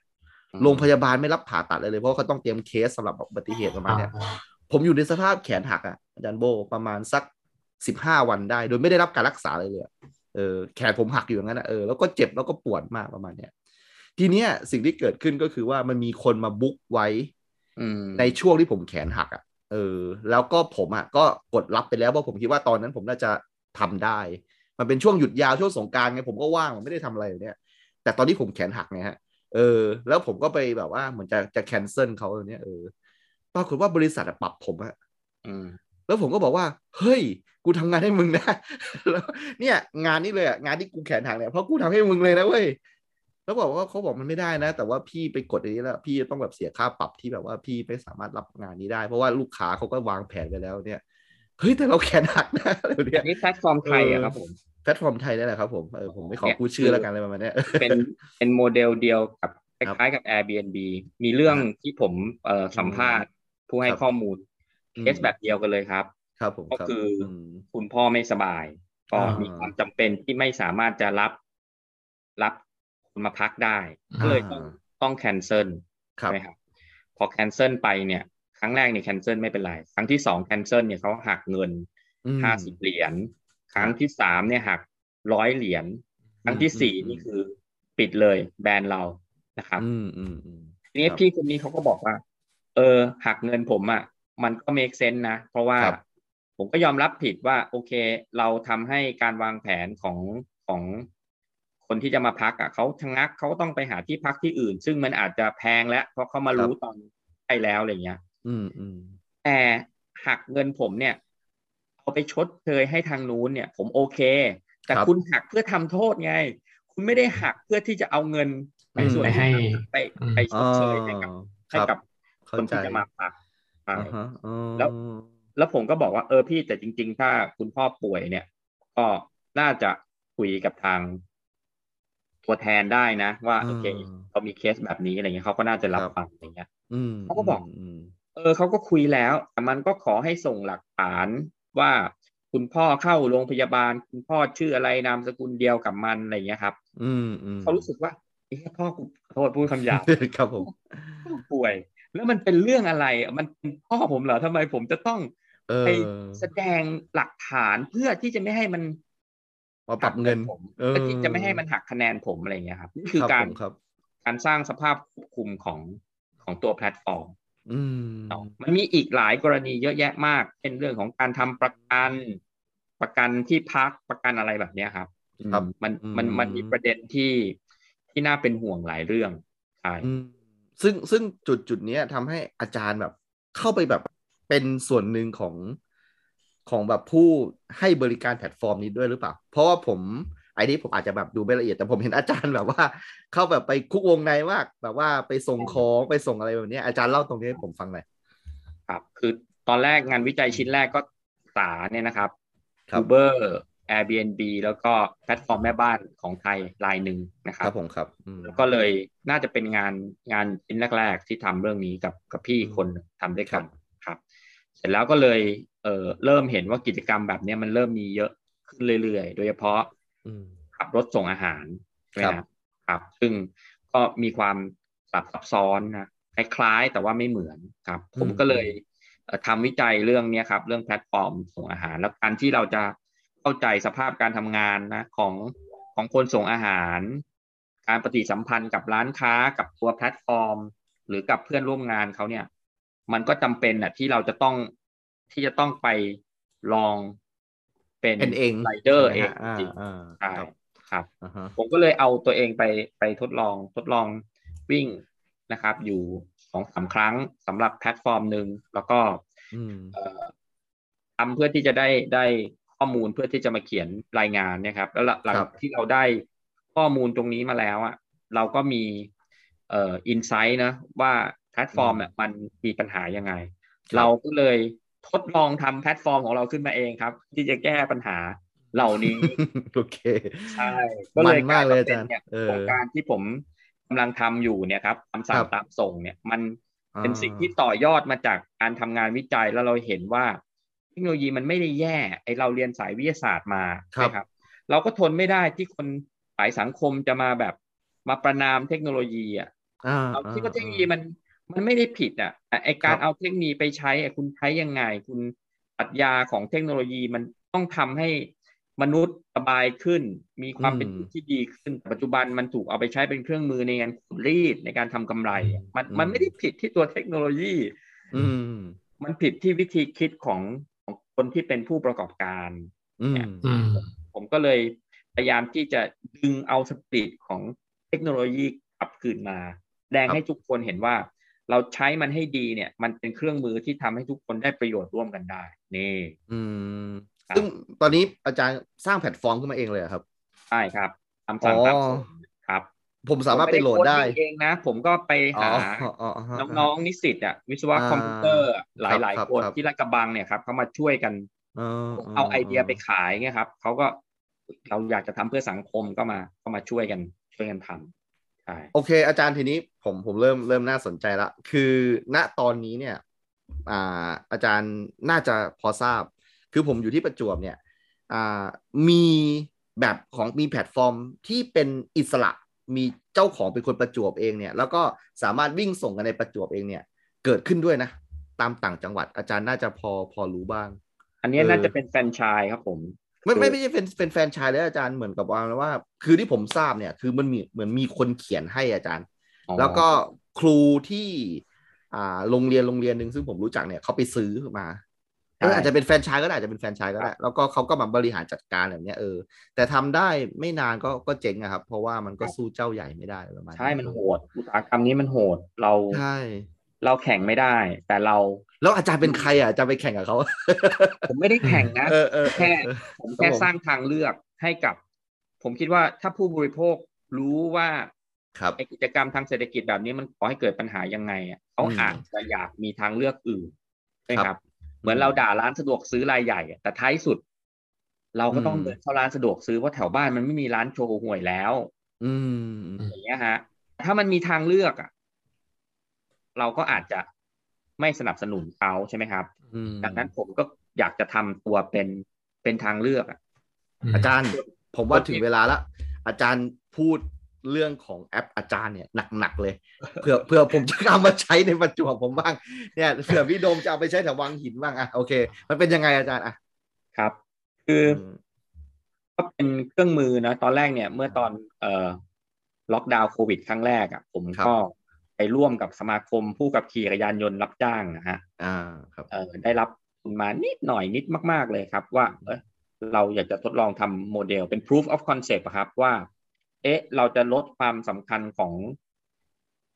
อืมโรงพยาบาลไม่รับผ่าตัดเลยเลยเพราะว่าเขาต้องเตรียมเคสสำหรับอุบัติเหตุประมาณเนี้ยอ่าผมอยู่ในสภาพแขนหักอะอาจารย์โบประมาณสักสิบห้าวันได้ โดยไม่ได้รับการรักษาเลยเลยอะ เออแขนผมหักอยู่อย่างนั้นอะเออแล้วก็เจ็บแล้วก็ปวดมากประมาณเนี้ยทีเนี้ยสิ่งที่เกิดขึ้นก็คือว่ามันมีคนมาบุ๊กไว้อืมในช่วงที่ผมแขนหักอะ่ะ เออ แล้วก็ผมอะ่ะก็กดรับไปแล้วเพราะผมคิดว่าตอนนั้นผมน่าจะทำได้ มันเป็นช่วงหยุดยาวช่วงสงกรารไงผมก็ว่างผมไม่ได้ทำอะไรอยู่เนี่ย แต่ตอนที่ผมแขนหักไงฮะ เออ แล้วผมก็ไปแบบว่าเหมือนจะจะ cancel เขาอย่างเนี้ยเออปรากฏว่าบริษัทอะปรับผมอะอืม แล้วผมก็บอกว่า เฮ้ย กูทำงานให้มึงนะแล้วเนี่ยงานนี้เลยอะงานที่กูแขนหักเนี่ยเพราะกูทำให้มึงเลยนะเว้ยแล้วบอกว่าเขาบอกมันไม่ได้นะ แต่ว่าพี่ไปกดอันนี้แล้ว พี่ต้องแบบเสียค่าปรับที่แบบว่าพี่ไม่สามารถรับงานนี้ได้ เพราะว่าลูกค้าเขาก็วางแผนไปแล้วเนี่ยเฮ้ยแต่เราแขนหักนะอะไรแบบเนี้ยอันนี้แพลตฟอร์มไทยอะครับผมแพลตฟอร์มไทยนี่แหละครับผมเออผมไม่ขอเนี่ยพูดชื่อแล้วกันเลยประมาณเนี้ยเป็นเป็นโมเดลเดียวกับครับคล้ายๆกับ Airbnb มีเรื่องที่ผมเอ่อสัมภาษณ์ผู้ให้ครับข้อมูลอืม เคสแบบเดียวกันเลยครับ ครับผมก็รับคืออืมคุณพ่อไม่สบายก็อ่ามีมีความจำเป็นที่ไม่สามารถจะรับรับคนมาพักได้อ่าก็เลยต้องต้อง cancel ครับใช่ไหมครับ พอ cancel ไปเนี่ย ครั้งแรกเนี่ย cancel ไม่เป็นไร ครั้งที่สอง cancel เนี่ยเขาหักเงินอืมห้าสิบเหรียญครั้งที่สามเนี่ยหักร้อยเหรียญครั้งที่สี่อืมนี่คือปิดเลยแบนเรานะครับอืมอืมอืมทีนี้ครับพี่คนนี้เขาก็บอกว่า เออ หักเงินผมอะ มันก็ make sense นะ เพราะว่าครับผมก็ยอมรับผิดว่าโอเค เราทำให้การวางแผนของของคนที่จะมาพักอะเขาชะงักเขาก็ต้องไปหาที่พักที่อื่น ซึ่งมันอาจจะแพงแล้ว เพราะเขามารู้ตอนใกล้แล้วอะไรเงี้ย อืมอืมแต่หักเงินผมเนี่ยเอาไปชดเชยให้ทางนู้นเนี่ย ผมโอเค แต่ครับคุณหักเพื่อทำโทษไง คุณไม่ได้หักเพื่อที่จะเอาเงินไปส่วนไปให้ไปอืมไปชอ๋อดเชยให้กับคให้รับกับคเข้านใจที่จะมาพัก ใช่อ่าฮะอ๋อแล้วแล้วผมก็บอกว่าเออพี่แต่จริง ๆ ถ้าคุณพ่อป่วยเนี่ย ก็น่าจะคุยกับทางตัวแทนได้นะ ว่าโอเคเขามีเคสแบบนี้อะไรเงี้ยเขาก็น่าจะรับฟังอะไรเงี้ยอืมเขาก็บอกมเออเขาก็คุยแล้ว แต่มันก็ขอให้ส่งหลักฐานว่าคุณพ่อเข้าโรงพยาบาล คุณพ่อชื่ออะไรนามสกุลเดียวกับมันอะไรอย่างเงี้ยครับอืมอืมเขารู้สึกว่าเอ้พ่อกูขอโทษพูดคำหยาบครับผมป่วย แล้วมันเป็นเรื่องอะไรอะมันเป็นพ่อผมเหรอทำไมผมจะต้องเอไปอแสดงหลักฐานเพื่อที่จะไม่ให้มันมาปรับเงินผมเออเพื่อที่จะไม่ให้มันหักคะแนนผมอะไรอย่างเงี้ยครับนี่คือรับการผมครับการสร้างสภาพควบคุมของของตัวแพลตฟอร์มอืมเนาะมันมีอีกหลายกรณีเยอะแยะมาก เป็นเรื่องของการทำประกันประกันที่พักประกันอะไรแบบเนี้ยครับครับอืมมันอืมมันมันมีประเด็นที่ที่น่าเป็นห่วงหลายเรื่องใช่อืม ซึ่งซึ่งจุดจุดเนี้ยทำให้อาจารย์แบบ เข้าไปแบบเป็นส่วนหนึ่งของของแบบผู้ให้บริการแพลตฟอร์มนี้ด้วยหรือเปล่า เพราะว่าผมไอ้นี้ผมอาจจะแบบดูไม่ละเอียดแต่ผมเห็นอาจารย์แบบว่า เข้าแบบไปคลุกวงในมากแบบว่าไปส่งของไปส่งอะไรแบบเนี้ยอาจารย์เล่าตรงนี้ให้ผมฟังหน่อยครับ คือตอนแรกงานวิจัยชิ้นแรกก็ศึกษาเนี่ยนะครับครับ Uber Airbnb แล้วก็แพลตฟอร์มแม่บ้านของไทยรายหนึ่งนะครับครับผมครับอืมแล้วก็เลยน่าจะเป็นงานงานชิ้นแรก ๆ ที่ทำเรื่องนี้กับกับพี่อีกคนหนึ่งทำด้วยกันครับ เสร็จแล้วก็เลยเออเริ่มเห็นว่ากิจกรรมแบบเนี้ยมันเริ่มมีเยอะขึ้นเรื่อยๆ โดยเฉพาะอืมขับรถส่งอาหารใช่ไหมครับครับ ซึ่งก็มีความซับซ้อนนะคล้ายๆ แต่ว่าไม่เหมือนครับ ผมก็เลยเอ่อทำวิจัยเรื่องเนี้ยครับ เรื่องแพลตฟอร์มส่งอาหาร แล้วการที่เราจะ เข้าใจสภาพการทำงานนะของของคนส่งอาหาร การปฏิสัมพันธ์กับร้านค้ากับตัวแพลตฟอร์ม หรือกับเพื่อนร่วมงานเขาเนี่ย มันก็จำเป็นอะที่เราจะต้องที่จะต้องไปลองเป็นเป็นเองไรเดอร์เอใช่งไหมฮะอ่าจริงอ่าใช่ครับครับอ่าฮะผมก็เลยเอาตัวเองไปไปทดลองทดลองวิ่งนะครับ อยู่สองสามครั้งสำหรับแพลตฟอร์มหนึ่งแล้วก็อืมเอ่อทำเพื่อที่จะได้ได้ข้ อมูลเพื่อที่จะมาเขียนรายงานเนะครับ แล้วหลังหลังครับที่เราได้ข้อมูลตรงนี้มาแล้วอะเราก็มีเอ่อ insight นะว่าแพลตฟอร์มเนี่ยมันมีปัญหายังไง เราก็เลยทดลองทำแพลตฟอร์มของเราขึ้นมาเองครับ ที่จะแก้ปัญหาเหล่านี้โอเคใช่มันมากเลยอาจารย์นี่เออโครงการที่ผมกำลังทำอยู่เนี่ยครับครับตามสั่งตามส่งเนี่ยมันเป็นอ่าสิ่งที่ต่อยอดมาจากการทำงานวิจัยแล้วเราเห็นว่า เทคโนโลยีมันไม่ได้แย่ไอเราเรียนสายวิทยาศาสตร์มาครับนะครับ เราก็ทนไม่ได้ที่คนสายสังคมจะมาแบบมาประนามเทคโนโลยีอะอ่าเราคิดว่าเทคโนโลยีมันมันไม่ได้ผิดอะแต่ไอการครับเอาเทคโนโลยีไปใช้อะคุณใช้ยังไง คุณปรัชญาของเทคโนโลยีมันต้องทำให้มนุษย์สบายขึ้น มีความเป็นอยู่ที่ดีขึ้นแต่ปัจจุบันมันถูกเอาไปใช้เป็นเครื่องมือในการขูดรีดในการทำกำไรอะมันมันไม่ได้ผิดที่ตัวเทคโนโลยี อืมมันผิดที่วิธีคิดของของ คนที่เป็นผู้ประกอบการอืมอืมผมก็เลยพยายามที่จะดึงเอาสปิริตของเทคโนโลยีกลับคืนมาแสดงครับให้ทุกคนเห็นว่า เราใช้มันให้ดีเนี่ย มันเป็นเครื่องมือที่ทำให้ทุกคนได้ประโยชน์ร่วมกันได้ นี่ อืมครับซึ่งตอนนี้อาจารย์สร้างแพลตฟอร์มขึ้นมาเองเลยเหรอครับใช่ครับคตามสั่งอ๋อตามส่งครับ ผมสามารถไปโหลดได้ผมม่โค้เองนะ ผมก็ไปอ๋อหาอ๋ออ๋อฮะน้องๆนิสิตอะวิศวะอ่าคอมพิวเตอร์อะหครับลายครับๆคนครับที่ลาดกระบังเนี่ยครับเขามาช่วยกันเออเอาไอเดียไปขายเงี้ยครับเขาก็เราอยากจะทำเพื่อสังคมก็มาก็มาช่วยกันช่วยกันทำใช่โอเค อาจารย์ทีนี้ผมผมเริ่มเริ่มน่าสนใจละคือณตอนนี้เนี่ยอ่าอาจารย์น่าจะพอทราบ คือผมอยู่ที่ประจวบเนี่ยอ่ามีแบบของมีแพลตฟอร์มที่เป็นอิสระ มีเจ้าของเป็นคนประจวบเองเนี่ย แล้วก็สามารถวิ่งส่งกันในประจวบเองเนี่ย เกิดขึ้นด้วยนะ ตามต่างจังหวัดอาจารย์น่าจะพอพอรู้บ้าง อันนี้เออน่าจะเป็นแฟรนไชส์ครับผมไม่ไม่ไม่ใช่เป็นเป็นแฟนชายเลยอาจารย์เหมือนกับว่าว่า คือที่ผมทราบเนี่ย คือมันมีเหมือนมีคนเขียนให้อาจารย์อ๋อแล้วก็ครูที่ อ่าโรงเรียนโรงเรียนหนึ่งซึ่งผมรู้จักเนี่ยเขาไปซื้อมาเอออาจจะเป็นแฟรนไชายก็ได้อาจจะเป็นแฟรนไชายก็ได้ แล้วก็เขาก็มาบริหารจัดการแบบเนี้ยเออ แต่ทำได้ไม่นานก็ก็เจ๊งอะครับ เพราะว่ามันก็สู้เจ้าใหญ่ไม่ได้ประมาณใช่มันโหดอุตสาหกรรมนี้มันโหดเราใช่เราแข่งไม่ได้ แต่เรา แล้วอาจารย์เป็นใครอะอาจารย์ไปแข่งกับเขาผมไม่ได้แข่งนะเออเออแค่เออผมครับแค่ผมสร้างทางเลือกให้กับ ผมคิดว่าถ้าผู้บริโภครู้ว่าครับไอกิจกรรมทางเศรษฐกิจแบบนี้มันก่อให้เกิดปัญหายังไงอะเขาอืมอาจจะอยากมีทางเลือกอื่นใช่ไหมคครัรับบ เหมือนเราด่าร้านสะดวกซื้อรายใหญ่อะแต่ท้ายสุด เราก็ต้องอืมเดินเข้าร้านสะดวกซื้อเพราะแถวบ้านมันไม่มีร้านโชว์หวยแล้ว อืมอย่างเงี้ยฮะ ถ้ามันมีทางเลือกอะ เราก็อาจจะไม่สนับสนุนเขาใช่ไหมครับอืมดังนั้นผมก็อยากจะทำตัวเป็นเป็นทางเลือกอะอาจารย์ ผมว่าถึงเวลาแล้วอาจารย์พูด เรื่องของแอปอาจารย์เนี่ยหนักๆเลยเผื่อเผื่อผมจะเอามาใช้ในประจวบผมบ้างเนี่ยเผื่อพี่โดมจะเอาไปใช้แถววังหินบ้างอะโอเค มันเป็นยังไงอาจารย์อะครับ คืออืมก็เป็นเครื่องมือนะ ตอนแรกเนี่ย เมื่อตอนเอ่อล็อกดาวน์โควิดครั้งแรกอะ ผมก็ไปร่วมกับสมาคมผู้ขับขี่จักรยานยนต์รับจ้างนะฮะอ่าครับเอ่อได้รับทุนมานิดหน่อยนิดมาก ๆเลยครับ ว่า เอยเราอยากจะทดลองทำโมเดลเป็น proof of concept อะครับว่า เอ๊ะ เราจะลดความสำคัญของ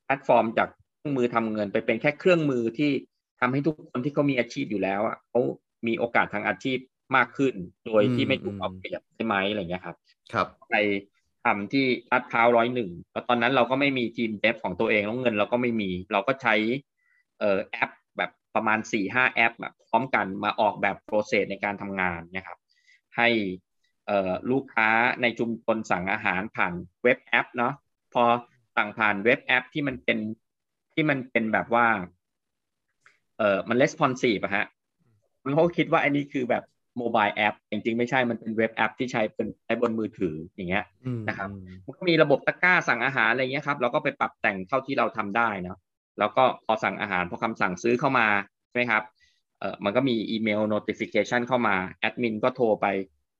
แพลตฟอร์มจากเครื่องมือทำเงินไปเป็นแค่เครื่องมือที่ทำให้ทุกคนที่เขามีอาชีพอยู่แล้วอะเขามีโอกาสทางอาชีพมากขึ้น โดยที่ไม่ถูกเอาเปรียบใช่ไหมอะไรเงี้ยครับ ครับไปทำที่ลาดพร้าวร้อยหนึ่งแล้วตอนนั้นเราก็ไม่มีทีม dev ของตัวเองแล้วเงินเราก็ไม่มี เราก็ใช้เอ่อแอปแบบประมาณสี่ห้าแอปแบบพร้อมกันมาออกแบบ process ในการทำงานนะครับ ให้เอ่อ ลูกค้าในชุมชนสั่งอาหารผ่าน web app เนาะพอสั่งผ่าน web app ที่มันเป็นที่มันเป็นแบบว่าเอ่อมัน responsive อะฮะมันเขาคิดว่าอันนี้คือแบบ mobile app จริงๆไม่ใช่มันเป็น web app ที่ใช้เป็นใช้บนมือถืออย่างเงี้ยอืมนะครับอืมมันก็มีระบบตะกร้าสั่งอาหารอะไรเงี้ยครับเราก็ไปปรับแต่งเท่าที่เราทำได้เนาะแล้วก็พอสั่งอาหารพอคำสั่งซื้อเข้ามาใช่ไหมครับเออมันก็มีอีเมล notification เข้ามาแอดมินก็โทรไป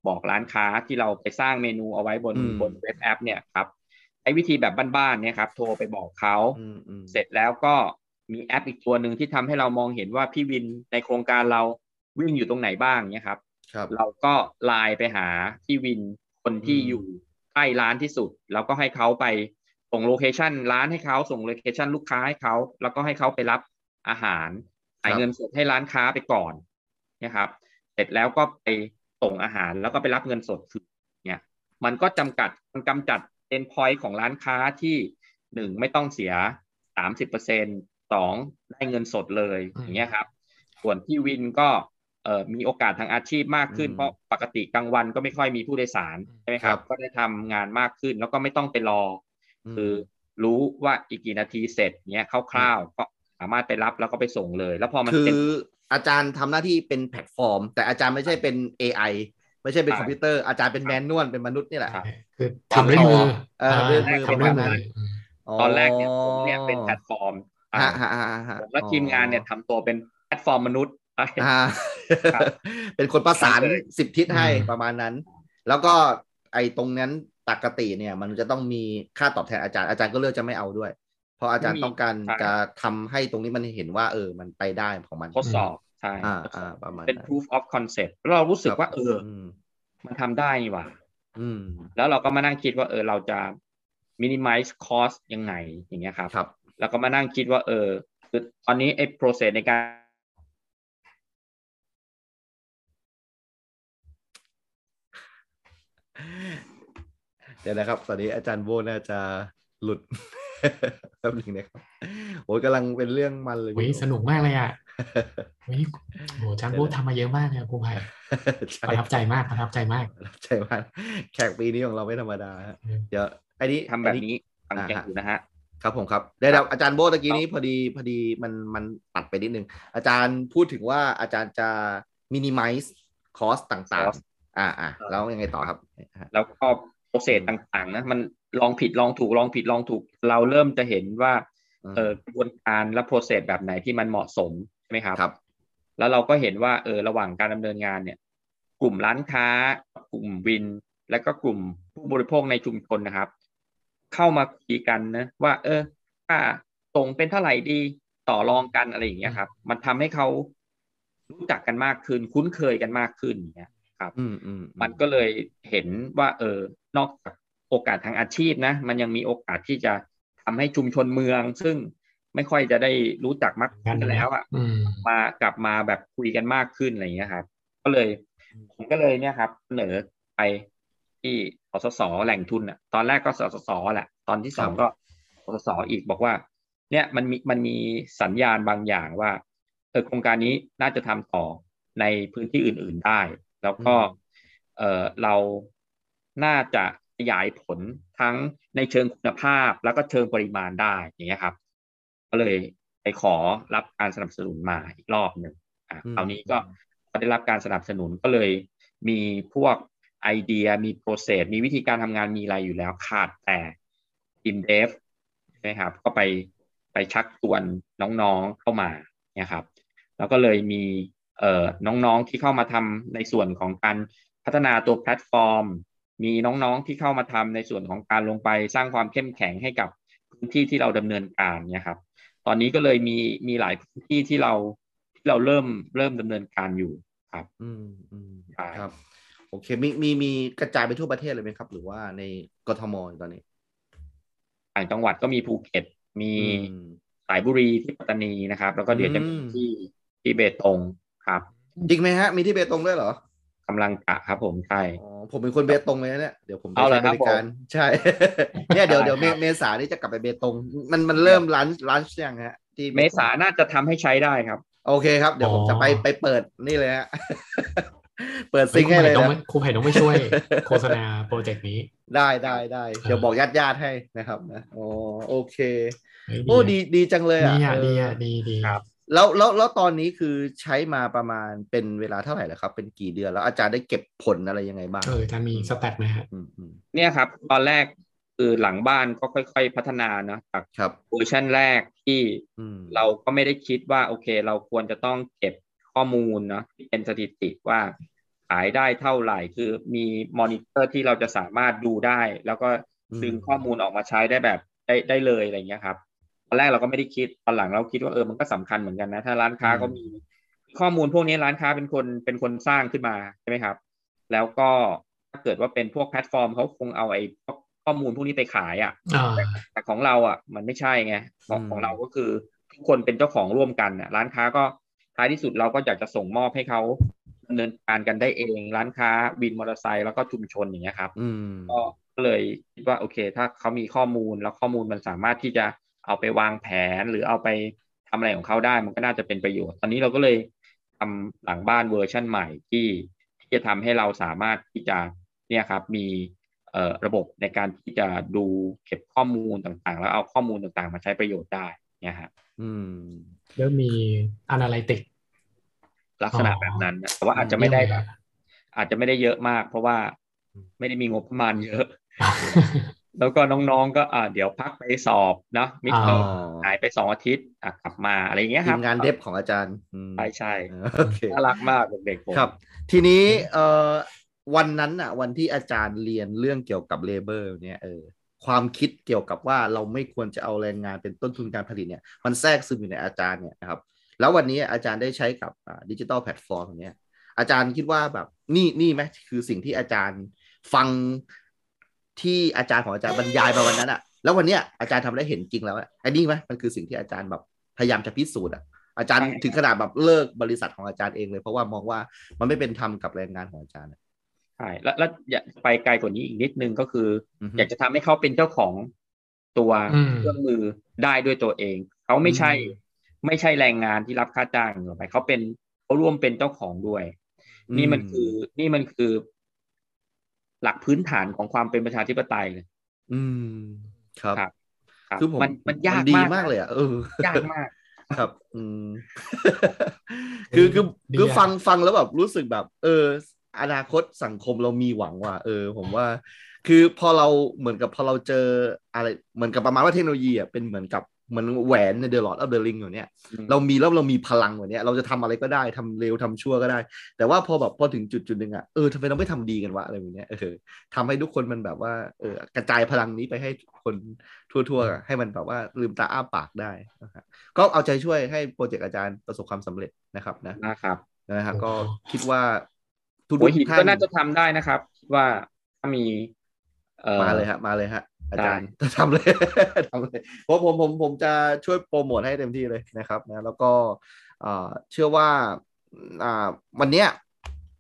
บอกร้านค้าที่เราไปสร้างเมนูเอาไว้บนอืมบน web app เนี่ยครับใช้วิธีแบบบ้านๆเนี่ยครับโทรไปบอกเขาอืมอืมเสร็จแล้วก็มีแอปอีกตัวหนึ่งที่ทำให้เรามองเห็นว่าพี่วินในโครงการเราวิ่งอยู่ตรงไหนบ้างเนี่ยครับครับเราก็ไลน์ไปหาพี่วินคนที่อืมอยู่ใกล้ร้านที่สุด แล้วก็ให้เขาไปส่ง location ร้านให้เขาส่ง location ลูกค้าให้เขาแล้วก็ให้เขาไปรับอาหารจ่ายเงินสดให้ร้านค้าไปก่อนนะครับ เสร็จแล้วก็ไป ส่งอาหารแล้วก็ไปรับเงินสดคืนเนี่ยมันก็จำกัดมันกำจัดเ n นพอยต์ของร้านค้าที่หนึ่งไม่ต้องเสียสามสิบเปอร์เซ็นสองได้เงินสดเลยอืมอย่างเงี้ยครับ ส่วนพี่วินก็เอ่อมีโอกาสทางอาชีพมากขึ้นอืมเพราะปกติกลางวันก็ไม่ค่อยมีผู้โดยสารใช่ไหมครับครับก็ได้ทำงานมากขึ้นแล้วก็ไม่ต้องไปรออืมคือรู้ว่าอีกกี่นาทีเสร็จเนี้ยคร่าวๆก็สามารถไปรับแล้วก็ไปส่งเลย แล้วพอมันคือเป็นอ อาจารย์ทำหน้าที่เป็นแพลตฟอร์ม แต่อาจารย์ไม่ใช่เป็น AI ไม่ใช่เป็นใช่คอมพิวเตอร์อาจารย์เป็น manual เป็นมนุษย์นี่แหละครับคือทำด้วยมือเออด้วยมือทำด้วยมือประมาณนั้มือนอืมตอนแรกเนี่ยผมเนี่ยเป็นแพลตฟอร์มอ่าฮะฮะฮะฮะผมและทีมงานเนี่ยทำตัวเป็นแพลตฟอร์มมนุษย์อ่าครับเป็นคนประสานเลยสิบทิศให้อืมประมาณนั้น แล้วก็ไอ้ตรงนั้นปกติเนี่ย มันจะต้องมีค่าตอบแทนอาจารย์อาจารย์ก็เลือกจะไม่เอาด้วย เพราะอาจารย์ต้องการจะทำให้ตรงนี้มันเห็นว่า เออ มันไปได้ของมันทดสอบใช่อ่าทดสอ่าอบประมาณเป็นนั้น proof of concept แล้วเรารู้สึกว่า เออมมันทำได้นี่หว่าอืมแล้วเราก็มานั่งคิดว่า เออ เราจะ minimize cost ยังไงอย่างเงี้ยครับครับ แล้วก็มานั่งคิดว่า เออคือตอนนี้ไอ้ process ในการเดี๋ยวนะครับ ตอนนี้อาจารย์โบน่าจะหลุด แป๊บหนึงนะครับโอ้ยกำลังเป็นเรื่องมันเลยโอ้ยสนุกมากเลยอะโอ้ยโหอาจารย์โบททำมาเยอะมากเลยอะครูไผ่ใช่ประทับใจมากประทับใจมากประทับใจมากแขกปีนี้ของเราไม่ธรรมดาฮะอืมเดี๋ยวไอ้นี้ทำแบบอันี้ฟังอ่าเก่งฮะอยู่นะฮะครับผมครับเดี๋ยวเดี๋ยวอาจารย์โบตะกี้นี้พอดีพอดีมันมันตัดไปนิดนึง อาจารย์พูดถึงว่าอาจารย์จะ minimize cost ต่าง Cost ๆอ่าอ่าแล้วยังไงต่อครับ แล้วก็ process ต่างๆนะมัน ลองผิดลองถูกลองผิดลองถูก เราเริ่มจะเห็นว่าอืมเออกระบวนการและ process แบบไหนที่มันเหมาะสมใช่ไหมครับครับ แล้วเราก็เห็นว่าเออระหว่างการดำเนินงานเนี่ย กลุ่มร้านค้า กลุ่มวิน และก็กลุ่มผู้บริโภคในชุมชนนะครับ เข้ามาคุยกันนะว่า เออค่าส่งเป็นเท่าไหร่ดีต่อรองกันอะไรอย่างเงี้ยครับ มันทำให้เขารู้จักกันมากขึ้น คุ้นเคยกันมากขึ้นอย่างเงี้ยครับ อืมอืมมันก็เลยเห็นว่า เออนอกจาก โอกาสทางอาชีพนะ มันยังมีโอกาสที่จะทำให้ชุมชนเมือง ซึ่งไม่ค่อยจะได้รู้จักมากขึ้นแล้วอะอืมมากลับมาแบบคุยกันมากขึ้นอะไรอย่างเงี้ยครับ ก็เลยผมก็เลยเนี่ยครับเสนอไปที่สสสแหล่งทุนอะ ตอนแรกก็สสสแหละ ตอนที่สองก็สสสอีกบอกว่า เนี่ยมันมีมันมีสัญญาณบางอย่างว่าเออโครงการนี้น่าจะทำต่อในพื้นที่อื่น ๆได้ แล้วก็ เออเราน่าจะข ยายผลทั้งในเชิงคุณภาพแล้วก็เชิงปริมาณได้อย่างเงี้ยครับ ก็เลยไปขอรับการสนับสนุนมาอีกรอบหนึ่งอะคราวนี้ก็พอได้รับการสนับสนุนก็เลยมีพวกไอเดียมีโปรเซสมีวิธีการทำงานมีอะไรอยู่แล้วขาดแต่ทีมเดฟใช่ไหมครับก็ไปไปชักชวนน้องๆเข้ามาเนี่ยครับ แล้วก็เลยมีเอ่อน้องๆที่เข้ามาทำในส่วนของการพัฒนาตัวแพลตฟอร์ม มีน้องๆที่เข้ามาทำในส่วนของการลงไปสร้างความเข้มแข็งให้กับพื้นที่ที่เราดำเนินการเนี่ยครับ ตอนนี้ก็เลยมีมีหลายพื้นที่ที่เราที่เราเริ่มเริ่มดำเนินการอยู่ครับ อืมอืมใช่ครับโอเคมีมีมีกระจายไปทั่วประเทศเลยไหมครับ หรือว่าในกทมตอนนี้ต่างจังหวัดก็มีภูเก็ต มีอืมสายบุรีที่ปัตตานีนะครับ แล้วก็เดี๋ยวจะมีอืมที่ที่เบตงครับจริงไหมฮะ มีที่เบตงด้วยเหรอ กำลังจะครับ ผมใช่อ๋อผมเป็นคนเบตงเลยนะเนี่ยเดี๋ยวผมไปเอาเหรใช้อบครับริการใช่เนี่ยเดี๋ยวเดี๋ยวเมเมษานี่จะกลับไปเบตง มันมันเริ่มร้านร้านยังฮะ ที่บตงเมษาน่าจะทำให้ใช้ได้ครับ โอเคครับ เดี๋ยวผมจะไปไปเปิดนี่เลยฮะเปิดเฮ้ซิยงครูค์ให้ไผ่เลยต้องนะไม่ครูไผ่ต้องไม่ช่วยโฆษณาโปรเจกต์นี้ ได้ได้ได้เดี๋ยวบอกญาติญาติๆให้นะครับนะอ๋อโอเคเฮ้ยโอ้ดีดีจังเลยอะดีอะเออดีอะดีดีครับ แล้วแล้วแล้วตอนนี้คือใช้มาประมาณเป็นเวลาเท่าไหร่แล้วครับ เป็นกี่เดือนแล้วอาจารย์ได้เก็บผลอะไรยังไงบ้างเอออาจารย์มีสแตทไหมฮะอืมอืมเนี่ยครับ ตอนแรกคือหลังบ้านก็ค่อย ๆ พัฒนาเนอะจากครับเวอร์ชันแรกที่อืมเราก็ไม่ได้คิดว่า โอเค เราควรจะต้องเก็บข้อมูลเนาะที่เป็นสถิติว่าขายได้เท่าไหร่คือมีมอนิเตอร์ที่เราจะสามารถดูได้ แล้วก็ดึงข้อมูลออกมาใช้ได้แบบได้ได้เลยอะไรเงี้ยครับ ตอนแรกเราก็ไม่ได้คิดตอนหลังเราคิดว่าเออมันก็สำคัญเหมือนกันนะถ้าร้านค้าก็มีข้อมูลพวกนี้ร้านค้าเป็นคนเป็นคนสร้างขึ้นมาใช่ไหมครับ แล้วก็ถ้าเกิดว่าเป็นพวกแพลตฟอร์มเขาคงเอาไอ้พวกข้อมูลพวกนี้ไปขายอะอ่าแต่ของเราอะ มันไม่ใช่ไงของของเราก็คือทุกคนเป็นเจ้าของร่วมกันน่ะ ร้านค้าก็ท้ายที่สุดเราก็อยากจะส่งมอบให้เขาดำเนินการกันได้เอง ร้านค้าวินมอเตอร์ไซค์แล้วก็ชุมชนอย่างเงี้ยครับอืมก็ก็เลยคิดว่าโอเค ถ้าเขามีข้อมูลแล้วข้อมูลมันสามารถที่จะ เอาไปวางแผนหรือเอาไปทำอะไรของเขาได้ มันก็น่าจะเป็นประโยชน์ ตอนนี้เราก็เลยทำหลังบ้านเวอร์ชั่นใหม่ที่ที่จะทำให้เราสามารถที่จะเนี่ยครับมีเอ่อระบบในการที่จะดูเก็บข้อมูลต่างๆ แล้วเอาข้อมูลต่างๆ มาใช้ประโยชน์ได้เนี่ยฮะอืมเริ่มมีอนาลิติกลักษณะอ๋อแบบนั้นนะแต่ว่าอาจจะไม่ได้เยี่ยแบเลยบอาจจะไม่ได้เยอะมาก เพราะว่าไม่ได้มีงบประมาณเยอะ แล้วก็น้องๆก็อ่าเดี๋ยวพักไปสอบเนาะมิดอ๋เทออมหายไปสองอาทิตย์อะกลับมาอะไรอย่างเงี้ยคทีรับมงานเดฟของอาจารย์อืมใช่ใช่โอเคน่ารักมากเด็กๆผมครับ ทีนี้เอ่อวันนั้นอะ วันที่อาจารย์เรียนเรื่องเกี่ยวกับ labor เนี่ยเออความคิดเกี่ยวกับว่าเราไม่ควรจะเอาแรงงานเป็นต้นทุนการผลิตเนี่ย มันแทรกซึมอยู่ในอาจารย์เนี่ยนะครับ แล้ววันนี้อาจารย์ได้ใช้กับดิจิ t a ลแพลตฟอร์มเนี้ยอาจารย์คิดว่าแบบนี่นี่ไหมคือสิ่งที่อาจารย์ฟัง ที่อาจารย์ของอาจารย์บรรยายมาวันนั้นอะแล้ววันเนี้ยอาจารย์ทำได้เห็นจริงแล้วอะไอ้นี่ไหมมันคือสิ่งที่อาจารย์แบบพยายามจะพิสูจน์อะอาจารย์ถึงขนาดแบบเลิกบริษัทของอาจารย์เองเลยเพราะว่ามองว่ามันไม่เป็นธรรมกับแรงงานของอาจารย์อะใช่แล้วแล้วอยากไปไกลกว่านี้อีกนิดนึงก็คืออือฮึอยากจะทำให้เขาเป็นเจ้าของตัวอืมเครื่องมือได้ด้วยตัวเอง เขาไม่ใช่อืมไม่ใช่แรงงานที่รับค่าจ้างต่อไปเขาเป็นเขาร่วมเป็นเจ้าของด้วย นี่มันคือนี่มันคือ หลักพื้นฐานของความเป็นประชาธิปไตยเลยอืมครับครับครับคือผมมันมันยากดีมากมากเลยอะเออยากมาก ครับ อืมคือคือดีคืออะฟังฟังแล้วแบบรู้สึกแบบ เออ อนาคตสังคมเรามีหวังว่ะเออ ผมว่า คือพอเราเหมือนกับพอเราเจออะไรเหมือนกับประมาณว่าเทคโนโลยีอะเป็นเหมือนกับ เหมือนแหวนใน The Lord of the Rings อยู่เนี่ยอืมเรามีแล้วเรามีพลังกว่านี้เราจะทำอะไรก็ได้ทำเร็วทำชั่วก็ได้ แต่ว่าพอแบบพอถึงจุดจุดหนึ่งอะเออทำไมเราไม่ทำดีกันวะอะไรแบบเนี้ยเออทำให้ทุกคนมันแบบว่าเออกระจายพลังนี้ไปให้คนทั่วๆอะให้มันแบบว่าลืมตาอ้าปากได้นะครับก็เอาใจช่วยให้โปรเจกต์อาจารย์ประสบความสำเร็จนะครับนะนะครับนะครับโอ้ก็โหคิดว่าทุกหัวหินท่าก็นน่าจะทำได้นะครับ คิดว่าถ้ามีเอ่อมาเลยฮะมาเลยฮะ อาจารย์ทำเลยทำเลยเพราะผมผมผมจะช่วยโปรโมทให้เต็มที่เลยนะครับนะแล้วก็เอ่อเชื่อว่าอ่าวันเนี้ย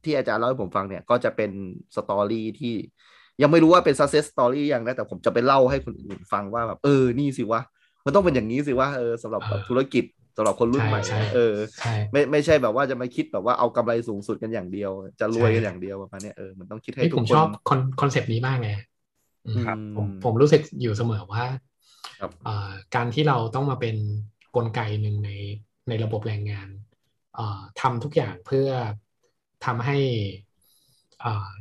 ที่อาจารย์เล่าให้ผมฟังเนี่ย ก็จะเป็น story ที่ยังไม่รู้ว่าเป็น success story ยังนะแต่ผมจะไปเล่าให้คนอื่นฟังว่าแบบเออนี่สิวะมันต้องเป็นอย่างนี้สิวะเออสำหรับแบบเออธุรกิจสำหรับคนรุ่นใหม่ใช่ใช่เออใช่ไม่ไม่ใช่แบบว่าจะมาคิดแบบว่าเอากำไรสูงสุดกันอย่างเดียว จะรวยใช่กันอย่างเดียวประมาณเนี้ยเออมันต้องคิดให้เฮ้ยทุกคนผมชอบคอนคอนเซปต์นี้มากเลยอืม ครับผมผมรู้สึกอยู่เสมอว่าครับเอ่อการที่เราต้องมาเป็นกลไกหนึ่งในในระบบแรงงานเอ่อทำทุกอย่างเพื่อทำให้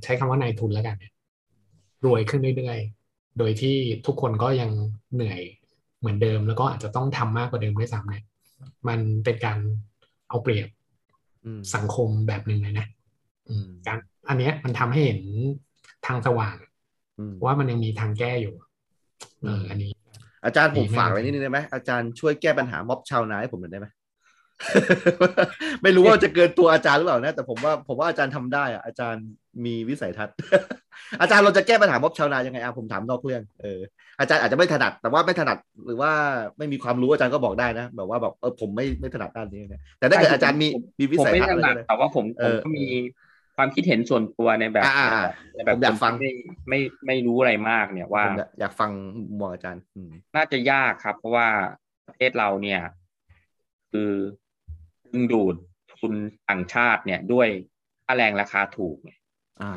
ใช้คำว่านายทุนแล้วกันเนี่ยรวยขึ้นเรื่อยๆ โดยที่ทุกคนก็ยังเหนื่อยเหมือนเดิม แล้วก็อาจจะต้องทำมากกว่าเดิมด้วยซ้ำเนี่ยมันเป็นการเอาเปรียบสังคมแบบหนึ่งเลยนะการอันเนี้ยมันทำให้เห็นทางสว่าง ว่ามันยังมีทางแก้อยู่เอออันนี้ อาจารย์ผมฝากไว้นิดนึงได้ไหมอาจารย์ช่วยแก้ปัญหาม็อบชาวนาให้ผมหน่อยได้ไหมไม่รู้ว่าจะเกินตัวอาจารย์หรือเปล่านะ แต่ผมว่าผมว่าอาจารย์ทำได้อะอาจารย์มีวิสัยทัศน์ อาจารย์เราจะแก้ปัญหาม็อบชาวนายังไงอะผมถามนอกเรื่องเอออาจารย์อาจจะไม่ถนัด แต่ว่าไม่ถนัดหรือว่าไม่มีความรู้อาจารย์ก็บอกได้นะแบบว่าแบบเออผมไม่ไม่ถนัดด้านนี้เนี่ยแต่ถ้าเกิดอาจารย์มีมีวิสัยทัศน์อะไรแต่ว่าผมผมก็มี ความคิดเห็นส่วนตัวในแบบในแบบอยากฟังไม่ไม่ไม่รู้อะไรมากเนี่ยว่า อยากฟังมองอาจารย์น่าจะยากครับ เพราะว่าประเทศเราเนี่ย คือดึงดูดทุนต่างชาติเนี่ยด้วยค่าแรงราคาถูกเนี่ยอ่า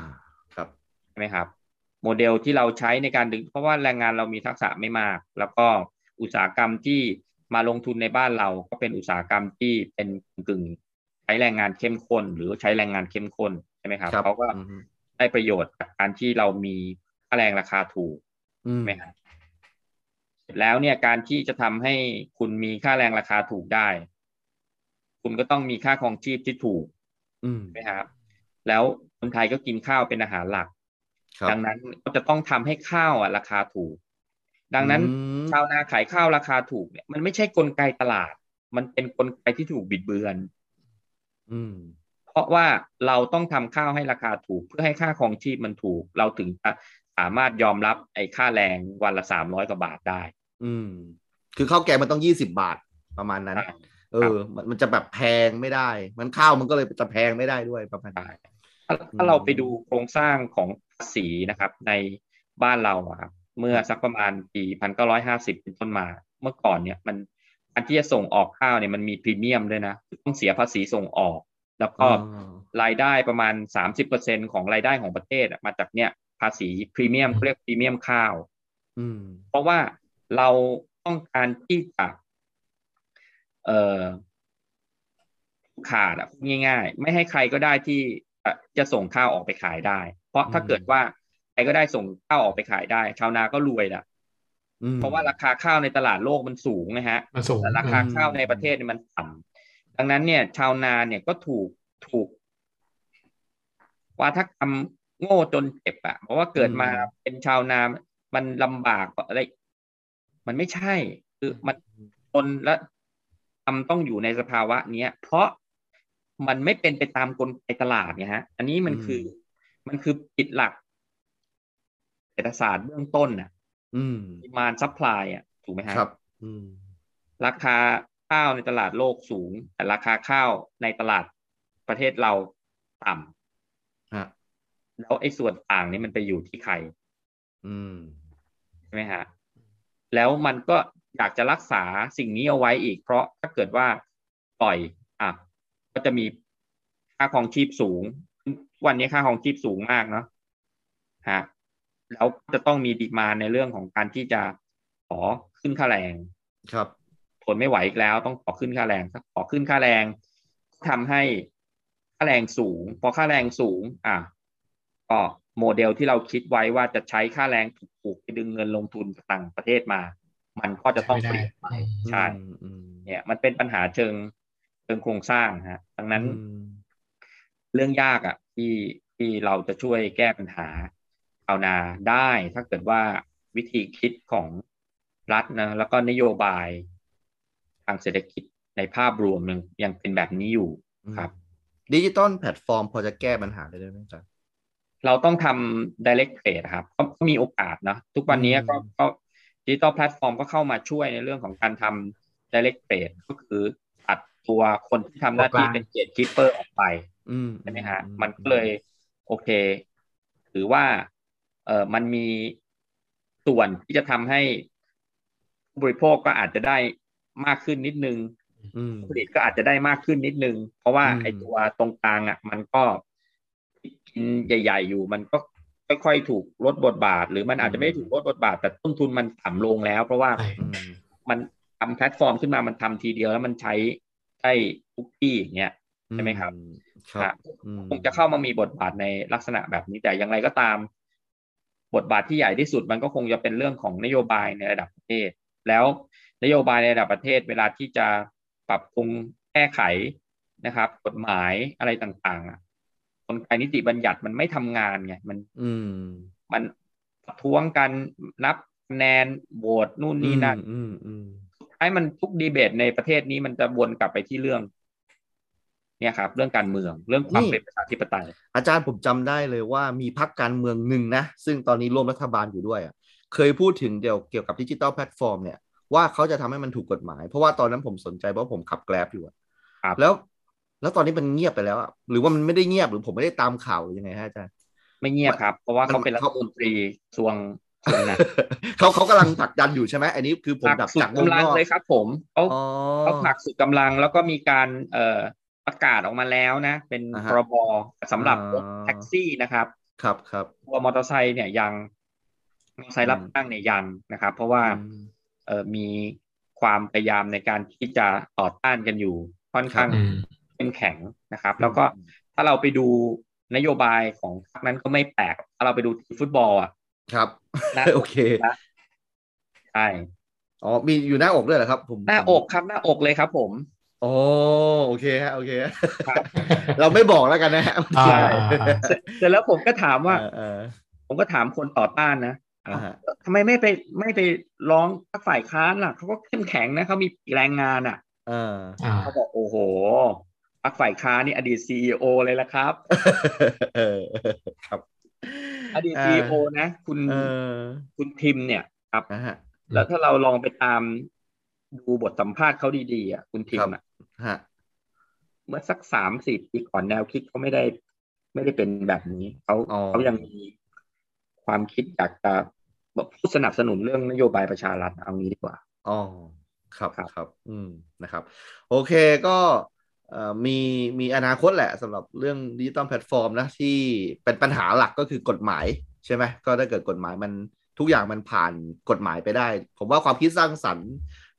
ครับใช่ไหมครับ โมเดลที่เราใช้ในการดึง เพราะว่าแรงงานเรามีทักษะไม่มาก แล้วก็อุตสาหกรรมที่มาลงทุนในบ้านเราก็เป็นอุตสาหกรรมที่เป็นกึ่งใช้แรงงานเข้มข้นหรือใช้แรงงานเข้มข้น ใช่ไหมครับเขาก็ได้ประโยชน์จากการที่เรามีค่าแรงราคาถูกใช่ไหมครับเสร็จแล้วเนี่ยการที่จะทำให้คุณมีค่าแรงราคาถูกได้ คุณก็ต้องมีค่าครองชีพที่ถูกใช่ไหมครับ แล้วคนไทยก็กินข้าวเป็นอาหารหลัก ดังนั้นก็จะต้องทำให้ข้าวอะราคาถูก ดังนั้นชาวนาขายข้าวราคาถูกเนี่ยมันไม่ใช่กลไกตลาด มันเป็นกลไกที่ถูกบิดเบือน อืม เพราะว่าเราต้องทำข้าวให้ราคาถูก เพื่อให้ค่าครองชีพมันถูก เราถึงจะสามารถยอมรับไอ้ค่าแรงวันละสามร้อยกว่าบาทได้ อืม คือข้าวแกงมันต้องยี่สิบบาทประมาณนั้น เออมันมันจะแบบแพงไม่ได้ มันข้าวมันก็เลยจะแพงไม่ได้ด้วยประมาณนี้ถ้าเราไปดูโครงสร้างของภาษีนะครับ ในบ้านเราครับเมื่อสักประมาณปีพันเก้าร้อยห้าสิบเป็นต้นมา เมื่อก่อนเนี่ยมันการที่จะส่งออกข้าวเนี่ยมันมีพรีเมียมด้วยนะ ต้องเสียภาษีส่งออก แล้วก็รายได้ประมาณสามสิบเปอร์เซ็นของรายได้ของประเทศมาจากเนี่ยภาษีพรีเมียมเรียกพรีเมียมข้าวเพราะว่าเราต้องการที่จะเอ่อขาดอะง่าย ๆ ไม่ให้ใครก็ได้ที่จะส่งข้าวออกไปขายได้ เพราะถ้าเกิดว่าใครก็ได้ส่งข้าวออกไปขายได้ ชาวนาก็รวยละเพราะว่าราคาข้าวในตลาดโลกมันสูงนะฮะแต่ราคาข้าวในประเทศมันต่ำ ดังนั้นเนี่ยชาวนาเนี่ยก็ถูกถูกว่าถ้ากรรมโง่จนเจ็บอะเพราะว่าเกิดมาเป็นชาวนา มันลำบากอะไร มันไม่ใช่ คือมันทนและทำต้องอยู่ในสภาวะเนี้ย เพราะมันไม่เป็นไปตามกลไกตลาดไงฮะ อันนี้มันคือมันคือผิดหลักเศรษฐศาสตร์เบื้องต้น demand supply อะ ถูกไหมฮะครับราคา ข้าวในตลาดโลกสูง แต่ราคาข้าวในตลาดประเทศเราต่ำแล้วไอ้ส่วนต่างนี้มันไปอยู่ที่ใครใช่ไหมฮะแล้วมันก็อยากจะรักษาสิ่งนี้เอาไว้อีก เพราะถ้าเกิดว่าปล่อยอะก็จะมีค่าครองชีพสูง วันนี้ค่าครองชีพสูงมากเนาะฮะแล้วจะต้องมีดีมาในเรื่องของการที่จะขอขึ้นค่าแรงครับ ทนไม่ไหวอีกแล้ว ต้องขอขึ้นค่าแรงขอขึ้นค่าแรงทำให้ค่าแรงสูง พอค่าแรงสูง อะก็โมเดลที่เราคิดไว้ว่าจะใช้ค่าแรงถูกๆไปดึงเงินลงทุนต่างประเทศมา มันก็จะต้องเปลี่ยนไปใช่เนี่ยมันเป็นปัญหาเชิงเชิงโครงสร้างฮะดังนั้น เรื่องยากอะ ที่ที่เราจะช่วยแก้ปัญหาชาวนาได้ ถ้าเกิดว่าวิธีคิดของรัฐนะแล้วก็นโยบาย ทางเศรษฐกิจในภาพรวมยังยังเป็นแบบนี้อยู่ครับดิจิตอลแพลตฟอร์มพอจะแก้ปัญหาได้ไหมจ๊ะเราต้องทำ direct trade ครับก็มีโอกาสนะทุกวันนี้ก็ก็ดิจิตอลแพลตฟอร์มก็เข้ามาช่วยในเรื่องของการทำ direct trade ก็คือตัดตัวคนที่ทำหน้าที่เป็น gatekeeper ออกไปใช่ไหมฮะมันก็เลยโอเค ถือว่าเออมันมีส่วนที่จะทำให้บริโภคก็อาจจะได้ มากขึ้นนิดนึงผลิตก็อาจจะได้มากขึ้นนิดนึง เพราะว่าไอ้ตัวตรงกลางอะ มันก็กินใหญ่ ๆ อยู่มันก็ค่อยๆถูกลดบทบาท หรือมันอาจจะไม่ถูกลดบทบาท แต่ต้นทุนมันต่ำลงแล้ว เพราะว่ามันทำแพลตฟอร์มขึ้นมามันทำทีเดียวแล้วมันใช้ใช้ทุกที่อย่างเงี้ยใช่ไหมครับครับคงจะเข้ามามีบทบาทในลักษณะแบบนี้แต่อย่างไรก็ตาม บทบาทที่ใหญ่ที่สุดมันก็คงจะเป็นเรื่องของนโยบายในระดับประเทศ แล้ว นโยบายในระดับประเทศเวลาที่จะปรับปรุงแก้ไขนะครับ กฎหมายอะไรต่างๆอะกลไกนิติบัญญัติมันไม่ทำงานไงมัน อืม มันประท้วงกันนับคะแนนโหวตนู่นนี่นั่นอืมอืมให้มันทุกดีเบตในประเทศนี้มันจะวนกลับไปที่เรื่อง เนี่ยครับ เรื่องการเมืองเรื่องความเป็นประชาธิปไตย อาจารย์ผมจำได้เลยว่ามีพรรคการเมืองหนึ่งนะ ซึ่งตอนนี้ร่วมรัฐบาลอยู่ด้วยอะเคยพูดถึงเดี๋ยวเกี่ยวกับดิจิตอลแพลตฟอร์มเนี่ย ว่าเขาจะทำให้มันถูกกฎหมาย เพราะว่าตอนนั้นผมสนใจเพราะผมขับแกร็บอยู่อะครับแล้ว แล้วตอนนี้มันเงียบไปแล้วอะหรือว่ามันไม่ได้เงียบหรือผมไม่ได้ตามข่าวหรือยังไงฮะอาจารย์ไม่เงียบครับ เพราะว่าเขาเป็นรัฐมนตรีกระทรวงกระทรวงนั้นเขาเขากำลังผลักดันอยู่ใช่ไหมอันนี้คือผมผลักดับสุดจากวงกำลันงอกเลยครับ ผมเขาอ๋อเขาผลักสุดกำลังแล้วก็มีการเอ่อประกาศออกมาแล้วนะ เป็นอ่าพฮะรบสำหรับรถอ่าแท็กซี่นะครับ ครับครับตัวมอเตอร์ไซค์เนี่ยยังมอเตอร์ไซค์รับอืมจ้างเนี่ยยังนะครับ เพราะว่าอื มเอ่อมีความพยายามในการที่จะต่อต้านกันอยู่ค่อนข้างอืมเข้มแข็งนะครับ แล้วก็ถ้าเราไปดูนโยบายของพรรคนั้นก็ไม่แปลก ถ้าเราไปดูทีมฟุตบอลอะครับนะโอเคนะใช่อ๋อมีอยู่หน้าอกด้วยเหรอครับ ผมหน้าอกครับหน้าอกเลยครับ ผมโอ้โอเคฮะโอเคฮะครับเราไม่บอกแล้วกันนะฮะอ่าใช่อ่าอ่าเสร็จเสร็จแล้วผมก็ถามว่าเออเออผมก็ถามคนต่อต้านนะอ่าฮะ ทำไมไม่ไปไม่ไปร้องพรรคฝ่ายค้านล่ะเขาก็เข้มแข็งนะเขามีแรงงานอะเอออ่าเขาบอกโอ้โหพรรคฝ่ายค้านนี่อดีตซีอเลยละครับเออครับ อดีตซีอนะ คุณเออคุณทิมเนี่ยครับนะฮะแล้วถ้าเราลองไปตามดูบทสัมภาษณ์เขาดีๆอะคุณทิมอะฮะเมื่อสักสามสี่ปีก่อนแนวคิดเขาไม่ได้ ไม่ได้เป็นแบบนี้เขาอ๋อเขายังมี ความคิดอยากจะแบบผู้สนับสนุนเรื่องนโยบายประชารัฐเอางี้ดีกว่าอ๋อครับครับครับอืมนะครับ โอเคก็เอ่อมีมีอนาคตแหละสำหรับเรื่องดิจิตอลแพลตฟอร์มนะที่เป็นปัญหาหลักก็คือกฎหมายใช่ไหมก็ถ้าเกิดกฎหมายมันทุกอย่างมันผ่านกฎหมายไปได้ ผมว่าความคิดสร้างสรรค์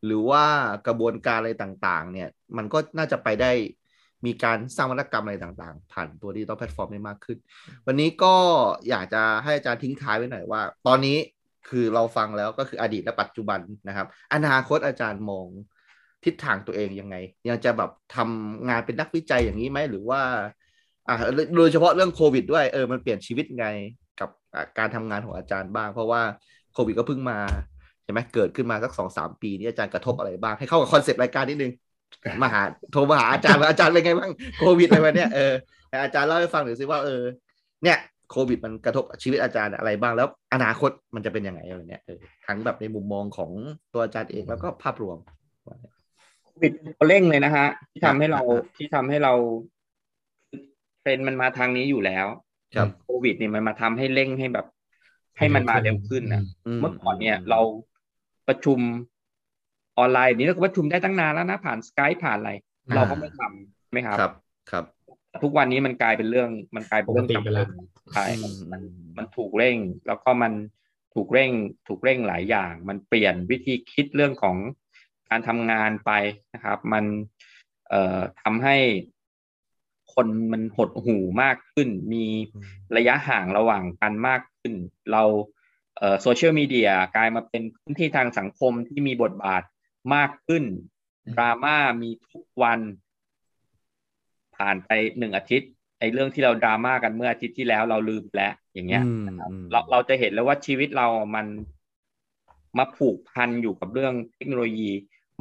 หรือว่ากระบวนการอะไรต่าง ๆ เนี่ย มันก็น่าจะไปได้ มีการสร้างนวัตกรรมอะไรต่างๆ ผ่านตัวดิจิตอลแพลตฟอร์มได้มากขึ้น วันนี้ก็อยากจะให้อาจารย์ทิ้งท้ายไว้หน่อยว่า ตอนนี้คือเราฟังแล้วก็คืออดีตและปัจจุบันนะครับ อนาคตอาจารย์มองทิศทางตัวเองยังไง ยังจะแบบทำงานเป็นนักวิจัยอย่างนี้ไหมหรือว่าอ่าโดยเฉพาะเรื่องโควิดด้วยเออมันเปลี่ยนชีวิตไงกับอ่าการทำงานของอาจารย์บ้าง เพราะว่าโควิดก็เพิ่งมาใช่ไหมเกิดขึ้นมาสักสองสามปีนี้อาจารย์กระทบอะไรบ้างให้เข้ากับคอนเซปต์รายการนิดนึง มาหาโทรมาหาอาจารย์ว่าอาจารย์เป็นไงบ้างโควิดอะไรวะเนี่ยเออให้อาจารย์เล่าให้ฟังหน่อยสิว่าเออเนี่ยโควิดมันกระทบชีวิตอาจารย์อะไรบ้างแล้ว อนาคตมันจะเป็นยังไงอะไรเนี่ยเออทั้งแบบในมุมมองของตัวอาจารย์เองแล้วก็ภาพรวมโควิดตัวเร่งเลยนะฮะ ที่ทำให้เราครับที่ทำให้เราเทรนด์มันมาทางนี้อยู่แล้วครับโควิดเนี่ยมันมาทำให้เร่งให้แบบ ให้มันมาเร็วขึ้นนะเมื่อก่อนเนี่ย เราประชุม ออนไลน์นี้เราก็ประชุมได้ตั้งนานแล้วนะผ่านสกายผ่านอะไรอ่าเราก็ไม่ทำใช่ไหมครับครับครับทุกวันนี้มันกลายเป็นเรื่องมันกลายเป็นเรื่องปกติไปแล้วจำเป็นใช่มันอืมมันมันถูกเร่ง แล้วก็มันถูกเร่ง ถูกเร่งหลายอย่าง มันเปลี่ยนวิธีคิดเรื่องของการทำงานไปนะครับ มันเอ่อทำให้คนมันหดหู่มากขึ้น มีระยะห่างระหว่างกันมากขึ้น เราเอ่อโซเชียลมีเดียกลายมาเป็นพื้นที่ทางสังคมที่มีบทบาท มากขึ้นดราม่ามีทุกวัน ผ่านไปหนึ่งอาทิตย์ไอ้เรื่องที่เราดราม่ากันเมื่ออาทิตย์ที่แล้วเราลืมแล้วอย่างเงี้ยอืมนะครับอืมเราเราจะเห็นแล้วว่าชีวิตเรามันมาผูกพันอยู่กับเรื่องเทคโนโลยี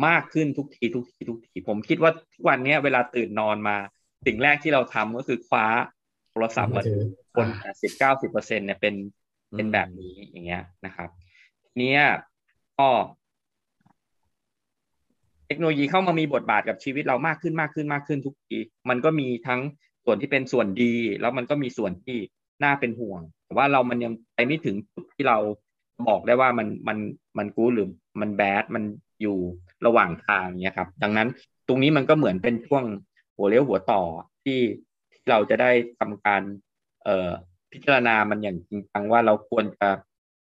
มากขึ้นทุกทีทุกทีทุกทีผมคิดว่าทุกวันเนี้ยเวลาตื่นนอนมา สิ่งแรกที่เราทำก็คือคว้าโทรศัพท์มาดูคนสิบเก้าสิบเปอร์เซ็นเนี่ยเป็นเป็นแบบนี้อย่างเงี้ยนะครับทีเนี้ยก็เทคโนโลยีเข้ามามีบทบาทกับชีวิตเรามากขึ้นมากขึ้นมากขึ้นทุกทีมันก็มีทั้งส่วนที่เป็นส่วนดี แล้วมันก็มีส่วนที่น่าเป็นห่วง แต่ว่าเรามันยังไปไม่ถึงจุดที่เราบอกได้ว่ามันมันมันกู๊ดหรือมันแบดมันอยู่ระหว่างทางเนี่ยครับ ดังนั้นตรงนี้มันก็เหมือนเป็นช่วงหัวเลี้ยวหัวต่อที่ที่เราจะได้ทำการเอ่อพิจารณามันอย่างจริงจังว่าเราควรจะ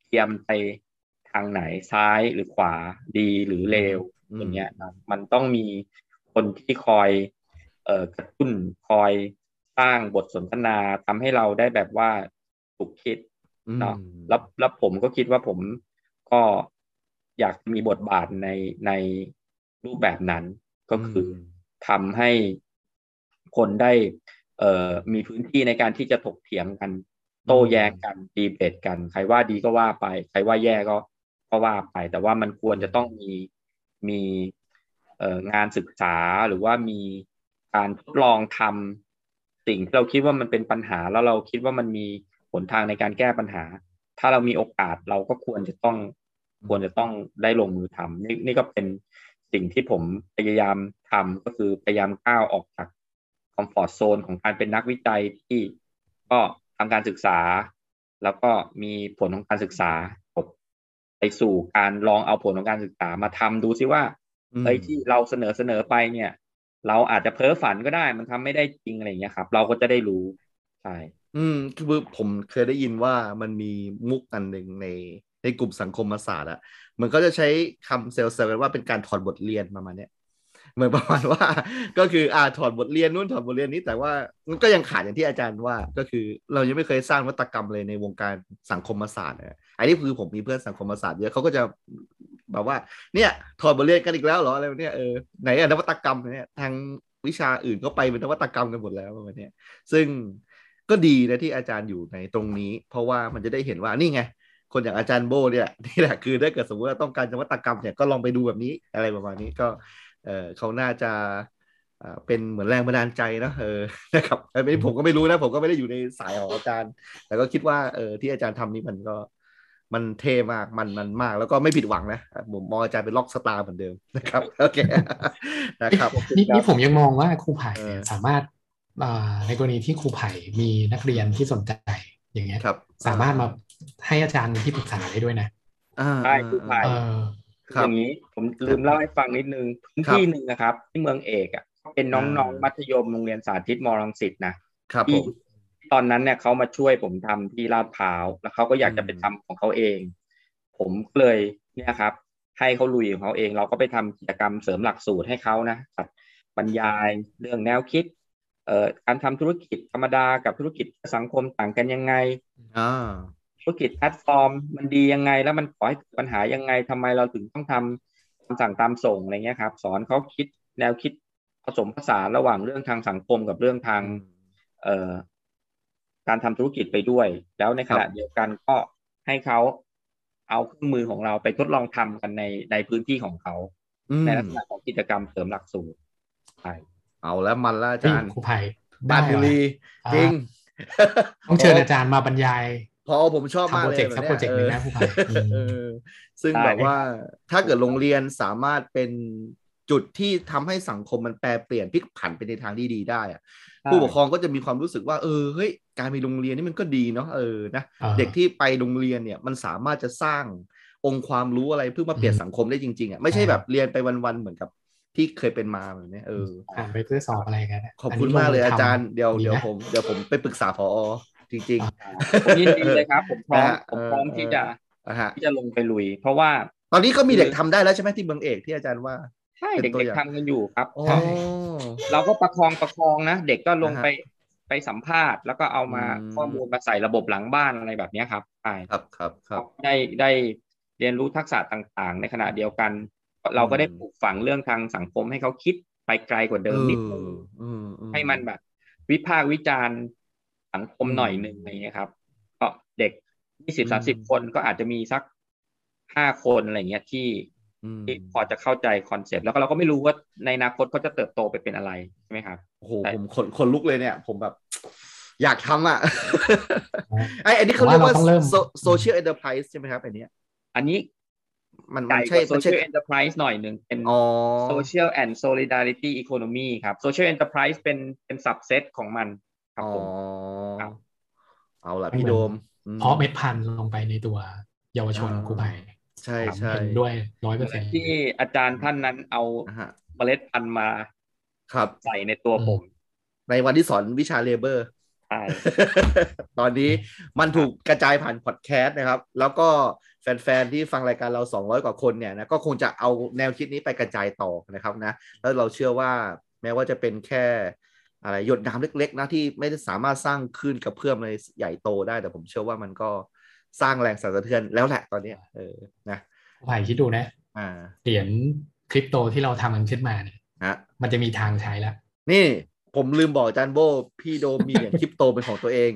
เตรียมไปทางไหนซ้ายหรือขวาดีหรือเลว อืมอย่างเงี้ยนะมันต้องมีคนที่คอยเอ่อกระตุ้นคอยสร้างบทสนทนาทำให้เราได้แบบว่าถูกคิดอืมเนาะแล้วแล้วผมก็คิดว่าผมก็อยากมีบทบาทในในรูปแบบนั้นก็คืออทำให้คนได้ เอ่อมีพื้นที่ในการที่จะถกเถียงกัน โต้แย้งกันดีเบตกัน ใครว่าดีก็ว่าไป ใครว่าแย่ก็ก็ว่าไป แต่ว่ามันควรจะต้องมี มีงานศึกษาหรือว่ามีการทดลองทำสิ่งที่เราคิดว่ามันเป็นปัญหา แล้วเราคิดว่ามันมีหนทางในการแก้ปัญหา ถ้าเรามีโอกาสเราก็ควรจะต้องควรจะต้องได้ลงมือทำนี่นี่ก็เป็นสิ่งที่ผมพยายามทำก็คือพยายามก้าวออกจากคอมฟอร์ z โซนของการเป็นนักวิจัยที่ก็ทำการศึกษา แล้วก็มีผลของการศึกษา ไปสู่การลองเอาผลของการศึกษามาทำดูซิว่าอืมเอ้ยที่เราเสนอเสนอไปเนี่ย เราอาจจะเพ้อฝันก็ได้ มันทำไม่ได้จริงอะไรอย่างเงี้ยครับ เราก็จะได้รู้ใช่อืมคือผมเคยได้ยินว่ามันมีมุกอันหนึ่งในในกลุ่มสังคมศาสตร์อะมันก็จะใช้คำเซลล์เซลล์ว่าเป็นการถอดบทเรียนประมาณเนี้ย เหมือนประมาณว่า ก็คืออ่าถอดบทเรียนนู่นถอดบทเรียนนี้แต่ว่ามันก็ยังขาดอย่างที่อาจารย์ว่า ก็คือเรายังไม่เคยสร้างวัตกรรมเลยในวงการสังคมศาสตร์นะอันนี้คือผมมีเพื่อนสังคมศาสตร์เยอะเขาก็จะแบบว่า เนี่ยถอดบทเรียนกันอีกแล้วเหรออะไรเนี้ยเออไหนอะนวัตกรรมเนี่ยทางวิชาอื่นก็ไปเป็นนวัตกรรมกันหมดแล้วประมาณนี้ซึ่งก็ดีนะที่อาจารย์อยู่ในตรงนี้ เพราะว่ามันจะได้เห็นว่านี่ไงคนอย่างอาจารย์โบเนี่ยนี่แหละคือถ้าเกิดสมมติว่าต้องการนวัตกรรมเนี่ยก็ลองไปดูแบบนี้อะไรประมาณนี้ก็ เออเขาน่าจะเอ่อเป็นเหมือนแรงบันดาลใจนะเออนะครับอันนี้ผมก็ไม่รู้นะ ผมก็ไม่ได้อยู่ในสายของอาจารย์ แต่ก็คิดว่าเออที่อาจารย์ทำนี่มันก็มันเท่มากมันมันมาก แล้วก็ไม่ผิดหวังนะผมมองอาจารย์เป็นล็อกสตาร์เหมือนเดิมนะครับโอเคนะครับนี่นี่ผมยังมองว่าครูไผ่เนี่ยเออสามารถอ่าในกรณีที่ครูไผ่มีนักเรียนที่สนใจอย่างเงี้ยครับสามารถมาให้อาจารย์เป็นที่ปรึกษาได้ด้วยนะอ่าใช่คือผ่านเออครับอย่างนี้ผมลืมเล่าให้ฟังนิดนึงพื้นครับที่หนึ่งนะครับ ที่เมืองเอกอะเป็นน้องอ่าๆมัธยมโรงเรียนสาธิตมอรังสิตนะครับผที่มตอนนั้นเนี่ยเขามาช่วยผมทำที่ลาดพร้าวแล้วเขาก็อยากจะไปอืมทำของเขาเอง ผมก็เลยเนี่ยครับ ให้เขาลุยของเขาเอง เราก็ไปทำกิจกรรมเสริมหลักสูตรให้เขานะจัดบรรยายเรื่องแนวคิดเอ่อการทำธุรกิจธรรมดากับธุรกิจสังคมต่างกันยังไงอ่า ธุรกิจแพลตฟอร์ม มันดียังไง แล้วมันก่อให้เกิดปัญหายังไงทำไมเราถึงต้องทำคำสั่งตามส่งอะไรเงี้ยครับ สอนเขาคิดแนวคิดผสมผสานระหว่างเรื่องทางสังคมกับเรื่องทาง เอ่อการทำธุรกิจไปด้วย แล้วในขณะครับเดียวกันก็ให้เขาเอาเครื่องมือของเราไปทดลองทำกันในในพื้นที่ของเขาอืมในลักษณะของกิจกรรมเสริมหลักสูตรใช่เอาแล้วมันแล้วอาเฮ้ยจารย์ครูไผ่บ้านได้บุว่ะรีอ่าจริงต้องเชิญอาจารย์มาบรรยาย พอผมชอบมากทำโปรเลยเจกต์สักโปรเจกต์หนึ่งนะครูไผ่อืมเออซึ่งแบบว่าถ้าเกิดโรงเรียนสามารถเป็นจุดที่ทำให้สังคมมันแปรเปลี่ยนพลิกผันไปในทางที่ดีได้อะผู้ปกครองก็จะมีความรู้สึกว่า เออเฮ้ยการมีโรงเรียนนี่มันก็ดีเนาะเออนะอ่าเด็กที่ไปโรงเรียนเนี่ยมันสามารถจะสร้างองค์ความรู้อะไรเพื่อมาเปลี่ยนอืมสังคมได้จริงๆอะไม่ใช่อ่าแบบเรียนไปวันๆเหมือนกับที่เคยเป็นมาแบบเนี้ยเอออ่านไปเพื่อสอบอะไรกันนะขอบคุณนนี้มากเลยงอาทำจารย์เดี๋ยวดีเดี๋ยวนะผมเดี๋ยวผมไปปรึกษาพอ จริงผมยินดีเลยครับ ผมพร้อมนะฮะผมพร้อมเออที่จะๆอะฮะที่จะลงไปลุย เพราะว่าตอนนี้ก็มีเด็กทำได้แล้วใช่ไหมที่เมืองเอกที่อาจารย์ว่าใช่เป็เด็นตัวกอย่างๆทำกันอยู่ครับอ๋อใช่เราก็ประคองประคองนะ เด็กก็ลงอ่าฮะไปไปสัมภาษณ์ แล้วก็เอามาอืมข้อมูลมาใส่ระบบหลังบ้านอะไรแบบเนี้ยครับใช่ครับครับครับได้ได้เรียนรู้ทักษะต่างๆ ในขณะเดียวกัน เราก็ได้ปลูกฝังเรื่องทางสังคมให้เขาคิดไปไกลกว่าเดิมนิดนึงเออเออให้มันแบบ วิพากษ์วิจารณ์ สังคมอืมหน่อยหนึ่งอะไรเงี้ยครับก็เด็กยี่สิอืบมสามสิบคนก็อาจจะมีสักห้าคนอะไรเงี้ยที่อืมที่พอจะเข้าใจคอนเซ็ปต์แล้วก็เราก็ไม่รู้ว่าในอนาคตเขาจะเติบโตไปเป็นอะไรใช่ไหมครับโอ้โหใช่ผมขนขนลุกเลยเนี่ย ผมแบบอยากทำอะอ๋อไออันนี้เขาเรียกว่าผมว่าเราต้องเริ่ม social enterprise ใช่ไหมครับอันเนี้ยอันนี้มันใหมันญ่กว่ามันใช่ social enterprise หน่อยหนึ่งเป็นอ๋อ social and solidarity economy ครับ social enterprise เป็นเป็น subset ของมัน ครับอ๋อผมครับเอาละพี่โดมอืมเพราะเม็ดพันธุ์ลงไปในตัวเยาวชนอ่าครูไผ่ใช่ครับใช่เห็นด้วยร้อยเปอร์เซ็นต์ที่อาจารย์ท่านนั้นเอานะฮะเมล็ดพันธุ์มาครับใส่ในตัวผม ในวันที่สอนวิชาเลเบอร์ใช่ตอนนี้มันถูกกระจายผ่านพอดแคสต์นะครับ แล้วก็แฟนๆ ที่ฟังรายการเรา 200 กว่าคนเนี่ยนะก็คงจะเอาแนวคิดนี้ไปกระจายต่อนะครับนะ แล้วเราเชื่อว่าแม้ว่าจะเป็นแค่ อะไรหยดน้ำเล็กๆนะที่ไม่ได้สามารถสร้างคลื่นกระเพื่อมอะไรใหญ่โตได้ แต่ผมเชื่อว่ามันก็สร้างแรงสั่นสะเทือนแล้วแหละตอนเนี้ยเออนะไผ่คิดดูนะอ่าเหรียญคริปโตที่เราทำมันขึ้นมาเนี่ยฮะมันจะมีทางใช้แล้ว นี่ผมลืมบอกอาจารย์โบพี่โดมมีเหรียญคริปโตเป็นของตัวเอง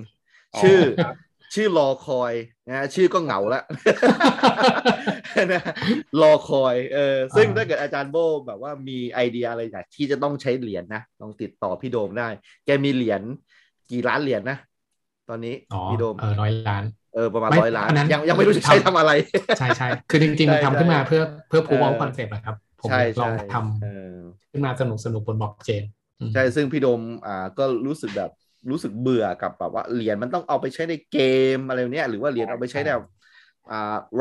อ๋อชื่อครับชื่อรอคอยนะชื่อก็เหงาแล้ว นะรอคอยเออซึ่งอ่าถ้าเกิดอาจารย์โบแบบว่ามีไอเดียอะไรอยากที่จะต้องใช้เหรียญนะลองติดต่อพี่โดมได้ แกมีเหรียญกี่ล้านเหรียญนะตอนนี้อ๋อพี่โดมเออร้อยล้านเออประมาณไม่ร้อยล้านอันนั้นยังยังไม่รู้จะใช้ทำอะไร ใช่ใช่คือจริงๆมันใช่ทำขึ้นมาใช่เพื่อเพื่อ proof เอ of อ concept อะครับ ผมใช่ลองใช่ทเออำขึ้นมาสนุกสนุกบนบล็อกเชนใช่ซึ่งพี่โดมอ่าก็รู้สึกแบบรู้สึกเบื่อกับแบบว่าเหรียญมันต้องเอาไปใช้ในเกมอะไรเนี้ยหรือว่าเหรียญเอาไปใช้ในแบบอ่า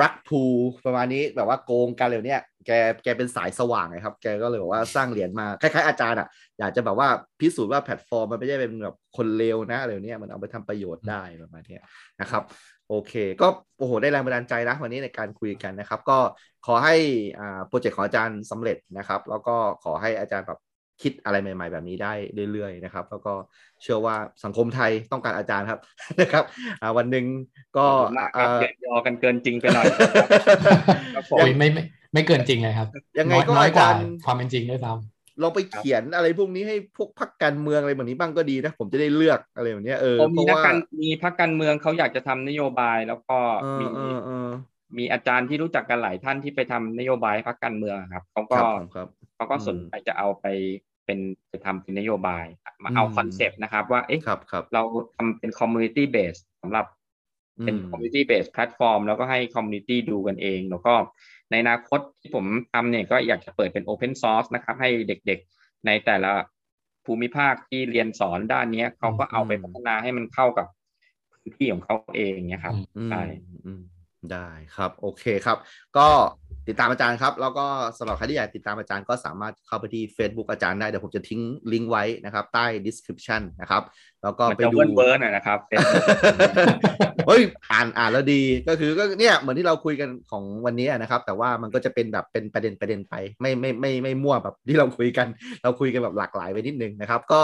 rug pull ประมาณนี้แบบว่าโกงกันอะไรเนี้ยแกแกเป็นสายสว่างไงครับ แกก็เลยบอกว่าสร้างเหรียญมาคล้ายๆอาจารย์อะอยากจะแบบว่าพิสูจน์ว่าแพลตฟอร์มมันไม่ใช่เป็นแบบคนเลวนะอะไรเนี้ยมันเอาไปทำประโยชน์ได้ประมาณนี้นะครับโอเค ก็โอ้โหได้แรงบันดาลใจนะวันนี้ในการคุยกันนะครับ ก็ขอให้อ่าโปรเจกต์ของอาจารย์สำเร็จนะครับ แล้วก็ขอให้อาจารย์แบบ คิดอะไรใหม่ ๆ แบบนี้ได้เรื่อยๆนะครับ แล้วก็เชื่อว่าสังคมไทยต้องการอาจารย์ครับนะครับอ่าวันหนึ่งก็ขอบคุณมากครับอ่าเยอะยอกันเกินจริงไปหน่อยครับผมโอ้ยไม่ไม่ไม่เกินจริงเลยครับ ยังไงน้อก็น้อยอากว่าจารย์ความเป็นจริงด้วยซ้ลองไปเขียนอะไรพวกนี้ให้พวกพรรคการเมืองอะไรแบบนี้บ้างก็ดีนะ ผมจะได้เลือกอะไรแบบเนี้ยเออผมเพมีราะนักว่าการมีพรรคการเมืองเขาอยากจะทำนโยบายแล้วก็เออมีเออเออมีอาจารย์ที่รู้จักกันหลายท่านที่ไปทำนโยบายพรรคการเมืองครับเขาคก็รับครับเขาก็อืมสนใจจะเอาไป เป็นไปทำเป็นนโยบายมาเอาอืมคอนเซปต์นะครับ ว่าเอ๊ะครับครับเราทำเป็น community base สำหรับเป็นอืม community base platform แล้วก็ให้ community ดูกันเอง แล้วก็ในอนาคตที่ผมทำเนี่ยก็อยากจะเปิดเป็น open source นะครับ ให้เด็กๆ ในแต่ละภูมิภาคที่เรียนสอนด้านเนี้ยเขาก็เอาไปพัฒนาให้มันเข้ากับพื้นที่ของเขาเองเนี่ยครับอืมใช่อืมได้ครับ โอเคครับ ก็ ติดตามอาจารย์ครับ แล้วก็สำหรับใครที่อยากติดตามอาจารย์ก็สามารถเข้าไปที่ Facebook อาจารย์ได้ เดี๋ยวผมจะทิ้งลิงก์ไว้นะครับ ใต้ description นะครับ แล้วก็มันอาจจะดูเวิ่นเวิ่นหน่อยนะครับเฮ้ยอ่านอ่านแล้วดีก็คือก็เนี่ยเหมือนที่เราคุยกันของวันนี้นะครับ แต่ว่ามันก็จะเป็นแบบเป็นประเด็นประเด็นไป ไม่ไม่ไม่ไม่มั่วแบบที่เราคุยกัน เราคุยกันแบบหลากหลายไปนิดนึงนะครับ ก็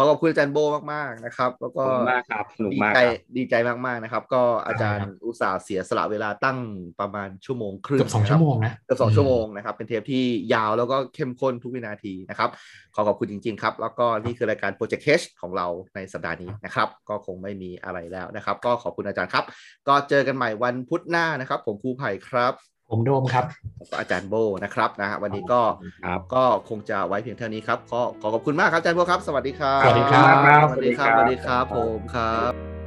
ขอขอบคุณอาจารย์โบ้มากๆนะครับ แล้วก็อบคุณมากครับสนุกดีมากใจครับดีใจมากๆนะครับ ก็อาจารย์อุตส่าห์เสียสละเวลาตั้งประมาณชั่วโมงคำรึ่งเกือบสองนะคชั่รับวโมงนะเกือบสองชั่วโมงนะครับ เป็นเทปที่ยาวแล้วก็เข้มข้นทุกวินาทีนะครับ ขอขอบคุณจริง ๆ ครับ แล้วก็นี่คือรายการ Project H ของเราในสัปดาห์นี้นะครับ ก็คงไม่มีอะไรแล้วนะครับ ก็ขอบคุณอาจารย์ครับ ก็เจอกันใหม่วันพุธหน้านะครับ ผมครูไผ่ครับ ผมโดมครับแล้วก็อาจารย์โบนะครับนะฮะวันนี้ก็ครับก็คงจะไว้เพียงเท่านี้ครับขอขอขอบคุณมากครับอาจารย์โบครับ สวัสดีครับ สวัสดีครับ สวัสดีครับ สวัสดีครับผมครับ